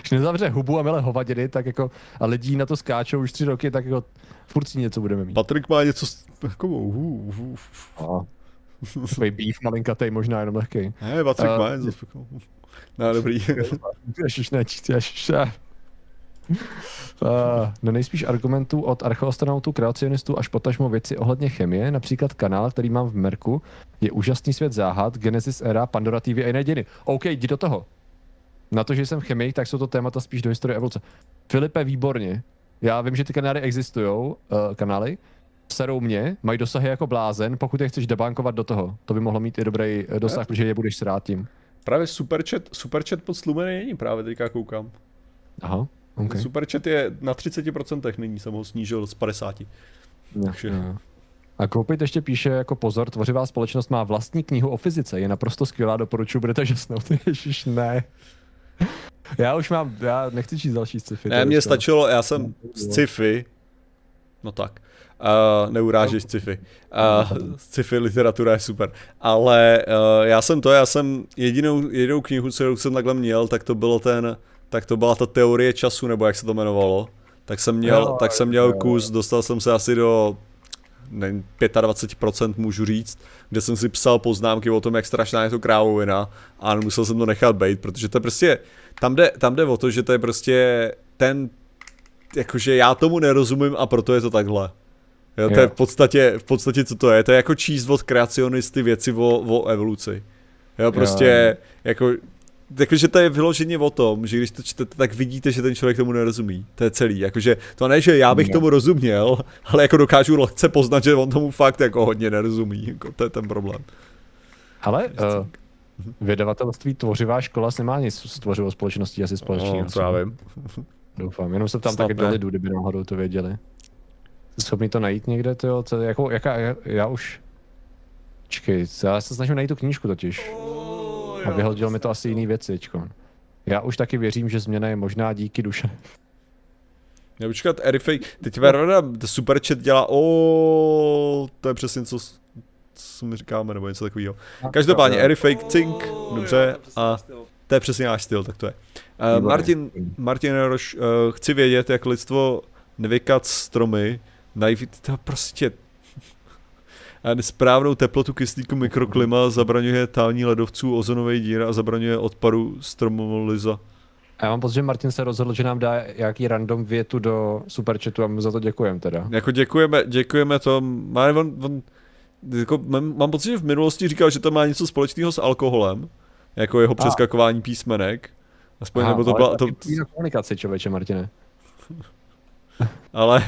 Když nezavře hubu a mele hovadiny, tak jako, a lidí na to skáčou už tři roky, tak jako furt si něco budeme mít. Patrik má něco s Pekovou. Hu, hu. Takový beef malinkatej, možná jenom lehký. Ne, Patrik uh, má něco s Pekovou. No, dobrý. Ježiš, nečíst, ježiš. Uh, no nejspíš argumentů od archeoastronautů, kreacionistů až potažmo věci ohledně chemie, například kanál, který mám v Merku, je úžasný svět záhad, Genesis era, Pandora TV a jiné dějiny. OK, jdi do toho. Na to, že jsem chemik, tak jsou to témata spíš do historie evoluce. Filipe, výborně. Já vím, že ty kanály existují, uh, kanály, serou mě, mají dosahy jako blázen, pokud je chceš debankovat do toho. To by mohlo mít i dobrý eh, dosah, protože je budeš srát tím. Právě superchat, superchat pod slumený není, právě teďka koukám. Aha. Okay. Superchat je na 30%, nyní jsem ho snížil z 50. No, Takže... no. A Koupit ještě píše jako pozor, tvořivá společnost má vlastní knihu o fyzice, je naprosto skvělá, doporučuji, budete žasnout. Ježiš, ne. Já už mám, já nechci číst další sci-fi. Ne, mně stačilo, já jsem z sci-fi, no tak, uh, neurážeš sci-fi. Uh, sci-fi literatura je super, ale uh, já jsem to, já jsem jedinou, jedinou knihu, co jsem takhle měl, tak to bylo ten tak to byla ta teorie času, nebo jak se to jmenovalo. Tak jsem měl, jo, tak jsem měl jo. kus, dostal jsem se asi do nevím, 25% můžu říct, kde jsem si psal poznámky o tom, jak strašná je to krávovina a musel jsem to nechat být, protože to je prostě, tam jde, tam jde o to, že to je prostě ten, jakože já tomu nerozumím a proto je to takhle. Jo, to jo. je v podstatě, v podstatě co to je, to je jako číst od kreacionisty věci o, o evoluci. Jo, prostě, jo. jako takže to je vyloženě o tom, že když to čtete, tak vidíte, že ten člověk tomu nerozumí. To je celý. Jakože to ne, že já bych no. tomu rozuměl, ale jako dokážu lehce poznat, že on tomu fakt jako hodně nerozumí. Jako to je ten problém. Ale uh, vydavatelství Tvořivá škola se nemá nic s tvořivou společností asi společného. No, co já vím. Doufám, jenom se tam taky do lidů, kdyby náhodou to věděli. Jsi schopný to najít někde, to jo? Co, jako, jaká, já, já už... Čekej, já se snažím najít tu knížku totiž. A vyhodil mi to asi jiný věci, čko. Já už taky věřím, že změna je možná díky duše. Já počkat, Erifej, teď Verona super chat dělá, o, to je přesně co, co mi říkáme, nebo něco takového. Každopádně Erifake, Cink, dobře, a to je přesně náš styl, tak to je. Uh, Martin, Martin Roš, uh, chci vědět, jak lidstvo nevykat stromy, najít, to prostě správnou teplotu kyslíku mikroklima zabraňuje tání ledovců ozonový díra a zabraňuje odpadu stromoliza. Já mám pocit, že Martin se rozhodl, že nám dá jaký random větu do superchatu a my za to děkujeme teda. Jako děkujeme, děkujeme to. Má, on, on, jako, mám, mám pocit, že v minulosti říkal, že to má něco společného s alkoholem, jako jeho přeskakování písmenek. Aspoň Aha, nebo to byla... To... komunikaci, člověče, Martine. ale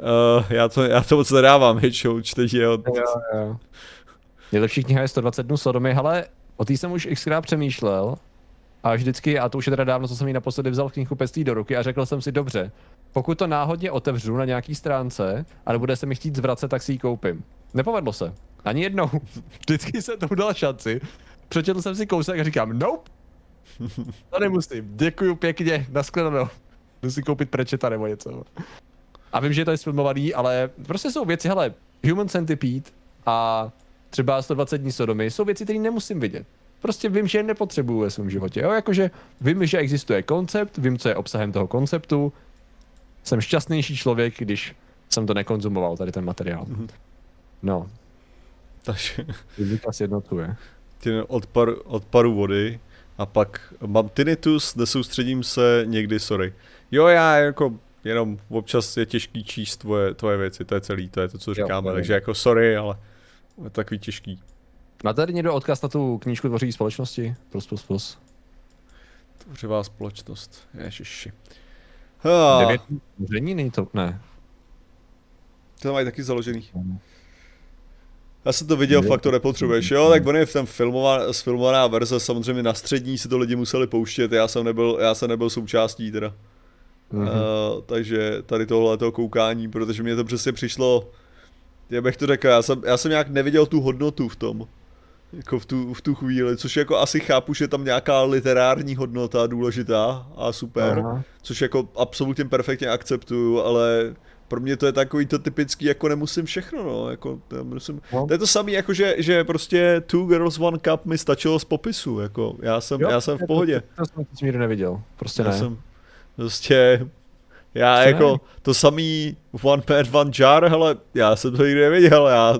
Uh, já, to, já to moc nedávám většinou čtení. Od... Jo, jo. Nejlepší kniha je 120 dnů Sodomy, ale o té jsem už xkrát přemýšlel. A vždycky, a to už je teda dávno, co jsem jí naposledy vzal knihkupectví do ruky a řekl jsem si, dobře, pokud to náhodně otevřu na nějaký stránce a nebude se mi chtít zvracet, tak si ji koupím. Nepovedlo se. Ani jednou. Vždycky jsem tomu dal šanci. Přečetl jsem si kousek a říkám, nope. To nemusím. Děkuju pěkně, nashledanou. Si koupit prečeta nebo něco. A vím, že to je sfilmovaný, ale prostě jsou věci, hele, Human Centipede a třeba 120 dní Sodomy jsou věci, které nemusím vidět. Prostě vím, že je nepotřebuju ve svém životě. Jo? Jakože vím, že existuje koncept, vím, co je obsahem toho konceptu. Jsem šťastnější člověk, když jsem to nekonzumoval, tady ten materiál. Mm-hmm. No. Takže... Fyzika sjednocuje. Odpar, odparu vody a pak mám tinnitus, nesoustředím se, někdy sorry. Jo, já jako jenom občas je těžký číst tvoje, tvoje věci, to je celý, to je to, co říkáme, jo, takže jako sorry, ale je takový těžký. Má tady někdo odkaz na tu knížku Tvoří společnosti? Plus, plus, plus. Tvořivá společnost, ježiši. Ah. Devět není to, ne. To mají taky založený. Já jsem to viděl, fakt to nepotřebuješ, jo, tak on je v ten filmová, sfilmovaná verze, samozřejmě na střední si to lidi museli pouštět, já jsem nebyl, já jsem nebyl součástí teda. Mm-hmm. Uh, takže tady tohle toho koukání, protože mě to přesně přišlo, já bych to řekl, já jsem, já jsem nějak neviděl tu hodnotu v tom. Jako v tu, v tu chvíli, což jako asi chápu, že je tam nějaká literární hodnota důležitá a super, Aha. což jako absolutně perfektně akceptuju, ale pro mě to je takový to typický, jako nemusím všechno, no, jako, musím, no. to je to samé, jako že, že prostě Two Girls One Cup mi stačilo z popisu, jako, já jsem, jo, já jsem v pohodě. To, to, to jsem nikdy neviděl, prostě já ne. Jsem, prostě, já prostě jako, ne. to samý One Man One Jar, hele, já jsem to nikdy neviděl, já...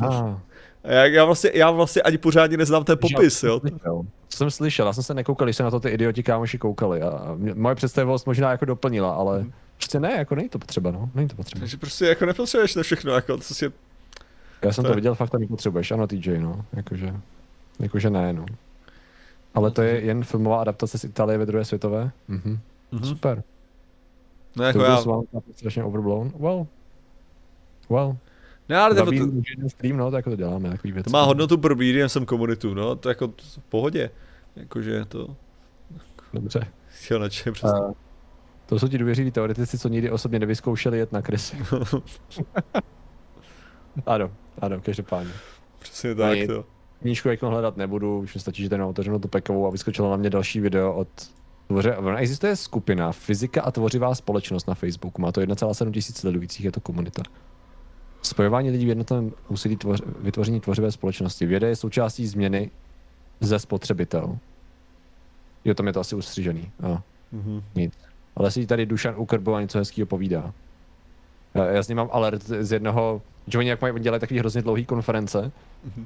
Ah. Já, já, vlastně, já vlastně ani pořádně neznám ten popis, jo. To jsem slyšel, já jsem se nekoukal, když se na to ty idioti kámoši koukali a moje představivost možná jako doplnila, ale hmm. prostě ne, jako není to potřeba, no, není to potřeba. Takže prostě jako nepotřebuješ to všechno, jako to si... Já jsem to, to viděl, fakt to nepotřebuješ, ano TJ, no, jakože, jakože ne, no. Ale to je jen filmová adaptace z Itálie ve druhé světové? Mhm. Mm-hmm. Super. No jako já... strašně overblown. Well. Well. No, ale to, to, stream, no, to jako to děláme, takový věc. To má hodnotu pro BDSM komunitu, no, to jako v pohodě. Jakože to... Dobře. Jo, na čem přesně. Uh, to jsou ti důvěřiví teoretici, co nikdy osobně nevyzkoušeli jet na krysy. ano, ano, každopádně. Přesně tak, to. Knížku jako hledat nebudu, už mi stačí, že ten otevřenou tu pekovou a vyskočilo na mě další video od Tvoře, existuje skupina Fyzika a tvořivá společnost na Facebooku, má to 1,7 tisíc sledujících, je to komunita. Spojování lidí v jednotném úsilí tvoř, vytvoření tvořivé společnosti. Věda je součástí změny ze spotřebitel. Jo, tam je to asi ustřižený. A, mm-hmm. Nic. Ale si tady Dušan Ukrbova něco hezkého povídá. Já, já s ním mám alert z jednoho, že oni jak mají dělat takový hrozně dlouhý konference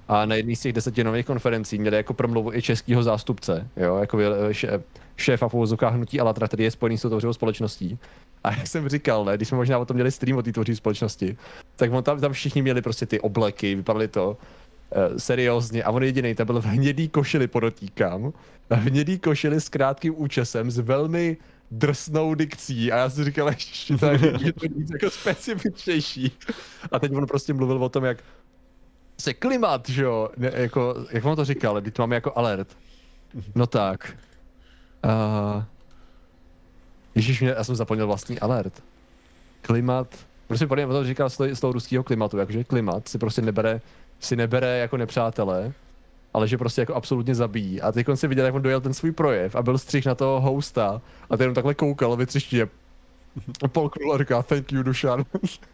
a na jedné z těch deseti nových konferencí měli jako promluvu i českého zástupce, jo, jako šéf, šéfa v uvozovkách hnutí Alatra, který je spojený s tou společností. A jak jsem říkal, ne, když jsme možná o tom měli stream o té tvoří společnosti, tak on tam, tam všichni měli prostě ty obleky, vypadaly to uh, seriózně a on jediný, tam byl v hnědý košili, podotýkám, v hnědý košili s krátkým účesem, s velmi drsnou dikcí a já si říkal, že to je, je to víc jako specifičnější. A teď on prostě mluvil o tom, jak se klimat, že jo, ne, jako, jak on to říkal, teď máme jako alert. No tak. Uh, Ježíš, mě, já jsem zapomněl vlastní alert. Klimat, prostě podle mě to říkal z toho, z toho ruského klimatu, jakože klimat si prostě nebere, si nebere jako nepřátelé, ale že prostě jako absolutně zabíjí. A teď si viděl, jak on dojel ten svůj projev a byl střih na toho hosta a ten takhle koukal vytřiště. Polknul a říká, thank you, Dušan.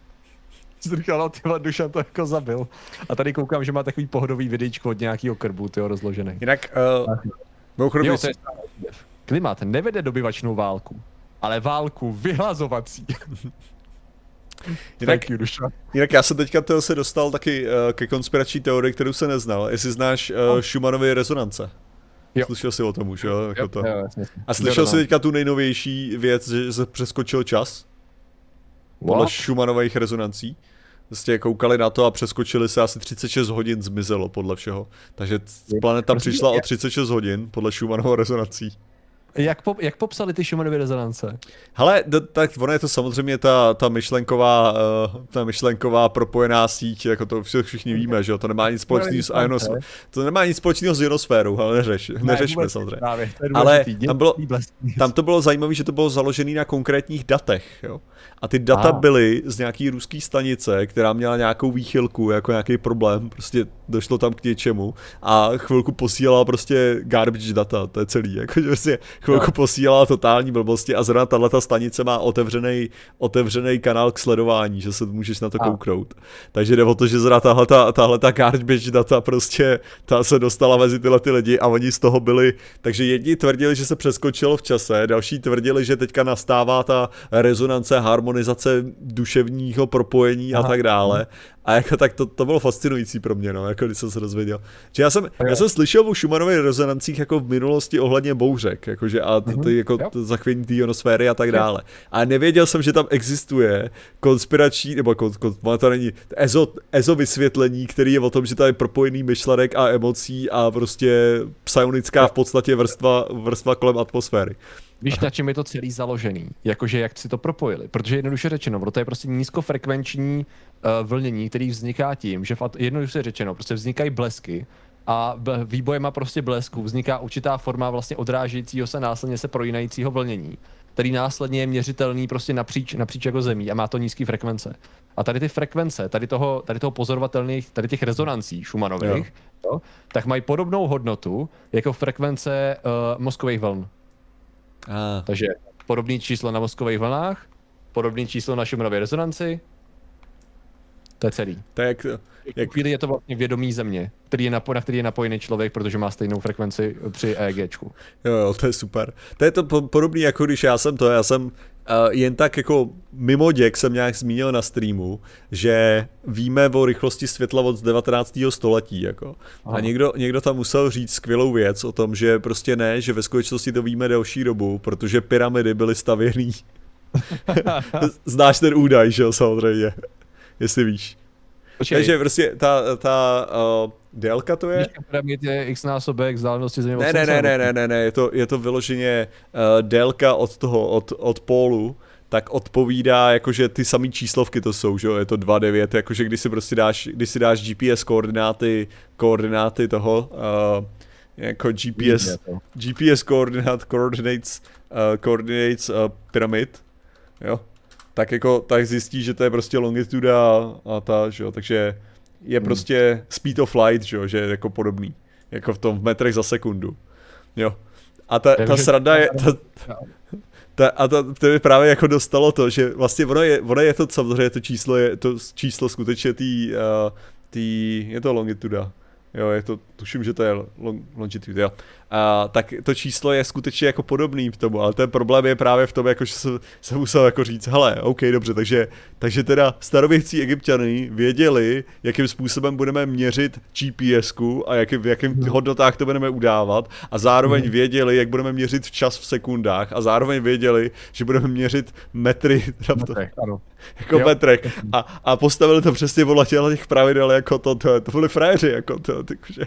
Jsi říkal, no tyhle, Dušan to jako zabil. A tady koukám, že má takový pohodový videjčko od nějakého krbu, tyho rozložený. Jinak, uh, jo, to je Klimat nevede dobyvačnou válku ale válku vyhlazovací. Jinak, you, jinak já jsem teďka toho se dostal taky uh, ke konspirační teorii, kterou se neznal. Jestli znáš uh, no. Schumannovy rezonance. Jo. Slyšel jsi o tom už, jo? Jako jo, to. jo A slyšel jsi teďka tu nejnovější věc, že se přeskočil čas? What? Podle Schumannových rezonancí. Vlastně koukali na to a přeskočili se asi 36 hodin zmizelo podle všeho. Takže planeta přišla o 36 hodin podle Schumannova rezonancí. Jak, po, jak popsali ty Schumannovy rezonance? Hele, d- tak ono je to samozřejmě ta, ta myšlenková, uh, ta myšlenková propojená síť, jako to všichni víme, že jo, to nemá nic společného s ionosférou. To nemá nic společného s ionosférou, ale neřeš, ne, neřešme samozřejmě. Právě, ale tam, bylo, tam to bylo zajímavé, že to bylo založené na konkrétních datech, jo. A ty data a. byly z nějaký ruský stanice, která měla nějakou výchylku, jako nějaký problém, prostě došlo tam k něčemu a chvilku posílala prostě garbage data, to je celý, jako že prostě chvilku no. posílala totální blbosti a zrovna tahle stanice má otevřený, otevřený kanál k sledování, že se můžeš na to a. kouknout. Takže jde o to, že zrovna tahle, tahle garbage data prostě ta se dostala mezi tyhle ty lidi a oni z toho byli, takže jedni tvrdili, že se přeskočilo v čase, další tvrdili, že teďka nastává ta rezonance, harmonizace duševního propojení Aha. a tak dále. A jako tak to, to bylo fascinující pro mě, no, jako když jsem se dozvěděl. Že já jsem, já jsem slyšel o Schumannových rezonancích jako v minulosti ohledně bouřek, jakože a ty, ty jako zachvění té ionosféry a tak dále. A nevěděl jsem, že tam existuje konspirační, nebo kon, kon, to není, ezo, ezo vysvětlení, který je o tom, že to je propojený myšlenek a emocí a prostě psionická v podstatě vrstva, vrstva kolem atmosféry. Víš, na čem je to celý založený? Jakože jak si to propojili? Protože jednoduše řečeno, to je prostě nízkofrekvenční uh, vlnění, který vzniká tím, že v, jednoduše řečeno, prostě vznikají blesky a výbojema prostě blesku vzniká určitá forma vlastně odrážejícího se následně se projínajícího vlnění, který následně je měřitelný prostě napříč, napříč jako zemí a má to nízké frekvence. A tady ty frekvence, tady toho, tady toho pozorovatelných, tady těch rezonancí Schumannových, jo. Jo, tak mají podobnou hodnotu jako frekvence uh, mozkových vln. Ah. Takže podobné číslo na mozkových vlnách, podobné číslo na Schumannově rezonanci, to je celý. To je jak, jak... chvíli je to vlastně vědomí země, který je napo- na který je napojený člověk, protože má stejnou frekvenci při EEGčku. Jo, jo, to je super. To je to podobné, jako když já jsem to, já jsem jen tak jako mimo děk jsem nějak zmínil na streamu, že víme o rychlosti světla od 19. století, jako. Aha. A někdo, někdo tam musel říct skvělou věc o tom, že prostě ne, že ve skutečnosti to víme delší dobu, protože pyramidy byly stavěný. Znáš ten údaj, že jo, samozřejmě jestli víš. Počkej. Takže prostě ta, ta uh, délka to je... Pyramid je x násobek vzdálenosti země ne, ne, ne, ne, ne, ne, ne, je to, je to vyloženě uh, délka od toho, od, od pólu, tak odpovídá, jakože ty samé číslovky to jsou, že jo, je to 2,9, jakože když si prostě dáš, když si dáš GPS koordináty, koordináty toho, uh, jako GPS, GPS koordinát, coordinates, uh, coordinates uh, pyramid, jo, tak jako tak zjistí, že to je prostě longituda a ta, že jo, takže je hmm. prostě speed of light, že jo, že je jako podobný, jako v tom v metrech za sekundu, jo. A ta, ta sranda je, ta, ta, a to, to by právě jako dostalo to, že vlastně ono je, ono je to samozřejmě to číslo, je to číslo skutečně tý, uh, tý, je to longituda, jo, je to, tuším, že to je long, longitude, jo a, tak to číslo je skutečně jako podobný k tomu, ale ten problém je právě v tom, jako, že se, se musel jako říct, hele, OK, dobře, takže, takže teda starověcí egyptiany věděli, jakým způsobem budeme měřit gps a jaký, v jakým no. hodnotách to budeme udávat a zároveň mm. věděli, jak budeme měřit čas v sekundách a zároveň věděli, že budeme měřit metry, metrech, ano. jako jo. metrech a, a postavili to přesně podle těch pravidel, jako to, to, to byli frajeři, jako to, takže...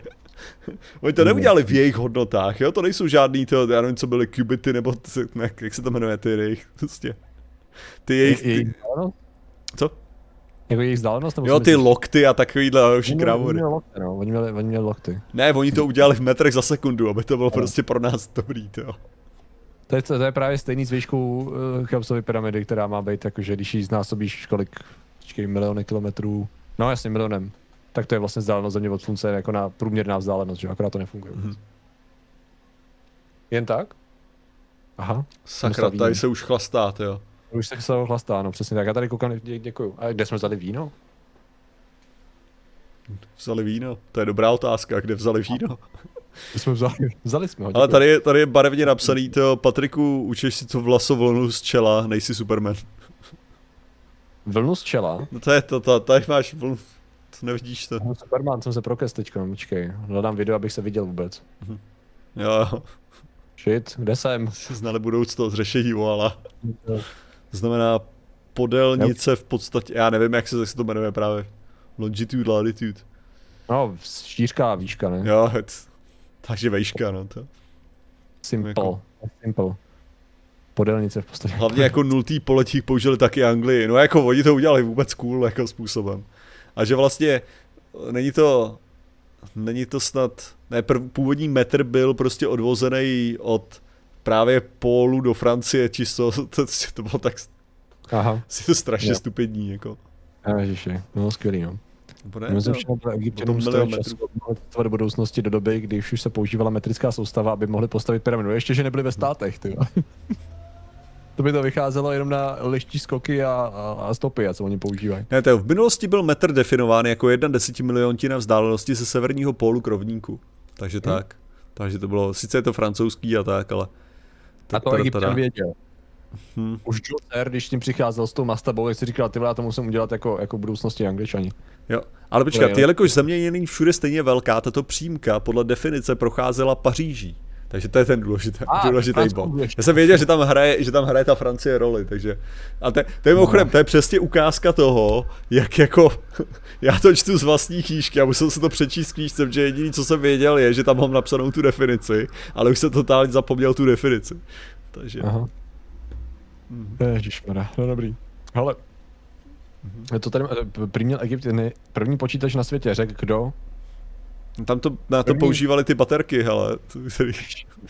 Oni to neudělali v jejich hodnotách, jo? To nejsou žádný, to, já nevím, co byly kubity, nebo ne, jak se to jmenuje, ty jejich, prostě. Ty jejich... Ty... Co? Jako jejich vzdálenost? Jo, ty lokty a takovýhle další kravory. No, oni měli, oni měli lokty. Ne, oni to udělali v metrech za sekundu, aby to bylo no. prostě pro nás dobrý, to. To je, to je právě stejný s výškou uh, Cheopsovy pyramidy, která má být jakože když jí znásobíš kolik, miliony kilometrů, no jasně milionem, tak to je vlastně vzdálenost země od slunce jako na průměrná vzdálenost, že akorát to nefunguje. Mm-hmm. Jen tak? Aha. Sakra, tady se už chlastá, jo. Už se se chlastá, no přesně tak. Já tady koukám, dě, děkuju. A kde jsme vzali víno? Vzali víno? To je dobrá otázka, kde vzali víno? My jsme vzali, vzali jsme ho. Ale tady je, tady je barevně napsaný, to Patriku, učíš si to vlasovlnu z čela, nejsi Superman. Vlnu z čela? No to je to, to tady máš vlnu, to nevidíš to. No, Superman jsem se prokest teďka, počkej. Hledám video, abych se viděl vůbec. Mhm. Jo, jo. Shit, kde jsem? Si znali budoucnost řešení voala. Znamená podélnice v podstatě, já nevím, jak se, jak se to jmenuje právě. Longitude, latitude. No, šířka a výška, ne? Jo, takže vejška, no to. Simple. Jako- Simple. Podélnice v podstatě. Hlavně jako nultý poletích použili taky Anglii. No jako oni to udělali vůbec cool jako způsobem. A že vlastně není to, není to snad, ne, prv, původní metr byl prostě odvozený od právě Pólu do Francie, čisto, to, to bylo tak, Aha. si to strašně Jo. stupidní, jako. Ježiši, no skvělý, no. Myslím, no. že to Egyptěnům stojí čas do budoucnosti do doby, kdy už se používala metrická soustava, aby mohli postavit pyramidu. Ještě, že nebyli ve státech, ty. To by to vycházelo jenom na liští skoky a, a, a stopy, a co oni používají. Ne, to v minulosti byl metr definován jako jedna desetimiliontina vzdálenosti ze severního pólu k rovníku. Takže Hmm. tak. Takže to bylo, sice je to francouzský a tak, ale... A to teda- věděl. Hm. Už Verne, když s tím přicházel s tou mastabou, jak si říkal, ty vole, to musím udělat jako, jako v budoucnosti angličani. Jo, ale počkat, jelikož země je není všude stejně velká, tato přímka podle definice procházela Paříží. Takže to je ten důležitý, A, důležitý bod. ještě. Já jsem věděl, že tam hraje, že tam hraje ta Francie roli, takže... A to, to je mimochodem, to je přesně ukázka toho, jak jako... Já to čtu z vlastní knížky a musel se to přečíst v knížce, že jediný, co jsem věděl, je, že tam mám napsanou tu definici, ale už jsem totálně zapomněl tu definici. Takže... Aha. Mhm. Ježišmarja, no dobrý. Hele, to tady, eh, Egypt první počítač na světě, řekl kdo? Tam to, na to používali ty baterky, hele.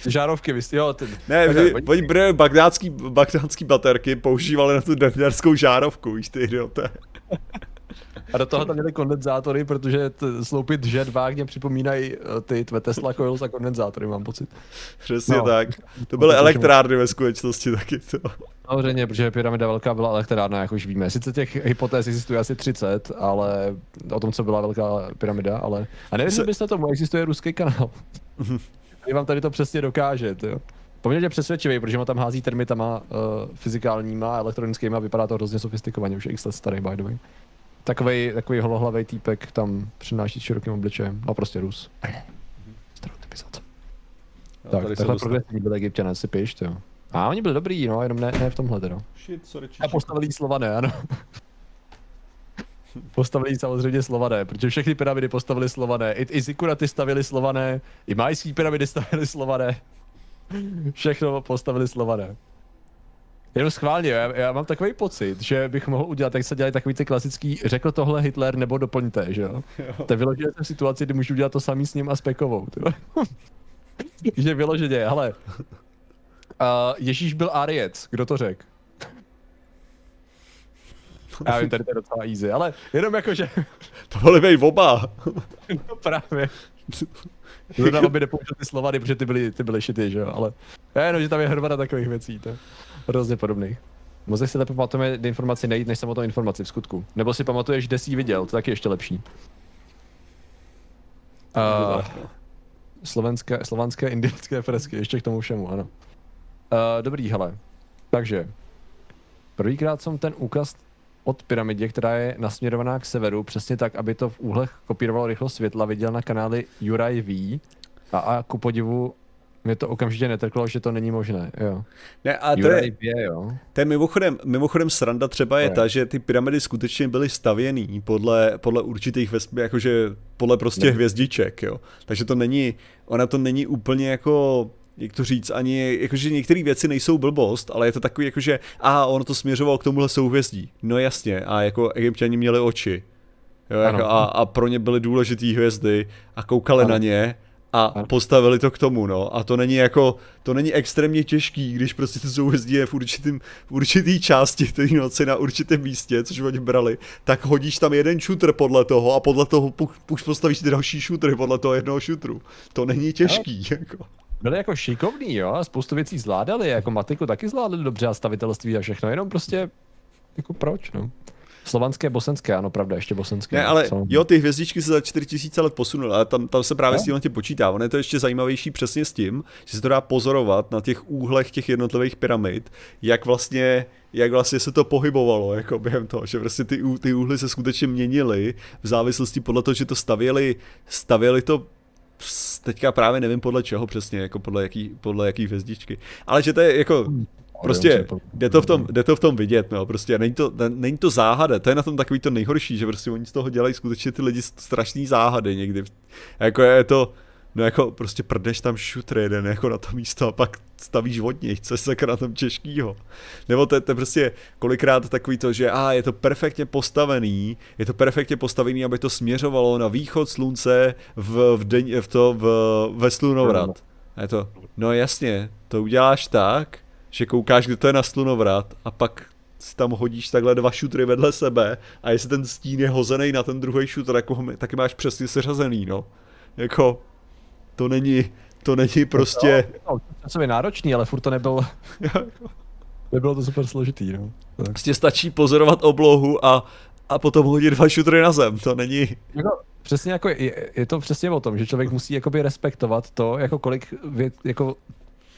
Žárovky, vy jste, jo, ty, Ne, Takhle, oni, brali bagdátský, bagdátský baterky, používali na tu denderskou žárovku, víš ty idioté. A do toho tam měli kondenzátory, protože t- sloupit žet vágně připomínají eh, ty tvé Tesla coils a kondenzátory, mám pocit. Přesně No. tak. To byly elektrárny ve skutečnosti taky. To. Samozřejmě, protože pyramida velká byla elektrárna, jak už víme. Sice těch hypotéz existuje asi 30, ale o tom, co byla velká pyramida, ale... A nevím, že byste tomu, existuje ruský kanál. Který vám tady to přesně dokáže, jo. Poměrně přesvědčivý, protože on tam hází termitama uh, fyzikálníma a elektronickými a vypadá to hrozně sofistikovaně, už je x let starý, by the way. Takovej, takový holohlavý týpek tam přináší s širokým obličejem. No prostě Rus. Stereotypizace. Tak, tady se takhle progresivní byli egyptěné, si piš, jo. A oni byli dobrý, no, jenom ne, ne v tomhle teda. Shit, sorry, A postavili jí Slované, ano. postavili jí samozřejmě Slované, protože všechny pyramidy postavili Slované. I, i Zikuraty stavili Slované, i majský pyramidy stavili Slované. Všechno postavili Slované. Jenom schválně, já, já, mám takový pocit, že bych mohl udělat, jak se dělají takový ty klasický, řekl tohle Hitler nebo doplňte, že jo? To vyloženě jsem v situaci, kdy můžu udělat to samý s ním a s Pekovou, že vyloženě, hele. Uh, Ježíš byl Ariec, kdo to řekl? Já vím, tady to je docela easy, ale jenom jako, že To byly bej oba. no právě. Zrovna aby nepoužil ty Slovany, protože ty byly, ty byly šity, že jo, ale já jenom, že tam je hromada takových věcí, to hrozně podobných. Mozek si lépe pamatuje informaci nejít, než samotnou informaci v skutku. Nebo si pamatuješ, kde jsi ji viděl, to taky ještě lepší. Uh, slovenské, slovanské, indické fresky, ještě k tomu všemu, ano. Uh, dobrý, hele. Takže, prvýkrát jsem ten úkaz od pyramidě, která je nasměrovaná k severu, přesně tak, aby to v úhlech kopírovalo rychlost světla, viděl na kanáli Juraj V. A, a ku podivu mě to okamžitě netrklo, že to není možné, jo. Ne, a to je, V, jo. to je mimochodem, mimochodem sranda třeba je Ne. ta, že ty pyramidy skutečně byly stavěný podle, podle určitých, jakože podle prostě Ne. hvězdiček, jo. Takže to není, ona to není úplně jako jak to říct, ani, jakože některé věci nejsou blbost, ale je to takový, jakože, a ono to směřovalo k tomuhle souhvězdí. No jasně, a jako egyptěni měli oči. Jo, jako a, a, pro ně byly důležitý hvězdy a koukali Ano. na ně a postavili to k tomu, no. A to není jako, to není extrémně těžký, když prostě to souhvězdí je v, určitým, v určitý části té noci na určitém místě, což oni brali, tak hodíš tam jeden šutr podle toho a podle toho už postavíš ty další šutry podle toho jednoho šutru. To není těžký, jako. Byli jako šikovní, jo, a spoustu věcí zvládali, jako matiku taky zvládali dobře a stavitelství a všechno, jenom prostě, jako proč, no. Slovanské, bosenské, ano, pravda, ještě bosenské. Ne, ale Jsou- jo, ty hvězdičky se za 4000 let posunuly, ale tam, tam se právě Jo. s tím tě počítá. Ono je to ještě zajímavější přesně s tím, že se to dá pozorovat na těch úhlech těch jednotlivých pyramid, jak vlastně, jak vlastně se to pohybovalo jako během toho, že prostě ty, ty úhly se skutečně měnily v závislosti podle toho, že to stavěli, stavěli to teďka právě nevím podle čeho přesně, jako podle jaký, podle jaký hvězdičky. Ale že to je jako, prostě jde to v tom, jde to v tom vidět, no, prostě není to, ne- není to záhada, to je na tom takový to nejhorší, že prostě oni z toho dělají skutečně ty lidi strašný záhady někdy. Jako je to, No jako prostě prdneš tam šutr jeden jako na to místo a pak stavíš od něj, co se na tom těžkýho. Nebo to, to je prostě kolikrát takový to, že a je to perfektně postavený, je to perfektně postavený, aby to směřovalo na východ slunce v, v, deň, v to v, ve slunovrat. A je to, no jasně, to uděláš tak, že koukáš, kde to je na slunovrat a pak si tam hodíš takhle dva šutry vedle sebe a jestli ten stín je hozený na ten druhý šutr, jako taky máš přesně seřazený, no. Jako, to není, to není prostě... No, to je náročný, ale furt to nebyl... Nebylo to super složitý, no. Tak. Prostě stačí pozorovat oblohu a, a potom hodit dva šutry na zem, to není... Jako, přesně jako je, je, to přesně o tom, že člověk musí jakoby respektovat to, jako kolik věc, jako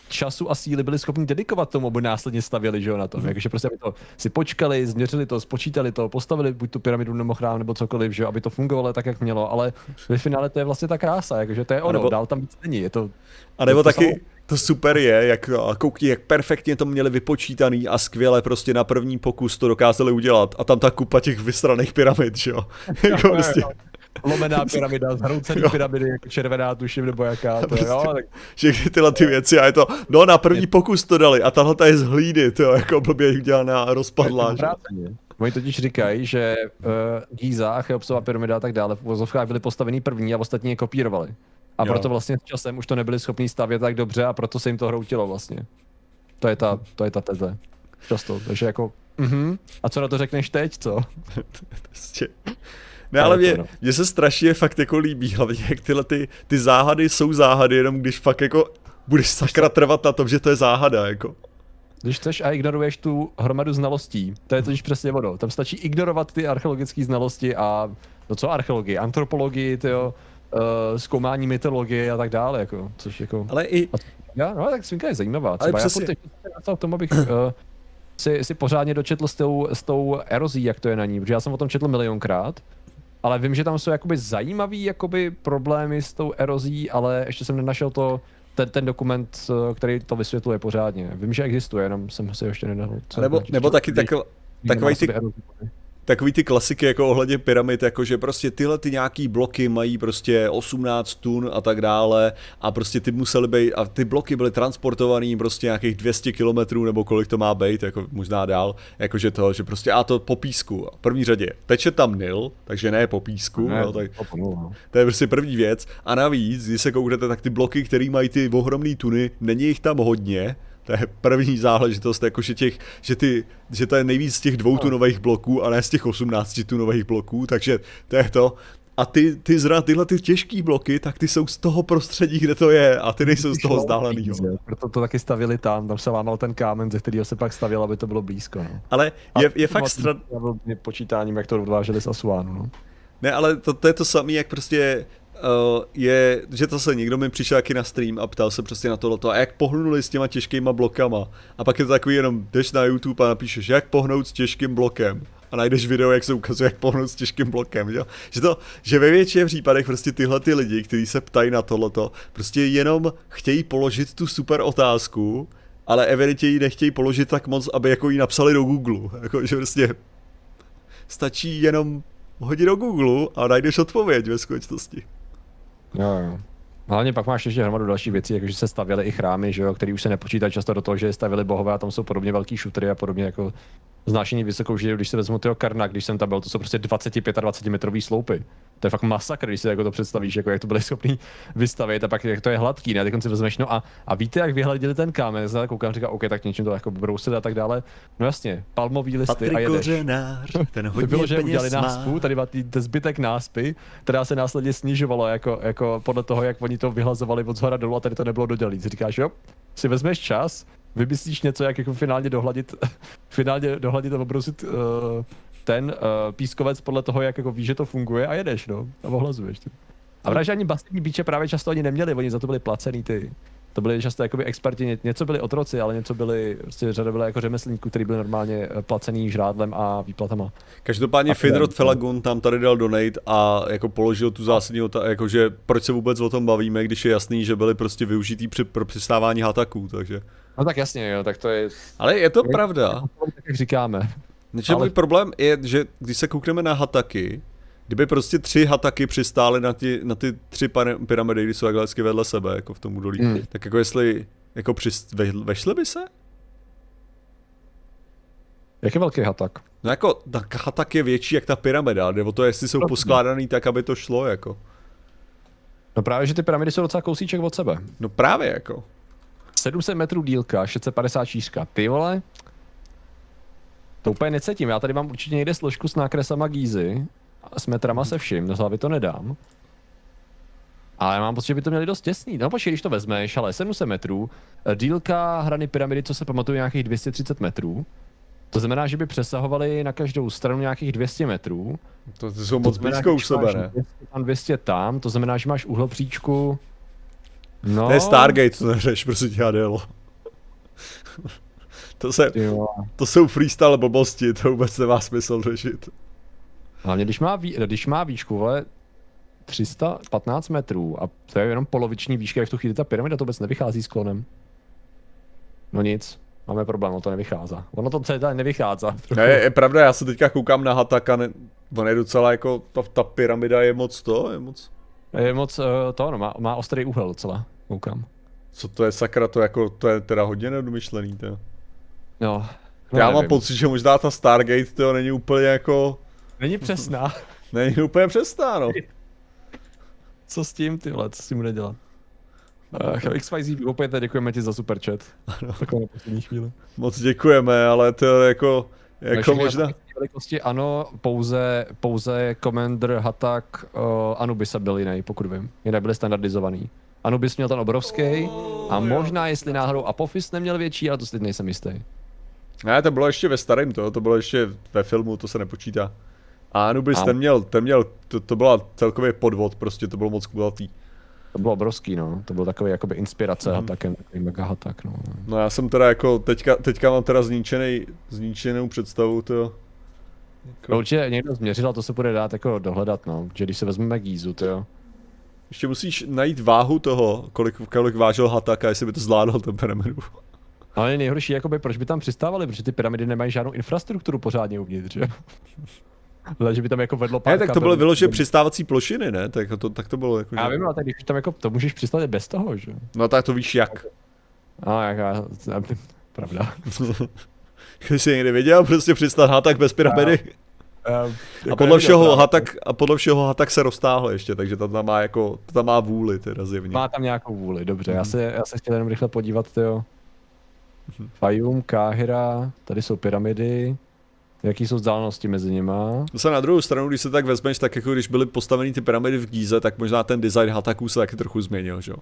času a síly byli schopni dedikovat tomu, aby následně stavěli, že jo, na tom. Mm. Jakože prostě aby to si počkali, změřili to, spočítali to, postavili buď tu pyramidu nebo chrám nebo cokoliv, že jo, aby to fungovalo tak, jak mělo, ale ve finále to je vlastně ta krása, jakože to je ono, nebo, dál tam víc není, je to... A nebo to taky, samo... to super je, jak koukni, jak perfektně to měli vypočítaný a skvěle prostě na první pokus to dokázali udělat a tam ta kupa těch vysraných pyramid, že jo. jako prostě lomená pyramida, zhroucený pyramidy, jako červená tuším, nebo jaká to prostě, jo, tak... Všechny tyhle ty věci a je to, no na první pokus to dali a tahle ta je z hlídy, to jako blbě udělaná rozpadlá. Oni totiž říkají, že uh, Giza Cheopsova pyramida a tak dále v vozovkách byly postaveny první a ostatní je kopírovali. A jo. proto vlastně s časem už to nebyli schopni stavět tak dobře a proto se jim to hroutilo vlastně. To je ta, to je ta teze. Často, takže jako, uh-huh. a co na to řekneš teď, co? Ne, ale mě, no. mě se strašně fakt jako líbí, hlavně jak tyhle ty, ty záhady jsou záhady, jenom když fakt jako budeš sakra trvat na tom, že to je záhada, jako. Když chceš a ignoruješ tu hromadu znalostí, to je totiž přesně ono. Tam stačí ignorovat ty archeologické znalosti a no co archeologii, antropologii, tyjo, uh, zkoumání mytologie a tak dále, jako, což jako... Ale i... Já, no tak svinka je zajímavá. Třeba Ale přesně... já furt k tomu, abych uh, si, si pořádně dočetl s tou, s tou erozí, jak to je na ní, protože já jsem o tom četl milionkrát ale vím, že tam jsou jakoby zajímavý jakoby problémy s tou erozí, ale ještě jsem nenašel to, ten, ten dokument, eh, který to vysvětluje pořádně. Vím, že existuje, jenom jsem si ještě nenahl. Nebo, nebo taky takový ty, takový ty klasiky jako ohledně pyramid, jako že prostě tyhle ty nějaký bloky mají prostě 18 tun a tak dále a prostě ty musely být a ty bloky byly transportovaný prostě nějakých 200 kilometrů nebo kolik to má být, jako možná dál, jakože to, že prostě a to po písku. V první řadě teče tam Nil, takže ne po písku, ne, no, tak, to je prostě první věc a navíc, když se kouknete, tak ty bloky, které mají ty ohromné tuny, není jich tam hodně, to je první záležitost, jako že, těch, že, ty, že to je nejvíc z těch dvoutunových bloků a ne z těch 18 tunových bloků, takže to je to. A ty, ty zra, tyhle ty těžký bloky, tak ty jsou z toho prostředí, kde to je, a ty nejsou z toho vzdálenýho. Proto to taky stavili tam, tam se lámal ten kámen, ze kterého se pak stavil, aby to bylo blízko. No. Ale je, je fakt stran... Počítáním, jak to odváželi z Asuánu. No. Ne, ale to, to je to samé, jak prostě je, že to se někdo mi přišel taky na stream a ptal se prostě na tohleto, a jak pohnuli s těma těžkýma blokama. A pak je to takový jenom, jdeš na YouTube a napíšeš, jak pohnout s těžkým blokem a najdeš video, jak se ukazuje, jak pohnout s těžkým blokem, jo? Že, to, že ve většině případech prostě tyhle ty lidi, kteří se ptají na tohleto, prostě jenom chtějí položit tu super otázku, ale evidentně ji nechtějí položit tak moc, aby jako ji napsali do Google. Jako, že prostě stačí jenom hodit do Google a najdeš odpověď ve skutečnosti. Jo, jo. Hlavně pak máš ještě hromadu dalších věcí, jakože se stavěly i chrámy, že jo, který už se nepočítají často do toho, že stavili bohové a tam jsou podobně velký šutry a podobně jako znášení vysokou, že když se vezmu toho Karna, když jsem tam byl, to jsou prostě 20-25 metrový sloupy. To je fakt masakr, když si jako to představíš, jako jak to byli schopni vystavit a pak jak to je hladký, ne? Tak si vezmeš, no a, a víte, jak vyhladili ten kámen, já koukám, říkám, OK, tak něčím to jako brousili a tak dále. No jasně, palmový listy Patrik a jedeš. Kořenář, ten hodně bylo, že udělali má. náspu, tady má ten zbytek náspy, která se následně snižovalo jako, jako podle toho, jak oni to vyhlazovali od zhora dolů a tady to nebylo dodělit. Říkáš, jo, si vezmeš čas, vymyslíš něco, jak jako finálně dohladit, finálně dohladit a obrousit uh, ten uh, pískovec podle toho, jak jako víš, že to funguje a jedeš, no, a ohlazuješ. Ty. A právě ani bastivní bíče právě často ani neměli, oni za to byli placený ty. To byli často jakoby experti, něco byli otroci, ale něco byli, prostě řada byly jako řemeslníků, kteří byli normálně eh, placený žrádlem a výplatama. Každopádně Finrod Felagun tam tady dal donate a jako položil tu zásadní otázku, jako že proč se vůbec o tom bavíme, když je jasný, že byli prostě využitý při, pro přistávání hataků, takže. No tak jasně, jo, tak to je... Ale je to je, pravda. Tak jak říkáme. Něčem ale... můj problém je, že když se koukneme na hataky, Kdyby prostě tři hataky přistály na ty, na ty tři pyramidy, když jsou takhle vedle sebe, jako v tom údolí, hmm. tak jako jestli, jako přist, ve, vešly by se? Jak je velký hatak? No jako, tak hatak je větší jak ta pyramida, nebo to jestli jsou poskládaný tak, aby to šlo, jako. No právě, že ty pyramidy jsou docela kousíček od sebe. No právě, jako. 700 metrů dílka, 650 šířka. Ty vole, to úplně necítím. Já tady mám určitě někde složku s nákresama Gízy, s metrama se vším, do hlavy to nedám. Ale mám pocit, že by to měli dost těsný. No počkej, když to vezmeš, ale 700 metrů, dílka hrany pyramidy, co se pamatuje, nějakých 230 metrů. To znamená, že by přesahovali na každou stranu nějakých 200 metrů. To, to jsou moc blízko u sebe, ne? 200 tam, 200 tam, to znamená, že máš uhlopříčku. No. To je Stargate, to neřeš, prostě tě ADL. to, se, to jsou freestyle blbosti, to vůbec nemá smysl řešit. Hlavně když má, vý, když má výšku, vole, 315 metrů a to je jenom poloviční výška, jak v tu chvíli ta pyramida to vůbec nevychází s klonem. No nic, máme problém, ono to nevychází. Ono to celé nevychází. Je, je, pravda, já se teďka koukám na Hataka, ne, on je docela jako, ta, ta pyramida je moc to, je moc... Je moc uh, to, no, má, má ostrý úhel docela, koukám. Co to je sakra, to jako, to je teda hodně nedomyšlený, to. No, no Já nevím. mám pocit, že možná ta Stargate, to není úplně jako... Není přesná. není úplně přesná, no. Co s tím, ty vole, co s tím bude dělat? Uh, XYZ, opět děkujeme ti za super chat. Takové na poslední chvíli. Moc děkujeme, ale to je jako, jako možná... Velikosti ano, pouze, pouze Commander, Hatak, uh, Anubis byl jiný, pokud vím. Jinak byly standardizovaný. Anubis měl ten obrovský a možná, jestli náhodou Apophis neměl větší, ale to si nejsem jistý. Ne, to bylo ještě ve starém to, to bylo ještě ve filmu, to se nepočítá. A Anubis, a... ten měl, ten měl, to, to byla celkově podvod, prostě to bylo moc kulatý. To bylo obrovský, no. To byl takový jakoby inspirace mm. hatakem, takový mega hatak, no. No já jsem teda jako, teďka, teďka mám teda zničený, zničenou představu, to. Jako... No, určitě někdo změřil a to se bude dát jako dohledat, no. Že když se vezmeme Gízu, to jo. Ještě musíš najít váhu toho, kolik, kolik vážil hatak a jestli by to zvládl ten pyramidu. Ale nejhorší, jakoby, proč by tam přistávali, protože ty pyramidy nemají žádnou infrastrukturu pořádně uvnitř, že? že by tam jako vedlo pár Ne, tak to bylo vyloženě přistávací plošiny, ne? Tak to, tak to bylo jako, Já že... vím, ale tak když tam jako, to můžeš přistat bez toho, že? No tak to víš jak. No, jak já, pravda. Když jsi někdy viděl prostě přistat hatak bez pyramidy? Já, jako a podle všeho hatak, a podle všeho hatak se roztáhl ještě, takže to tam má jako, to tam má vůli teda zjevně. Má tam nějakou vůli, dobře, mm. já, se, já se chtěl jenom rychle podívat, jo. Mm. Fayum, Káhira, tady jsou pyramidy. Jaký jsou vzdálenosti mezi nima? Zase na druhou stranu, když se tak vezmeš, tak jako když byly postaveny ty pyramidy v Gíze, tak možná ten design hataků se taky trochu změnil, že jo?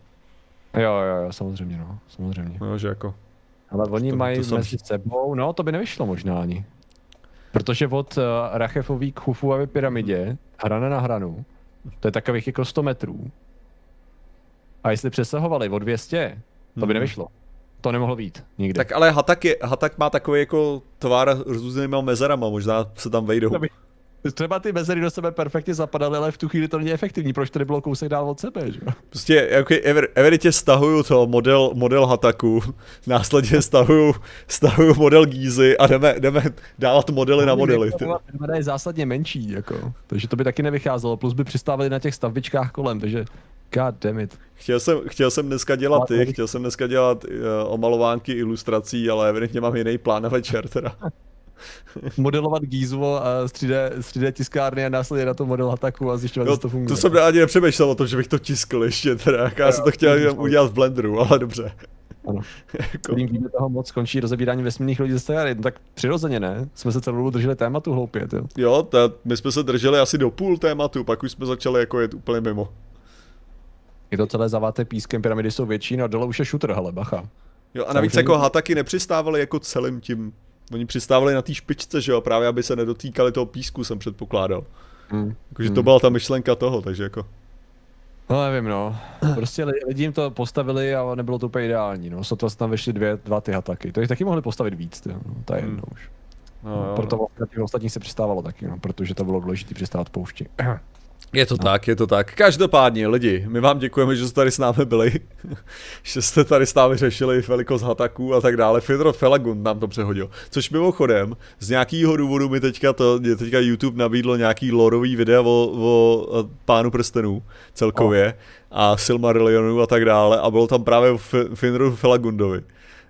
Jo, jo, jo, samozřejmě, no, samozřejmě. No, že jako. Ale oni to, mají to mezi sebou, no to by nevyšlo možná ani. Protože od uh, Rachefový k Chufuavy pyramidě, hrana na hranu, to je takových jako 100 metrů. A jestli přesahovali o 200, to by hmm. To nemohlo být nikdy. Tak ale Hatak, je, Hatak má takový jako tvár s různýma mezerama, možná se tam vejdou. Třeba ty mezery do sebe perfektně zapadaly, ale v tu chvíli to není efektivní, proč to nebylo kousek dál od sebe, že? Prostě jako ever, evidentně stahuju to model, model Hataku, následně stahuju, stahuju model Gízy a jdeme, jdeme dávat modely na modely. Ten je zásadně menší, jako, takže to by taky nevycházelo, plus by přistávali na těch stavbičkách kolem, takže God damn it. Chtěl jsem, chtěl jsem dneska dělat ty, chtěl jsem dneska dělat uh, omalovánky ilustrací, ale evidentně mám jiný plán na večer teda. modelovat Gízu a 3D, 3D tiskárny a následně na to model ataku a zjišťovat, no, to funguje. To jsem ani nepřemýšlel o tom, že bych to tiskl ještě teda, já jsem to chtěl jenom udělat v Blenderu, ale dobře. Ano. jako... Tím toho moc skončí rozebírání vesmírných lidí ze Stajary. No tak přirozeně ne, jsme se celou dobu drželi tématu hloupě. Jo, jo ta, my jsme se drželi asi do půl tématu, pak už jsme začali jako jet úplně mimo. Je to celé zaváté pískem, pyramidy jsou větší, no dole už je shooter, hele, bacha. Jo a navíc jako hataky nepřistávali jako celým tím, oni přistávali na té špičce, že jo, právě aby se nedotýkali toho písku, jsem předpokládal. Hmm. Jakože hmm. to byla ta myšlenka toho, takže jako. No nevím, no. Prostě lidi jim to postavili a nebylo to úplně ideální, no. Sotva tam vyšly dvě, dva ty hataky. To jich taky mohli postavit víc, ty, no. To je jedno hmm. už. No, no, proto vlastně ostatní se přistávalo taky, no, protože to bylo důležité přistávat poušti. Je to no. tak, je to tak. Každopádně, lidi, my vám děkujeme, že jste tady s námi byli, že jste tady s námi řešili velikost hataků a tak dále. Fedor Felagund nám to přehodil. Což mimochodem, z nějakého důvodu mi teďka to, mě teďka YouTube nabídlo nějaký lorový video o, o pánu prstenů celkově oh. a Silmarillionu a tak dále a bylo tam právě o Finoru Felagundovi.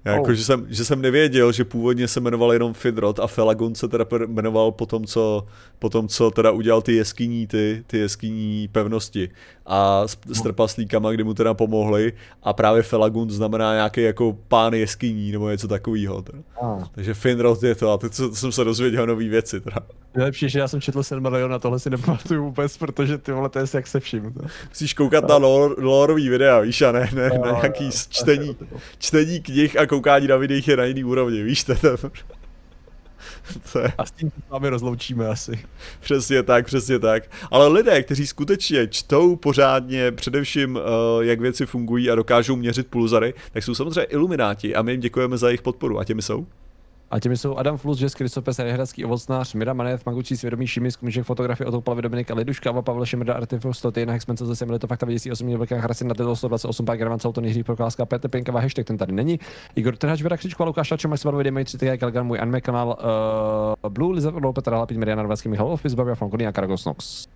Jako, oh. že, jsem, že jsem nevěděl, že původně se jmenoval jenom Fidrot a Felagun se teda jmenoval po tom, co, po tom, co teda udělal ty jeskyní, ty, ty jeskyní pevnosti a s, s trpaslíkama, kdy mu teda pomohli a právě Felagund znamená nějaký jako pán jeskyní nebo něco takového. Ah. Takže Finrod je to a teď jsem se dozvěděl nové věci. Teda. Nejlepší, že já jsem četl Silmarillion a tohle si nepamatuju vůbec, protože ty vole, to je jak se vším. To. Musíš koukat na lorový videa, víš, a ne, ne no, na nějaký čtení, čtení knih a koukání na videích je na jiný úrovni, víš, to je a s tím se s vámi rozloučíme asi. Přesně tak, přesně tak. Ale lidé, kteří skutečně čtou pořádně, především uh, jak věci fungují a dokážou měřit pulzary, tak jsou samozřejmě ilumináti a my jim děkujeme za jejich podporu. A těmi jsou? A těmi jsou Adam Flus, Jess Kristopes, Hradský ovocnář, Mira Manev, Magučí svědomí Šimis, Kumíšek, fotografie od Oplavy Dominika Liduška, Ava Pavel Šimrda, Artifo, Stoty, na Hexmen, zase to fakta vědící osobní velká hrasy na 128, pár Gravan, Tony Hří, Prokláska, Petr Pěnkava, hashtag ten tady není. Igor Trhač, Vera Křičko, Lukáš Čačo, Max Barvoj, Demají 3 Kalgan, můj anime kanál, uh, Blue, Liza, Petra Hlapit, Mariana Rvacký, Michal Office, Barbara Frankony a Karagos Nox.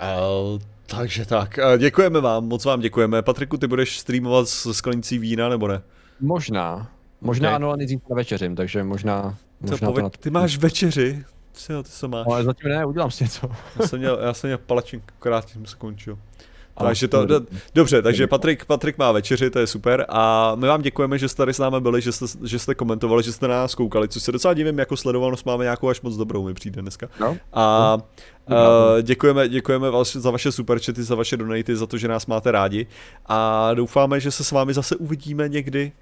Uh, takže tak, uh, děkujeme vám, moc vám děkujeme. Patriku, ty budeš streamovat s sklenicí vína, nebo ne? Možná. Možná okay. ano, ale nejdřív na večeřím, takže možná Možná pově- ty máš večeři? Co, ty co máš? No, ale zatím ne, udělám si něco. já jsem měl, já jsem měl palačink, akorát jsem se končil. Takže to, do, dobře, takže Patrik, Patrik má večeři, to je super a my vám děkujeme, že jste tady s námi byli, že jste, že jste komentovali, že jste na nás koukali, což se docela divím, jako sledovanost máme nějakou až moc dobrou, mi přijde dneska. No. A no. Uh, děkujeme, děkujeme vás za vaše superčety, za vaše donaty, za to, že nás máte rádi a doufáme, že se s vámi zase uvidíme někdy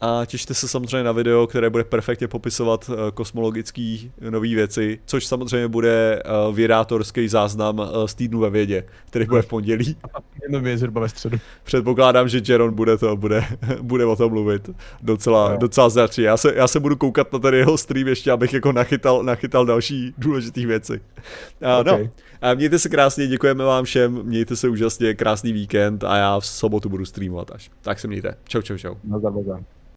a těšte se samozřejmě na video, které bude perfektně popisovat eh, kosmologický nové věci, což samozřejmě bude eh, vědátorský záznam eh, z týdnu ve vědě, který bude v pondělí. Jenom zhruba ve středu. Předpokládám, že Jeron bude to, bude, bude o tom mluvit docela, docela značně. Já se, já se budu koukat na ten jeho stream ještě, abych jako nachytal, nachytal další důležité věci. A, no, okay. no, a mějte se krásně, děkujeme vám všem, mějte se úžasně, krásný víkend a já v sobotu budu streamovat až. Tak se mějte. Čau, čau, čau. No,